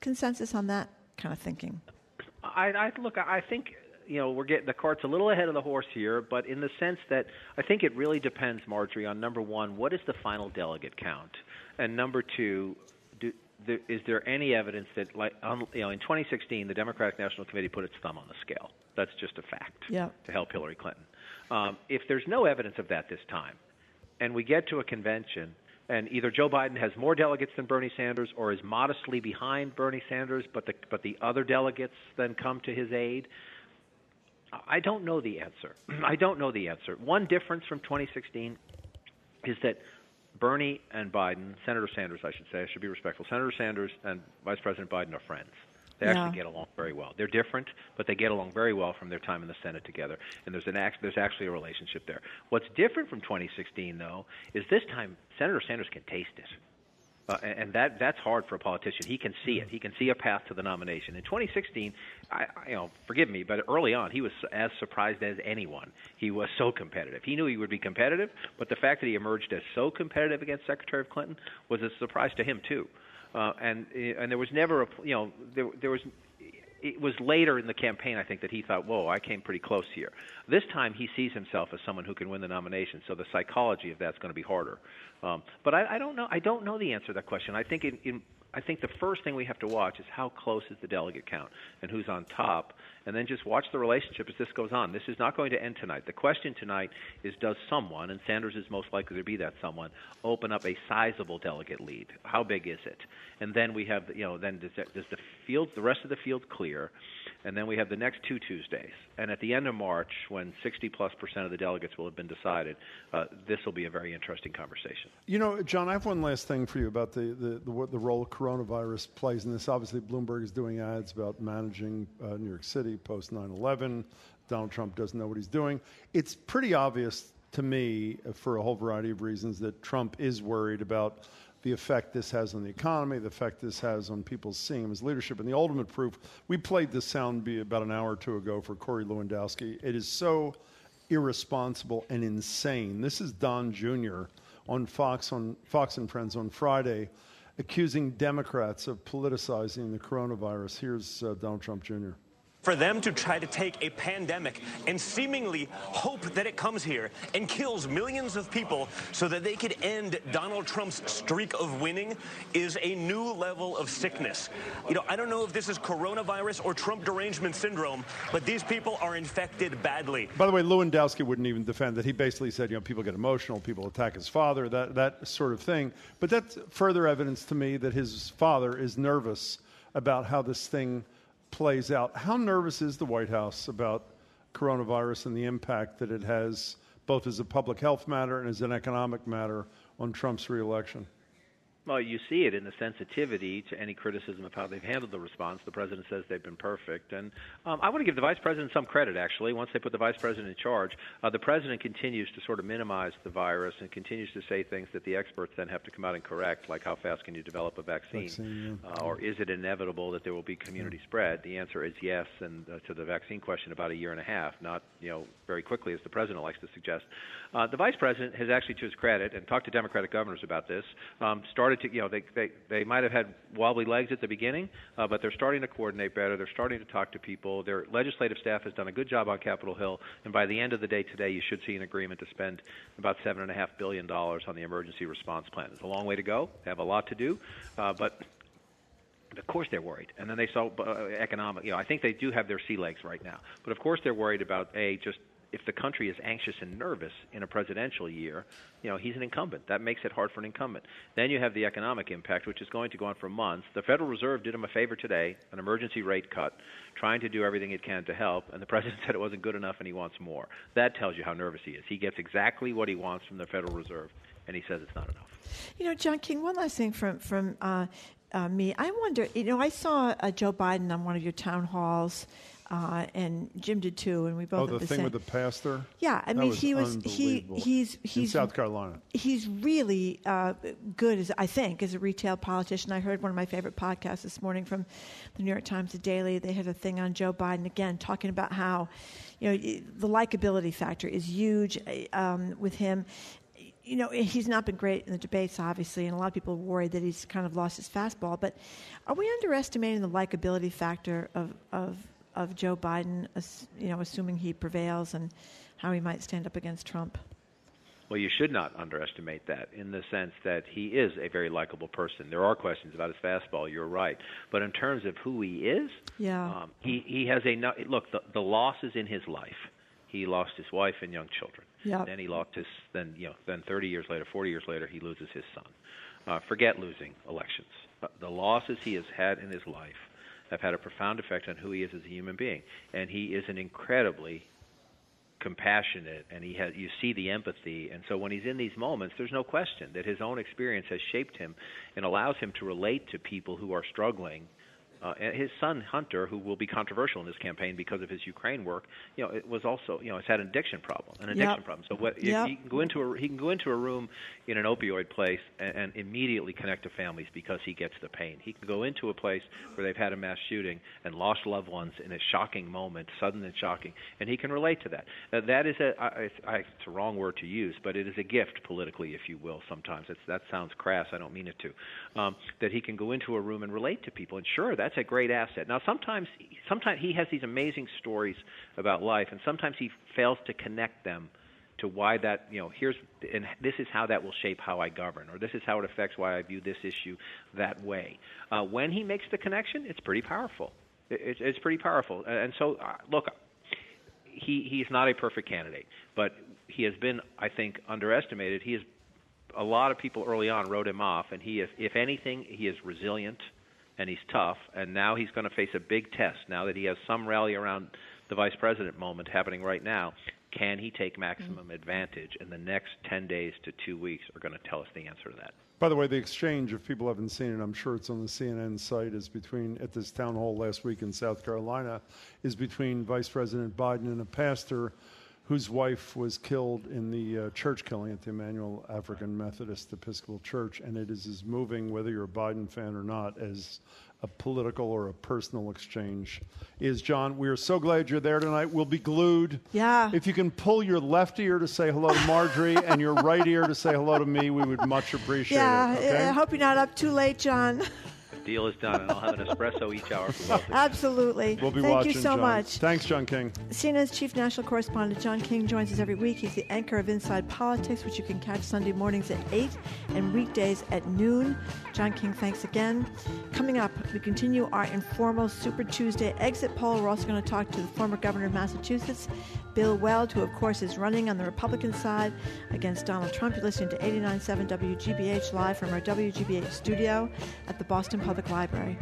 consensus on that kind of thinking? I, I look. I think you know we're getting the cart's a little ahead of the horse here, but in the sense that I think it really depends, Margery, on number one, what is the final delegate count, and number two, do, there, is there any evidence that, like, um, you know, in 2016, the Democratic National Committee put its thumb on the scale. That's just a fact Yeah. to help Hillary Clinton. Um, if there's no evidence of that this time, and we get to a convention and either Joe Biden has more delegates than Bernie Sanders or is modestly behind Bernie Sanders, but the but the other delegates then come to his aid. I don't know the answer. [CLEARS THROAT] I don't know the answer. One difference from 2016 is that Bernie and Biden, Senator Sanders, I should say, I should be respectful. Senator Sanders and Vice President Biden are friends. They Yeah. actually get along very well. They're different, but they get along very well from their time in the Senate together. And there's an act, there's actually a relationship there. What's different from 2016, though, is this time Senator Sanders can taste it. Uh, and that that's hard for a politician. He can see it. He can see a path to the nomination. In 2016, I, I you know, forgive me, but early on, he was as surprised as anyone. He was so competitive. He knew he would be competitive, but the fact that he emerged as so competitive against Secretary of Clinton was a surprise to him too. Uh, and and there was never a you know there there was it was later in the campaign, I think, that he thought, "Whoa, I came pretty close here." This time, he sees himself as someone who can win the nomination, so the psychology of that's going to be harder. Um, but I, I don't know. I don't know the answer to that question. I think in, in I think the first thing we have to watch is how close is the delegate count and who's on top, and then just watch the relationship as this goes on. This is not going to end tonight. The question tonight is does someone, and Sanders is most likely to be that someone, open up a sizable delegate lead? How big is it? And then we have, you know, then does, that, does the field, the rest of the field clear? And then we have the next two Tuesdays. And at the end of March, when 60 plus percent of the delegates will have been decided, uh, this will be a very interesting conversation. You know, John, I have one last thing for you about the, the, the, the role coronavirus plays in this. Obviously, Bloomberg is doing ads about managing uh, New York City post 9 11. Donald Trump doesn't know what he's doing. It's pretty obvious to me, uh, for a whole variety of reasons, that Trump is worried about the effect this has on the economy, the effect this has on people seeing him as leadership. And the ultimate proof, we played this sound about an hour or two ago for Corey Lewandowski. It is so irresponsible and insane. This is Don Jr. on Fox on Fox and Friends on Friday, accusing Democrats of politicizing the coronavirus. Here's uh, Donald Trump Jr. For them to try to take a pandemic and seemingly hope that it comes here and kills millions of people so that they could end Donald Trump's streak of winning is a new level of sickness. You know, I don't know if this is coronavirus or Trump derangement syndrome, but these people are infected badly. By the way, Lewandowski wouldn't even defend that. He basically said, you know, people get emotional, people attack his father, that, that sort of thing. But that's further evidence to me that his father is nervous about how this thing plays out. How nervous is the White House about coronavirus and the impact that it has, both as a public health matter and as an economic matter, on Trump's reelection? Well, you see it in the sensitivity to any criticism of how they've handled the response. The president says they've been perfect, and um, I want to give the vice president some credit. Actually, once they put the vice president in charge, uh, the president continues to sort of minimize the virus and continues to say things that the experts then have to come out and correct, like how fast can you develop a vaccine, Vaccine, yeah. uh, or is it inevitable that there will be community spread? The answer is yes, and uh, to the vaccine question, about a year and a half, not you know very quickly as the president likes to suggest. Uh, the vice president has actually, to his credit, and talked to Democratic governors about this, um, started to, you know, they they they might have had wobbly legs at the beginning, uh, but they're starting to coordinate better. They're starting to talk to people. Their legislative staff has done a good job on Capitol Hill, and by the end of the day today, you should see an agreement to spend about seven and a half billion dollars on the emergency response plan. It's a long way to go. They have a lot to do, uh, but of course they're worried. And then they saw uh, economic. You know, I think they do have their sea legs right now. But of course they're worried about a just if the country is anxious and nervous in a presidential year, you know, he's an incumbent. That makes it hard for an incumbent. Then you have the economic impact, which is going to go on for months. The Federal Reserve did him a favor today, an emergency rate cut, trying to do everything it can to help, and the [LAUGHS] president said it wasn't good enough and he wants more. That tells you how nervous he is. He gets exactly what he wants from the Federal Reserve, and he says it's not enough. You know, John King, one last thing from, from uh, uh, me. I wonder, you know, I saw uh, Joe Biden on one of your town halls uh, and Jim did too, and we both. Oh, the, the thing same. with the pastor. Yeah, I That mean, he was he unbelievable. he's in he's South Carolina. He's really uh, good, as I think, as a retail politician. I heard one of my favorite podcasts this morning from the New York Times, The Daily. They had a thing on Joe Biden again, talking about how, you know, the likability factor is huge um, with him. You know, he's not been great in the debates, obviously, and a lot of people are worried that he's kind of lost his fastball. But are we underestimating the likability factor of of of Joe Biden, you know, assuming he prevails, and how he might stand up against Trump? Well, you should not underestimate that in the sense that he is a very likable person. There are questions about his fastball, you're right. But in terms of who he is, Yeah. um, he, he has a look, the, the losses in his life. He lost his wife and young children. Yep. Then he lost his then you know then 30 years later, 40 years later, he loses his son. Uh, forget losing elections. Uh, the losses he has had in his life have had a profound effect on who he is as a human being, and he is an incredibly compassionate and he has you see the empathy. And so when he's in these moments there's no question that his own experience has shaped him and allows him to relate to people who are struggling uh, and his son Hunter, who will be controversial in this campaign because of his Ukraine work, you know, it was also, you know, has had an addiction problem, an addiction Yep. problem. So what Yep. he can go into a he can go into a room in an opioid place and, and immediately connect to families because he gets the pain. He can go into a place where they've had a mass shooting and lost loved ones in a shocking moment, sudden and shocking, and he can relate to that. Uh, that is a I, I, I- it's a wrong word to use, but it is a gift politically, if you will. Sometimes it's, that sounds crass. I don't mean it to. Um, that he can go into a room and relate to people, and sure, that's a great asset. Now, sometimes sometimes he has these amazing stories about life, and sometimes he fails to connect them to why that you know here's and this is how that will shape how I govern, or this is how it affects why I view this issue that way. Uh, when he makes the connection, it's pretty powerful. It, it's it's pretty powerful, and so uh, look, he he's not a perfect candidate, but he has been, I think, underestimated. He is a lot of people early on wrote him off, and he is, if anything, he is resilient and he's tough. And now he's going to face a big test. Now that he has some rally around the vice president moment happening right now, can he take maximum mm-hmm. advantage? And the next ten days to two weeks are going to tell us the answer to that. By the way, the exchange, if people haven't seen it, I'm sure it's on the CNN site, is between, at this town hall last week in South Carolina, is between Vice President Biden and a pastor whose wife was killed in the uh, church killing at the Emmanuel African Methodist Episcopal Church. And it is as moving, whether you're a Biden fan or not, as a political or a personal exchange is. John, we are so glad you're there tonight. We'll be glued. Yeah. If you can pull your left ear to say hello to Margery [LAUGHS] and your right ear to say hello to me, we would much appreciate yeah, it. Okay? I hope you're not up too late, John. The deal is done, and I'll have an espresso each hour for both of you. Absolutely. We'll be Thank watching, you so John. much. Thanks, John King. CNN's chief national correspondent John King joins us every week. He's the anchor of Inside Politics, which you can catch Sunday mornings at 8 and weekdays at noon. John King, thanks again. Coming up, we continue our informal Super Tuesday exit poll. We're also going to talk to the former governor of Massachusetts, Bill Weld, who, of course, is running on the Republican side against Donald Trump. You're listening to 89.7 WGBH live from our WGBH studio at the Boston Public Library.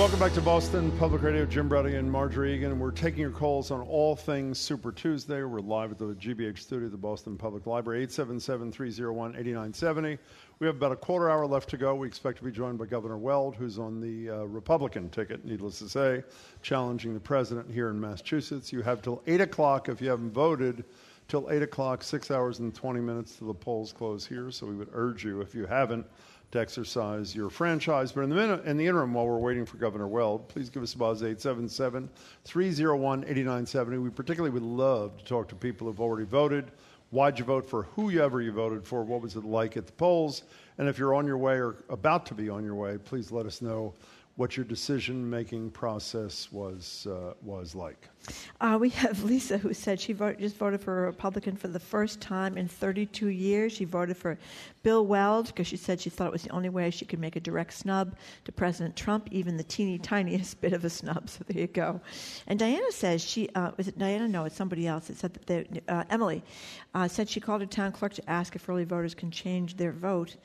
Welcome back to Boston Public Radio. Jim Braude and Margery Eagan. We're taking your calls on all things Super Tuesday. We're live at the GBH studio the Boston Public Library, 877-301-8970. We have about a quarter hour left to go. We expect to be joined by Governor Weld, who's on the uh, Republican ticket, needless to say, challenging the president here in Massachusetts. You have till 8 o'clock if you haven't voted. Till 8 o'clock, 6 hours and 20 minutes till the polls close here. So we would urge you, if you haven't, to exercise your franchise. But in the, in the interim, while we're waiting for Governor Weld, please give us a buzz 877 301 8970. We particularly would love to talk to people who've already voted. Why'd you vote for whoever you voted for? What was it like at the polls? And if you're on your way or about to be on your way, please let us know what your decision-making process was uh, was like. Uh, we have [LAUGHS] Lisa who said she vote, just voted for a Republican for the first time in 32 years. She voted for Bill Weld because she said she thought it was the only way she could make a direct snub to President Trump, even the teeny [LAUGHS] tiniest bit of a snub. So there you go. And Diana says she uh, was it Diana? No, it's somebody else. It said that they, uh, Emily uh, said she called her town clerk to ask if early voters can change their vote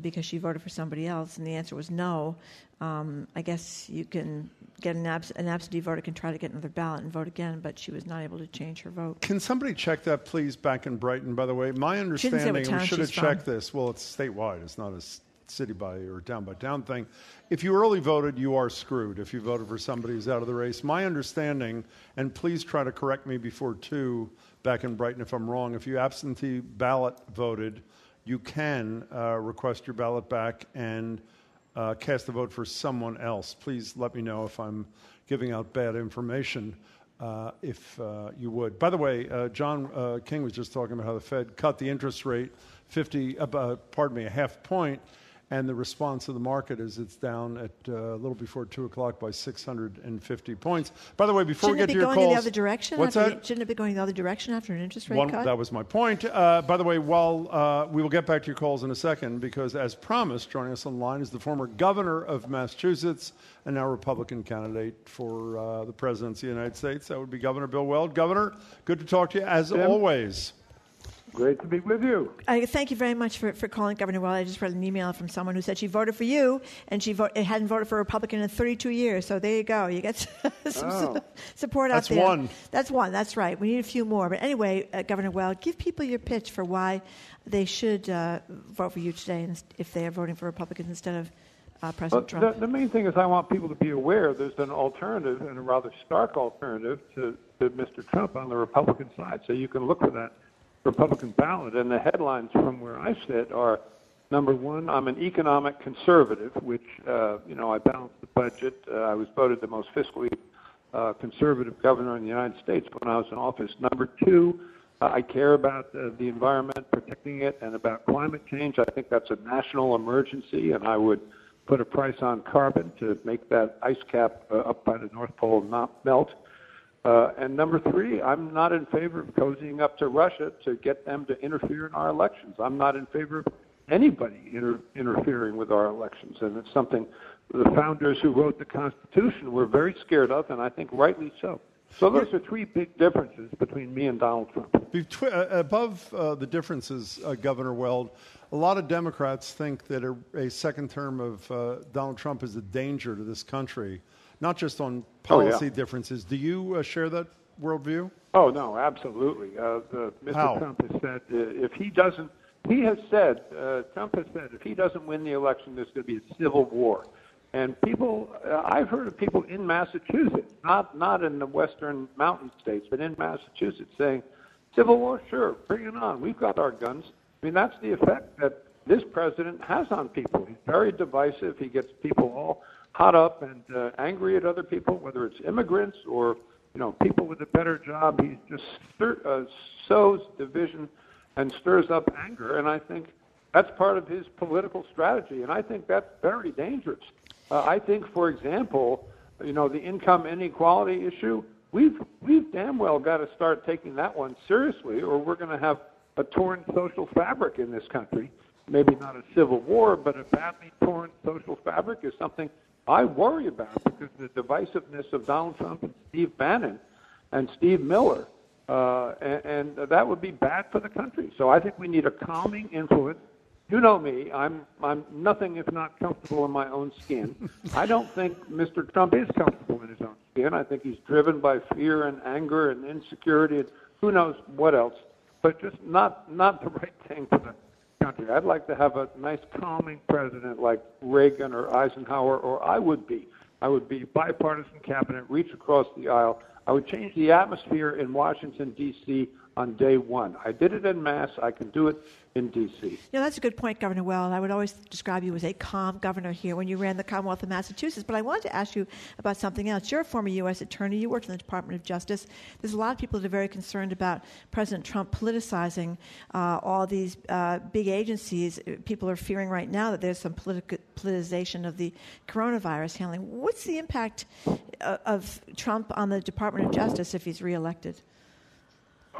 because she voted for somebody else, and the answer was no. Um, I guess you can get an, abs- an absentee voter can try to get another ballot and vote again, but she was not able to change her vote. Can somebody check that, please, back in Brighton? By the way, my understanding, we should have checked from. this. Well, it's statewide. It's not a city by or town by town thing. If you early voted, you are screwed. If you voted for somebody who's out of the race, my understanding, and please try to correct me before two back in Brighton if I'm wrong. If you absentee ballot voted you can uh, request your ballot back and uh, cast a vote for someone else. Please let me know if I'm giving out bad information. Uh, if uh, you would. By the way, uh, John uh, King was just talking about how the Fed cut the interest rate 50, pardon me, a half point and the response of the market is it's down at uh, a little before two o'clock by 650 points. By the way, before shouldn't we get to your calls, shouldn't it be going the other direction? What's after, that? Shouldn't it be going the other direction after an interest rate One, cut? That was my point. Uh, by the way, while uh, we will get back to your calls in a second, because as promised, joining us online is the former governor of Massachusetts and now Republican candidate for uh, the presidency of the United States. That would be Governor Bill Weld. Governor, good to talk to you as Tim. always. Great to be with you. I thank you very much for, for calling Governor Weld. I just read an email from someone who said she voted for you and she vote, hadn't voted for a Republican in 32 years. So there you go. You get [LAUGHS] some Oh. support That's out there. That's one. That's one. That's right. We need a few more. But anyway, uh, Governor Weld, give people your pitch for why they should uh, vote for you today and if they are voting for Republicans instead of uh, President Trump. the, the main thing is I want people to be aware there's an alternative and a rather stark alternative to, to Mr. Trump on the Republican side. So you can look for that Republican ballot. And the headlines from where I sit are number one, I'm an economic conservative, which, uh, you know, I balance the budget. Uh, I was voted the most fiscally uh, conservative governor in the United States when I was in office. Number two, uh, I care about uh, the environment, protecting it, and about climate change. I think that's a national emergency, and I would put a price on carbon to make that ice cap uh, up by the North Pole not melt. Uh, and number three, I'm not in favor of cozying up to Russia to get them to interfere in our elections. I'm not in favor of anybody inter- interfering with our elections, and it's something the founders who wrote the Constitution were very scared of, and I think rightly so. So those are three big differences between me and Donald Trump. Betwi- uh, above uh, the differences, uh, Governor Weld, a lot of Democrats think that a, a second term of uh, Donald Trump is a danger to this country, not just on Oh, yeah. policy differences. Do you uh, share that worldview? Oh no, absolutely. Uh, the, Mr. How? Trump has said uh, if he doesn't, he has said uh, Trump has said if he doesn't win the election, there's going to be a civil war. And people, uh, I've heard of people in Massachusetts, not not in the western mountain states, but in Massachusetts, saying, "Civil war, sure, bring it on. We've got our guns." I mean, that's the effect that this president has on people. He's very divisive. He gets people all hot up and uh, angry at other people, whether it's immigrants or you know people with a better job. He just stir, uh, sows division and stirs up anger, and I think that's part of his political strategy, and I think that's very dangerous. Uh, I think, for example, you know the income inequality issue. We've we've damn well got to start taking that one seriously, or we're going to have a torn social fabric in this country. Maybe not a civil war, but a badly torn social fabric is something I worry about because the divisiveness of Donald Trump and Steve Bannon and Steve Miller, uh, and, and that would be bad for the country. So I think we need a calming influence. You know me; I'm I'm nothing if not comfortable in my own skin. I don't think Mr. Trump is comfortable in his own skin. I think he's driven by fear and anger and insecurity and who knows what else. But just not not the right thing for the country. I'd like to have a nice calming president like Reagan or Eisenhower, or I would be. I would be bipartisan cabinet, reach across the aisle. I would change the atmosphere in Washington D.C. on day one. I did it in Mass. I can do it in D.C. Know, that's a good point, Governor Weld. I would always describe you as a calm governor here when you ran the Commonwealth of Massachusetts. But I wanted to ask you about something else. You're a former U.S. attorney. You worked in the Department of Justice. There's a lot of people that are very concerned about President Trump politicizing uh, all these uh, big agencies. People are fearing right now that there's some politi- politicization of the coronavirus handling. What's the impact uh, of Trump on the Department of Justice if he's reelected?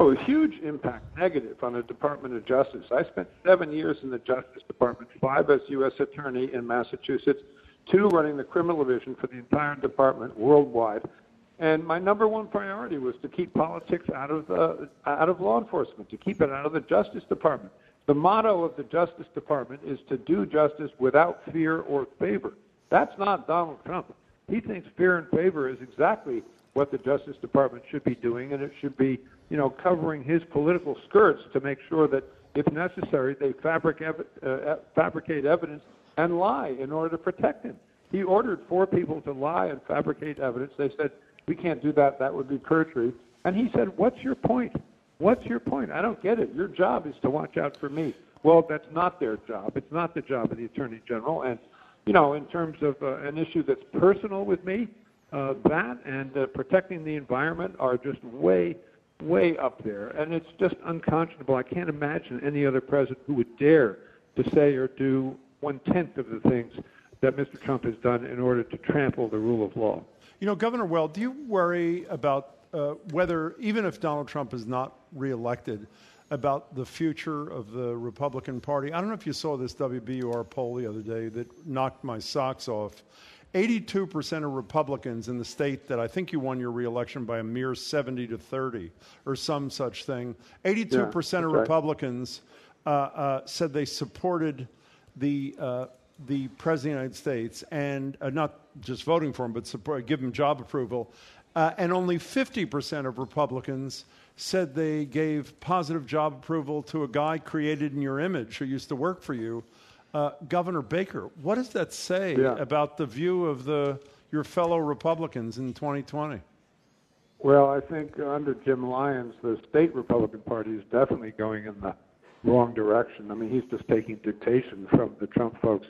Oh, a huge impact, negative, on the Department of Justice. I spent seven years in the Justice Department, five as U.S. Attorney in Massachusetts, two running the criminal division for the entire department worldwide. And my number one priority was to keep politics out of uh, out of law enforcement, to keep it out of the Justice Department. The motto of the Justice Department is to do justice without fear or favor. That's not Donald Trump. He thinks fear and favor is exactly what the Justice Department should be doing, and it should be, you know, covering his political skirts to make sure that, if necessary, they fabric ev- uh, fabricate evidence and lie in order to protect him. He ordered four people to lie and fabricate evidence. They said, we can't do that. That would be perjury. And he said, what's your point? What's your point? I don't get it. Your job is to watch out for me. Well, that's not their job. It's not the job of the Attorney General. And, you know, in terms of uh, an issue that's personal with me, uh, that and uh, protecting the environment are just way, way up there. And it's just unconscionable. I can't imagine any other president who would dare to say or do one tenth of the things that Mr. Trump has done in order to trample the rule of law. You know, Governor Weld, do you worry about uh, whether, even if Donald Trump is not reelected, about the future of the Republican Party? I don't know if you saw this WBUR poll the other day that knocked my socks off. 82% of Republicans in the state that I think you won your reelection by a mere 70 to 30 or some such thing. 82% Yeah, of right. Republicans uh, uh, said they supported the uh, the president of the United States and uh, not just voting for him, but support, give him job approval. Uh, and only 50% of Republicans said they gave positive job approval to a guy created in your image who used to work for you, uh, Governor Baker. What does that say Yeah. about the view of the your fellow Republicans in 2020? Well, I think under Jim Lyons, the state Republican Party is definitely going in the wrong direction. I mean, he's just taking dictation from the Trump folks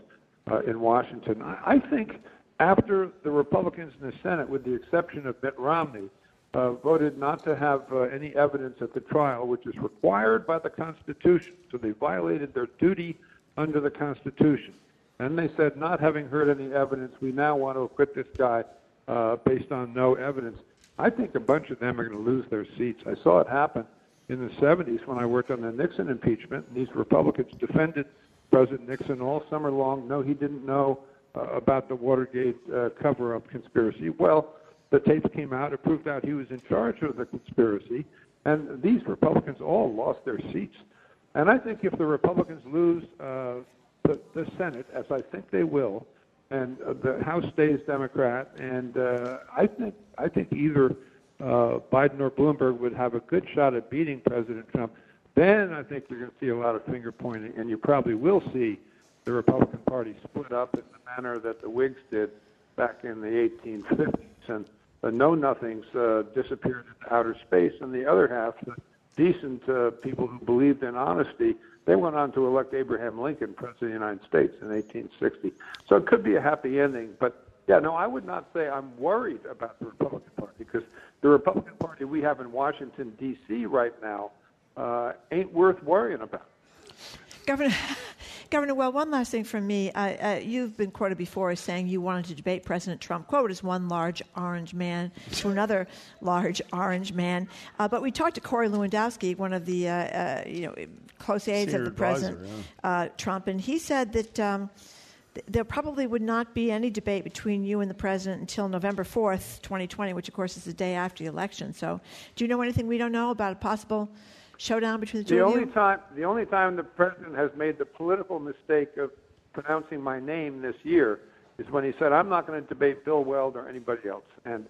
uh, in Washington. I, I think after the Republicans in the Senate, with the exception of Mitt Romney, uh, voted not to have uh, any evidence at the trial, which is required by the Constitution. So they violated their duty under the Constitution. And they said, not having heard any evidence, we now want to acquit this guy uh, based on no evidence. I think a bunch of them are going to lose their seats. I saw it happen in the 70s when I worked on the Nixon impeachment. And these Republicans defended President Nixon all summer long. No, he didn't know uh, about the Watergate uh, cover up conspiracy. Well, the tapes came out. It proved out he was in charge of the conspiracy. And these Republicans all lost their seats. And I think if the Republicans lose uh, the, the Senate, as I think they will, and uh, the House stays Democrat, and uh, I think I think either uh, Biden or Bloomberg would have a good shot at beating President Trump. Then I think you're going to see a lot of finger pointing, and you probably will see the Republican Party split up in the manner that the Whigs did back in the 1850s, and the know nothings uh, disappeared into outer space, and the other half, the decent uh, people who believed in honesty, they went on to elect Abraham Lincoln president of the United States in 1860. So it could be a happy ending, but yeah, no, I would not say I'm worried about the Republican Party because the Republican Party we have in Washington D.C. right now uh, ain't worth worrying about. Governor, Governor, well, one last thing from me. Uh, uh, you've been quoted before as saying you wanted to debate President Trump, quote, as one large orange man to another large orange man. Uh, but we talked to Corey Lewandowski, one of the uh, uh, you know close aides Senior of the president, advisor, uh, Trump, and he said that. Um, th- there probably would not be any debate between you and the president until November 4th, 2020, which, of course, is the day after the election. So, do you know anything we don't know about a possible showdown between the two The only you? time the only time the president has made the political mistake of pronouncing my name this year is when he said, "I'm not going to debate Bill Weld or anybody else." And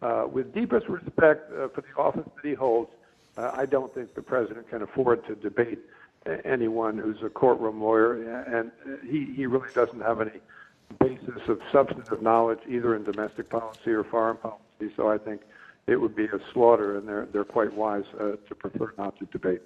uh, with deepest respect uh, for the office that he holds, uh, I don't think the president can afford to debate anyone who's a courtroom lawyer, and uh, he he really doesn't have any basis of substantive knowledge either in domestic policy or foreign policy. So I think it would be a slaughter, and they're they're quite wise uh, to prefer not to debate.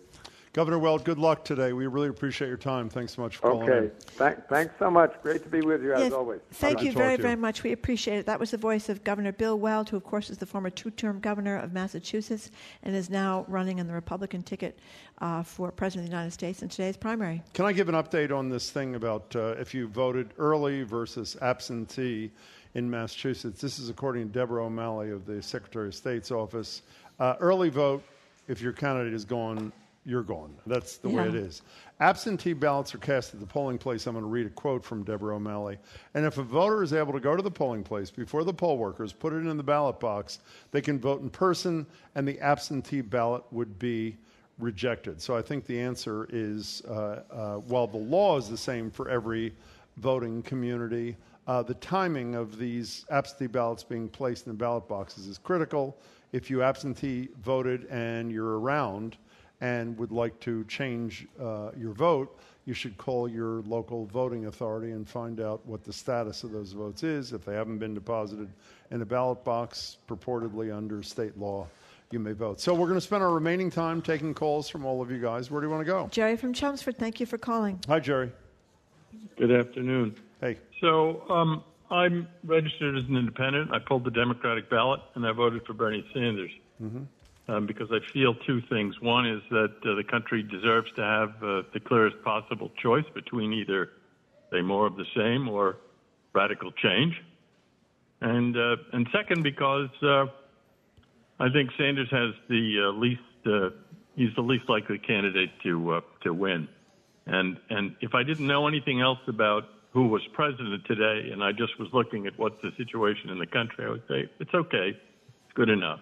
Governor Weld, good luck today. We really appreciate your time. Thanks so much for calling. Okay, in. Thank, thanks so much. Great to be with you as always. Thank you very, you. very much. We appreciate it. That was the voice of Governor Bill Weld, who, of course, is the former two term governor of Massachusetts and is now running on the Republican ticket uh, for President of the United States in today's primary. Can I give an update on this thing about uh, if you voted early versus absentee in Massachusetts? This is according to Deborah O'Malley of the Secretary of State's office. Uh, early vote, if your candidate is gone, you're gone. That's the way it is. Absentee ballots are cast at the polling place. I'm going to read a quote from Deborah O'Malley. And if a voter is able to go to the polling place before the poll workers put it in the ballot box, they can vote in person, and the absentee ballot would be rejected. So I think the answer is uh, uh, while the law is the same for every voting community, uh, the timing of these absentee ballots being placed in the ballot boxes is critical. If you absentee voted and you're around and would like to change uh, your vote, you should call your local voting authority and find out what the status of those votes is. If they haven't been deposited in a ballot box purportedly under state law, you may vote. So we're going to spend our remaining time taking calls from all of you guys. Where do you want to go? Jerry from Chelmsford, thank you for calling. Hi, Jerry. Good afternoon. Hey. So um, I'm registered as an independent. I pulled the Democratic ballot and I voted for Bernie Sanders Mm-hmm. um, because I feel two things. One is that uh, the country deserves to have uh, the clearest possible choice between either, say, more of the same or radical change. And uh, and second, because uh, I think Sanders has the uh, least uh, he's the least likely candidate to uh, to win. And and if I didn't know anything else about who was president today, and I just was looking at what's the situation in the country, I would say it's okay, it's good enough.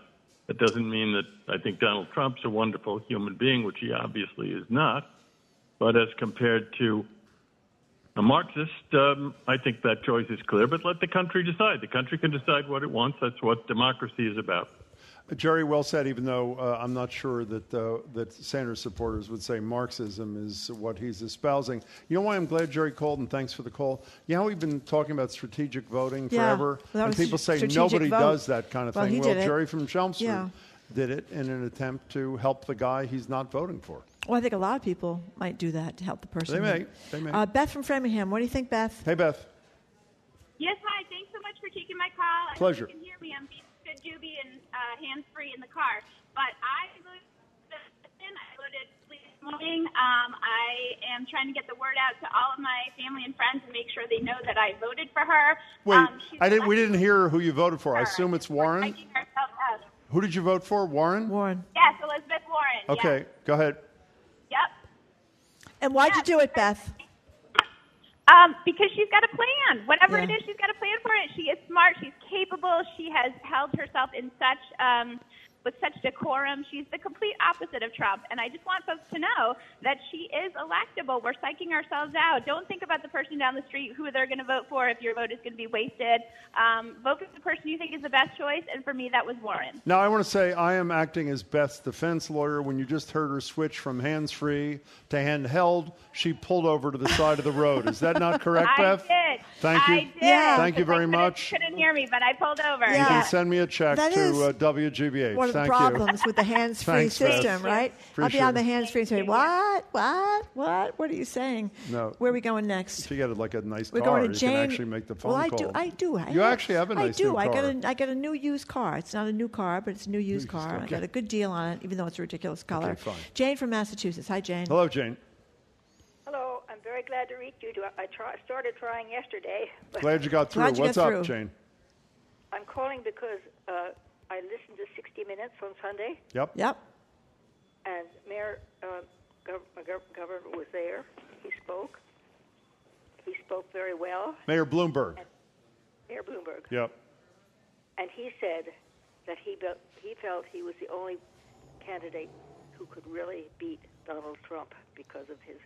That doesn't mean that I think Donald Trump's a wonderful human being, which he obviously is not. But as compared to a Marxist, um, I think that choice is clear. But let the country decide. The country can decide what it wants. That's what democracy is about. Jerry, well said. Even though uh, I'm not sure that uh, that Sanders supporters would say Marxism is what he's espousing. You know why I'm glad Jerry called and thanks for the call. You know we've been talking about strategic voting Yeah, forever, well, that and people say nobody vote. does that kind of Well, thing. well, did it. Jerry from Chelmsford Yeah. did it in an attempt to help the guy he's not voting for. Well, I think a lot of people might do that to help the person. They may. They may. Uh, Beth from Framingham, what do you think, Beth? Hey, Beth. Yes, hi. Thanks so much for taking my call. I Pleasure. hope you can hear me. I'm being good doobie and uh, hands free in the car. But I voted. I voted this morning. Um, I am trying to get the word out to all of my family and friends and make sure they know that I voted for her. Wait, um, I didn't. We didn't hear who you voted for. I assume it's Warren. taking herself out. Who did you vote for? Warren. Warren. Yes, Elizabeth Warren. Okay, go ahead. Yep. And why'd you do it, Beth? Um, because she's got a plan. Whatever Yeah. it is, she's got a plan for it. She is smart. She's capable. She has held herself in such um, with such decorum. She's the complete opposite of Trump. And I just want folks to know that she is electable. We're psyching ourselves out. Don't think about the person down the street who they're going to vote for if your vote is going to be wasted. Um, vote for the person you think is the best choice. And for me, that was Warren. Now, I want to say I am acting as Beth's defense lawyer. When you just heard her switch from hands free to handheld, she pulled over to the side of the road. Is that not correct, [LAUGHS] I Beth? did. Thank you. I did. Thank you Because I very couldn't- much. Couldn't hear me, but I pulled over. You can send me a check That to is uh, WGBH. One of Thank problems you. with the hands-free Thanks, Beth. system, right? I'll be on the hands-free and say, "What? What? What? What are you saying? No. Where are we going next?" If you get like a nice We're car, going to you Jane. can actually make the phone well, I call. do. I do. I you have- actually have a nice I do. new I car. got a. I got a new used car. It's not a new car, but it's a new used car. I got a good deal on it, even though it's a ridiculous color. Okay, fine. Jane from Massachusetts. Hi, Jane. Hello, Jane. Hello, I'm very glad to reach you. I try, started trying yesterday. [LAUGHS] Glad you got through. Glad you What's got up, through. Jane? I'm calling because uh, I listened to 60 Minutes on Sunday, Yep. Yep. and Mayor uh, Gov- Gov- Governor was there. He spoke. He spoke very well, Mayor Bloomberg. Mayor Bloomberg, Yep. and he said that he be- he felt he was the only candidate who could really beat Donald Trump because of his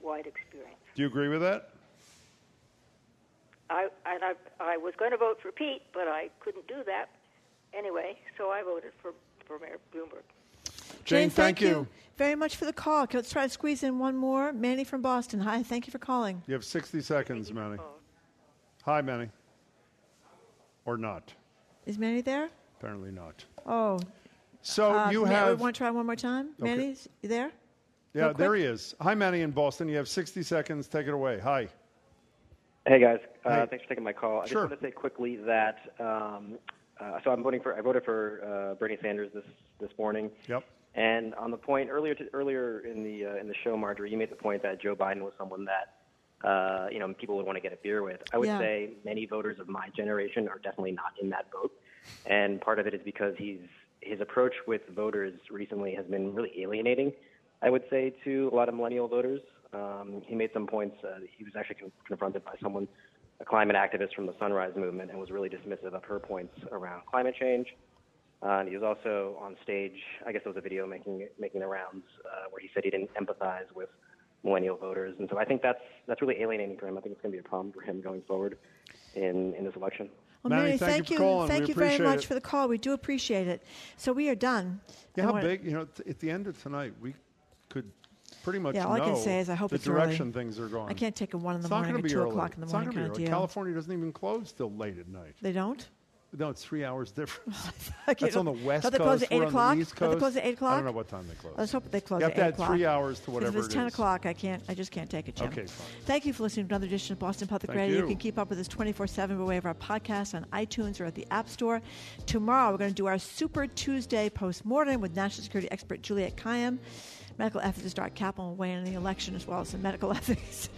wide experience. Do you agree with that? I and I I was going to vote for Pete, but I couldn't do that anyway, so I voted for for Mayor Bloomberg. Jane, thank you. very much for the call. Okay, Let's try to squeeze in one more. Manny from Boston. Hi. Thank you for calling. You have 60 seconds, Manny. Hi, Manny. Or not. Is Manny there? apparently not. Oh. So Uh, you Ma- have. Want to try one more time? Okay. Manny, you there? yeah, Real there quick. he is. Hi, Manny in Boston. You have 60 seconds. Take it away. Hi. Hey guys, uh, Hey. thanks for taking my call. I Sure. just want to say quickly that um, uh, so I'm voting for I voted for uh, Bernie Sanders this this morning. Yep. And on the point earlier to, earlier in the uh, in the show, Margery, you made the point that Joe Biden was someone that uh, you know people would want to get a beer with. I would Yeah. say many voters of my generation are definitely not in that boat, and part of it is because he's his approach with voters recently has been really alienating. I would say to a lot of millennial voters. Um, he made some points. Uh, he was actually con- confronted by someone, a climate activist from the Sunrise Movement, and was really dismissive of her points around climate change. Uh, and he was also on stage. I guess there was a video making making the rounds uh, where he said he didn't empathize with millennial voters, and so I think that's that's really alienating for him. I think it's going to be a problem for him going forward in in this election. Well, Manny, Mary, thank you for calling. Thank We you very much it. for the call. We do appreciate it. So we are done. Yeah, how wanna- big? You know, t- at the end of tonight, we could pretty much Yeah, all I can say is I hope the it's direction early. things are going. I can't take a one in the It's morning or two early. o'clock in the It's morning kind of deal. California doesn't even close till late at night. They don't. No, it's three hours difference. [LAUGHS] [LAUGHS] That's on the west don't they coast. close at eight o'clock? the Don't they close at eight o'clock? I don't know what time they close. Let's hope they close You at have to eight add o'clock. three hours to whatever If it's it ten o'clock, I can't. I just can't take it, Jim. Okay, fine. Thank you for listening to another edition of Boston Public Thank Radio. you. You can keep up with us twenty four seven by way of our podcast on iTunes or at the App Store. Tomorrow we're going to do our Super Tuesday post mortem with National Security expert Juliet Kayyem. Medical ethics Dr. Caplan will in the election as well as some medical [LAUGHS] ethics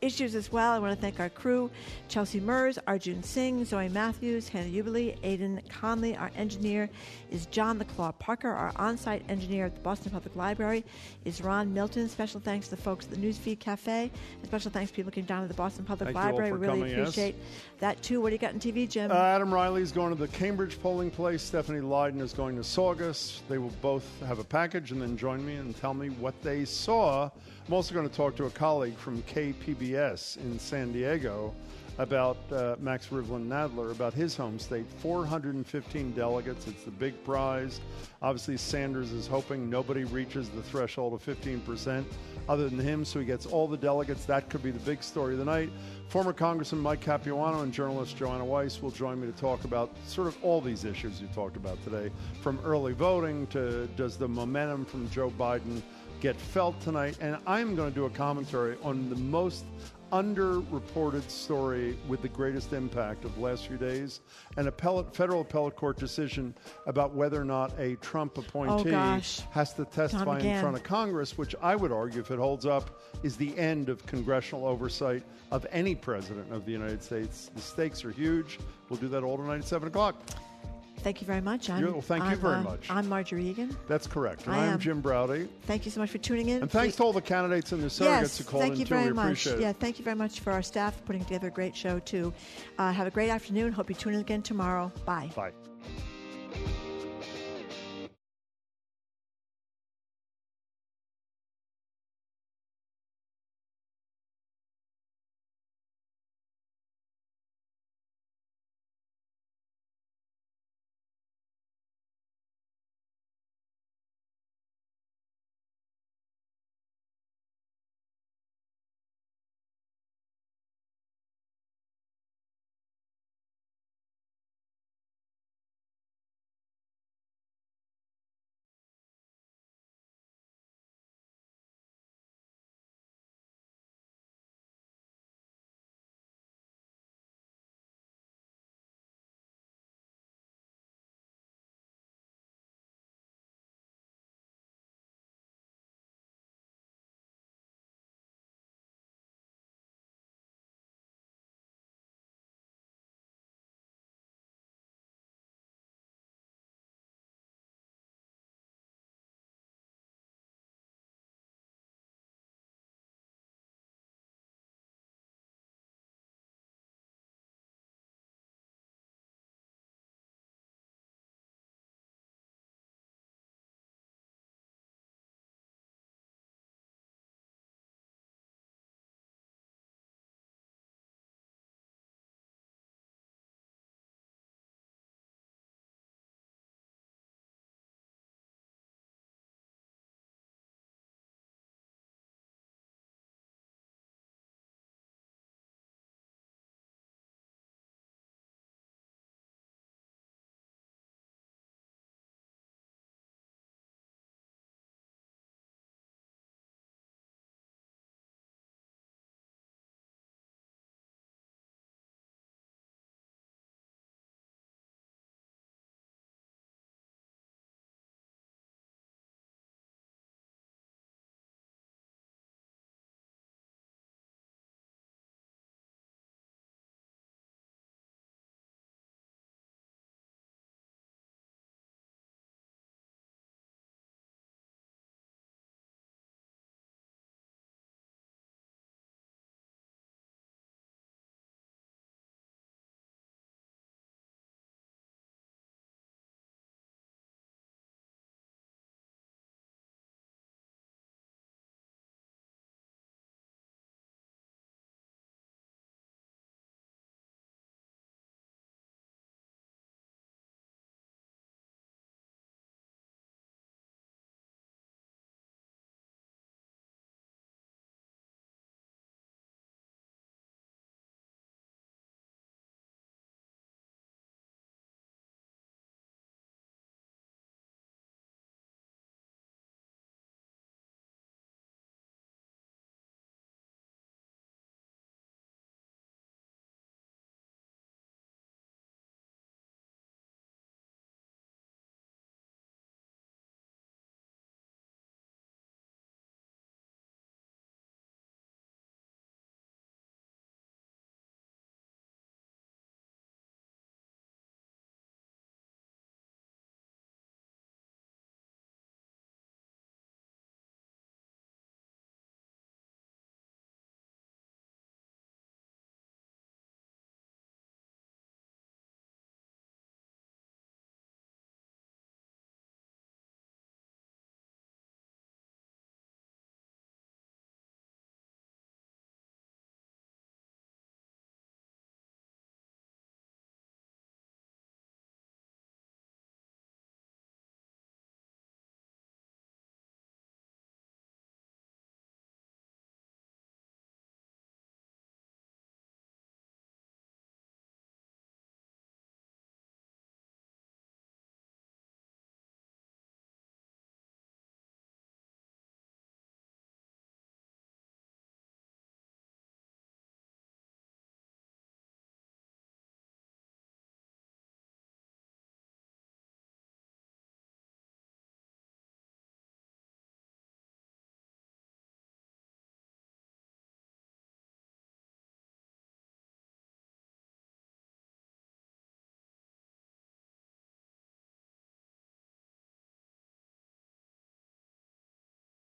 issues as well. I want to thank our crew Chelsea Merz, Arjun Singh, Zoe Matthews, Hannah Ubeli, Aidan Conley. Our engineer is John the Claw Parker. Our on site engineer at the Boston Public Library is Ron Milton. Special thanks to the folks at the Newsfeed Cafe. And special thanks to people came down to the Boston Public Thank Library. we really appreciate that too. What do you got in TV, Jim? Uh, Adam Reilly's going to the Cambridge polling place. Stephanie Leydon is going to Saugus. They will both have a package and then join me and tell me what they saw. I'm also going to talk to a colleague from KPBS in San Diego about uh, Max Rivlin Nadler, about his home state. 415 delegates. It's the big prize. Obviously, Sanders is hoping nobody reaches the threshold of 15% other than him, so he gets all the delegates. That could be the big story of the night. Former Congressman Mike Capuano and journalist Joanna Weiss will join me to talk about sort of all these issues you talked about today, from early voting to does the momentum from Joe Biden get felt tonight. And I'm going to do a commentary on the most underreported story with the greatest impact of the last few days an appellate, federal appellate court decision about whether or not a Trump appointee oh, gosh. has to testify in front of Congress, which I would argue, if it holds up, is the end of congressional oversight of any president of the United States. The stakes are huge. We'll do that all tonight at 7 o'clock. Thank you very much. I'm, well, thank you I'm, very uh, much. I'm Margery Eagan. That's correct. And I I'm. Jim Braude. Thank you so much for tuning in. And thanks to all the candidates and the surrogates yes, who called thank in you too. very we much. Yeah, thank you very much for our staff for putting together a great show too. Uh, have a great afternoon. Hope you tune in again tomorrow. Bye. Bye.